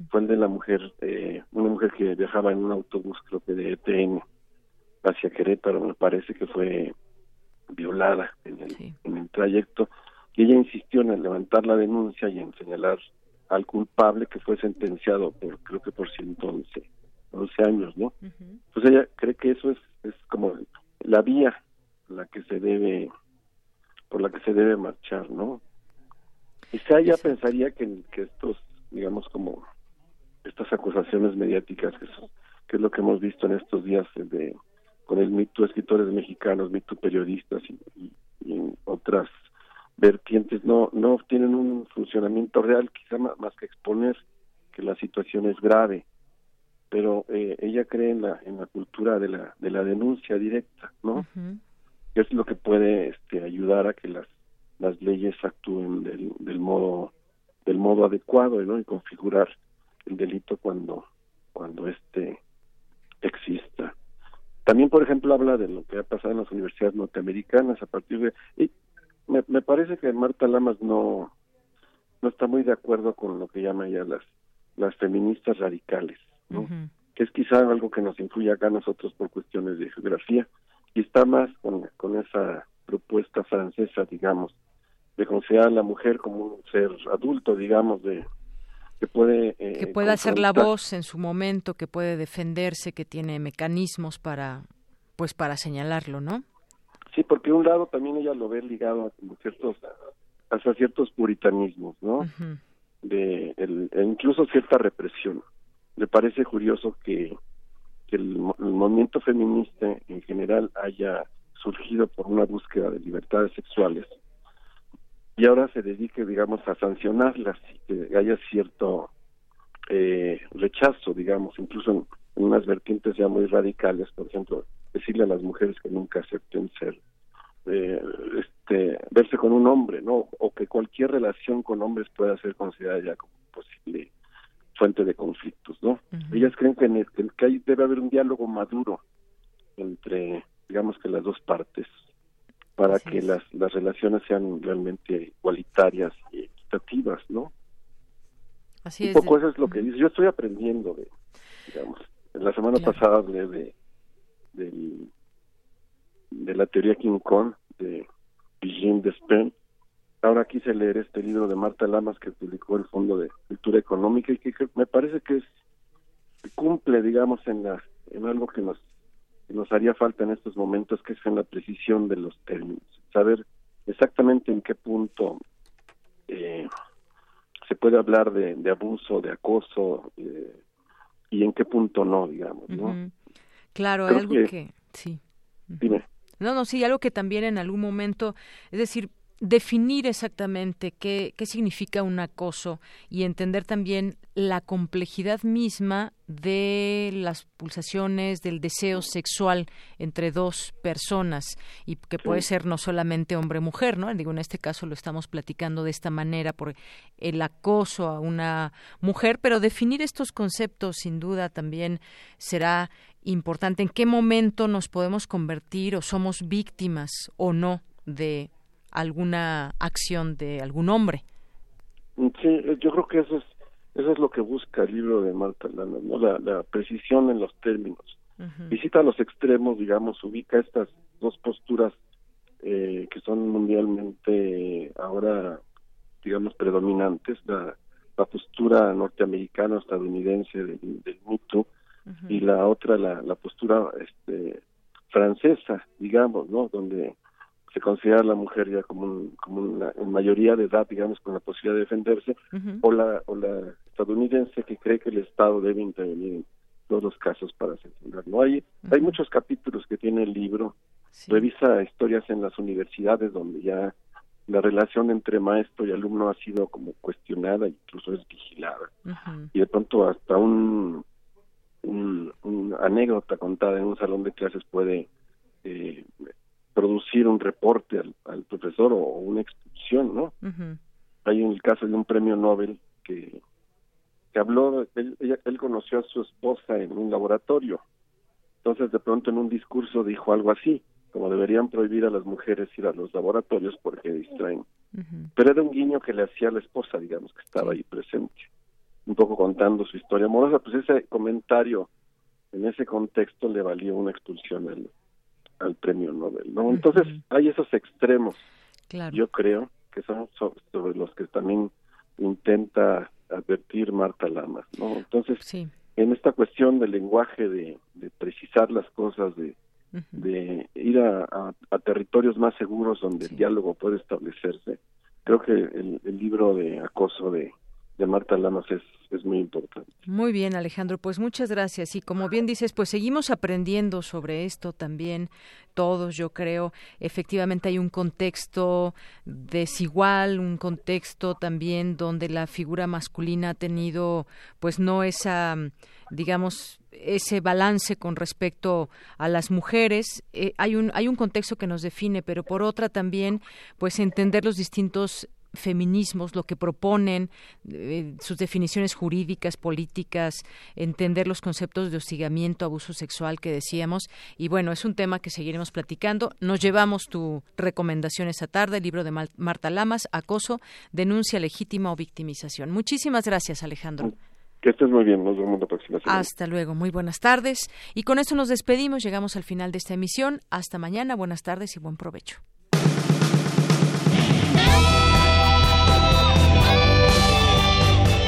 fue el de la mujer, eh, una mujer que viajaba en un autobús, creo que de ETN, hacia Querétaro, me parece que fue violada en el, en el trayecto, y ella insistió en levantar la denuncia y en señalar al culpable que fue sentenciado por, creo que por 111 11 años, ¿no? Pues ella cree que eso es, es como la vía la que se debe por la que se debe marchar no quizá ya pensaría que, que estos digamos como estas acusaciones mediáticas que, que es lo que hemos visto en estos días de con el mito escritores mexicanos mito periodistas y, otras vertientes no no tienen un funcionamiento real quizá más que exponer que la situación es grave. Pero eh, ella cree en la en la cultura de la de la denuncia directa no es lo que puede este ayudar a que las las leyes actúen del, del modo del modo adecuado ¿no? y configurar el delito cuando cuando este exista. También por ejemplo habla de lo que ha pasado en las universidades norteamericanas a partir de y me, me parece que Marta Lamas no no está muy de acuerdo con lo que llama ya las las feministas radicales que es quizá algo que nos influye acá a nosotros por cuestiones de geografía, y está más con, con esa propuesta francesa, digamos, de considerar a la mujer como un ser adulto, digamos, de que puede eh, que pueda ser la voz en su momento, que puede defenderse, que tiene mecanismos para pues para señalarlo, ¿no? Sí, porque un lado también ella lo ve ligado a ciertos hasta ciertos puritanismos, ¿no? De el, e incluso cierta represión me parece curioso que, el, movimiento feminista en general haya surgido por una búsqueda de libertades sexuales y ahora se dedique, digamos, a sancionarlas y que haya cierto eh, rechazo, digamos, incluso en, unas vertientes ya muy radicales, por ejemplo, decirle a las mujeres que nunca acepten ser, eh, este, verse con un hombre, ¿no? O que cualquier relación con hombres pueda ser considerada ya como posible fuente de conflictos, ¿no? Ellas creen que, en que debe haber un diálogo maduro entre, digamos que las dos partes, para que las, las relaciones sean realmente igualitarias y equitativas, ¿no? Así un poco eso es lo que dice. Yo estoy aprendiendo de, digamos, la semana pasada hablé de, de, de la teoría King Kong de Eugene Despin. Ahora quise leer este libro de Marta Lamas que publicó el Fondo de Cultura Económica y que, me parece que es cumple, digamos, en la en algo que nos nos haría falta en estos momentos, que es en la precisión de los términos, saber exactamente en qué punto eh, se puede hablar de, abuso, de acoso eh, y en qué punto no, digamos, ¿no? Claro, hay algo que, sí. Dime. No, no, sí, algo que también en algún momento, es decir, definir exactamente qué, qué significa un acoso y entender también la complejidad misma de las pulsaciones del deseo sexual entre dos personas y que puede ser no solamente hombre-mujer, ¿no? Digo, en este caso lo estamos platicando de esta manera por el acoso a una mujer, pero definir estos conceptos sin duda también será importante. ¿En qué momento nos podemos convertir o somos víctimas o no de alguna acción de algún hombre. Sí, yo creo que eso es eso es lo que busca el libro de Marta Lana, ¿no? la, precisión en los términos. Visita los extremos, digamos, ubica estas dos posturas eh, que son mundialmente ahora, digamos, predominantes, la, la postura norteamericana estadounidense del, del y la otra, la, la postura este, francesa, digamos, ¿no? Donde se considera la mujer ya como, como una, en mayoría de edad, digamos, con la posibilidad de defenderse, o, la, o la estadounidense que cree que el Estado debe intervenir en todos los casos para censurar. ¿no? Hay, hay muchos capítulos que tiene el libro, revisa historias en las universidades donde ya la relación entre maestro y alumno ha sido como cuestionada, incluso es vigilada. Y de pronto hasta un, un, una anécdota contada en un salón de clases puede eh, producir un reporte al, profesor o, una expulsión, ¿no? Hay un caso de un premio Nobel que, que habló, él, él conoció a su esposa en un laboratorio, entonces de pronto en un discurso dijo algo así, como deberían prohibir a las mujeres ir a los laboratorios porque distraen. Pero era un guiño que le hacía a la esposa, digamos, que estaba ahí presente, un poco contando su historia amorosa, pues ese comentario en ese contexto le valió una expulsión al, al premio Nobel, ¿no? Entonces hay esos extremos, yo creo, que son sobre los que también intenta advertir Marta Lamas, ¿no? Entonces, en esta cuestión del lenguaje, de, precisar las cosas, de, de ir a, territorios más seguros donde el diálogo puede establecerse, creo que el, el libro de acoso de, de Marta Lamas es, es muy importante. Muy bien, Alejandro, pues muchas gracias. Y como bien dices, pues seguimos aprendiendo sobre esto también, todos, yo creo. Efectivamente hay un contexto desigual, un contexto también donde la figura masculina ha tenido, pues no esa, digamos, ese balance con respecto a las mujeres. Eh, hay, un, hay un contexto que nos define, pero por otra también, pues entender los distintos feminismos, lo que proponen, eh, sus definiciones jurídicas, políticas, entender los conceptos de hostigamiento, abuso sexual que decíamos. Y bueno, es un tema que seguiremos platicando. Nos llevamos tu recomendación esta tarde, el libro de Marta Lamas, Acoso, Denuncia Legítima o Victimización. Muchísimas gracias, Alejandro. Que estés muy bien, nos vemos la próxima semana. Hasta luego, muy buenas tardes. Y con esto nos despedimos, llegamos al final de esta emisión. Hasta mañana, buenas tardes y buen provecho.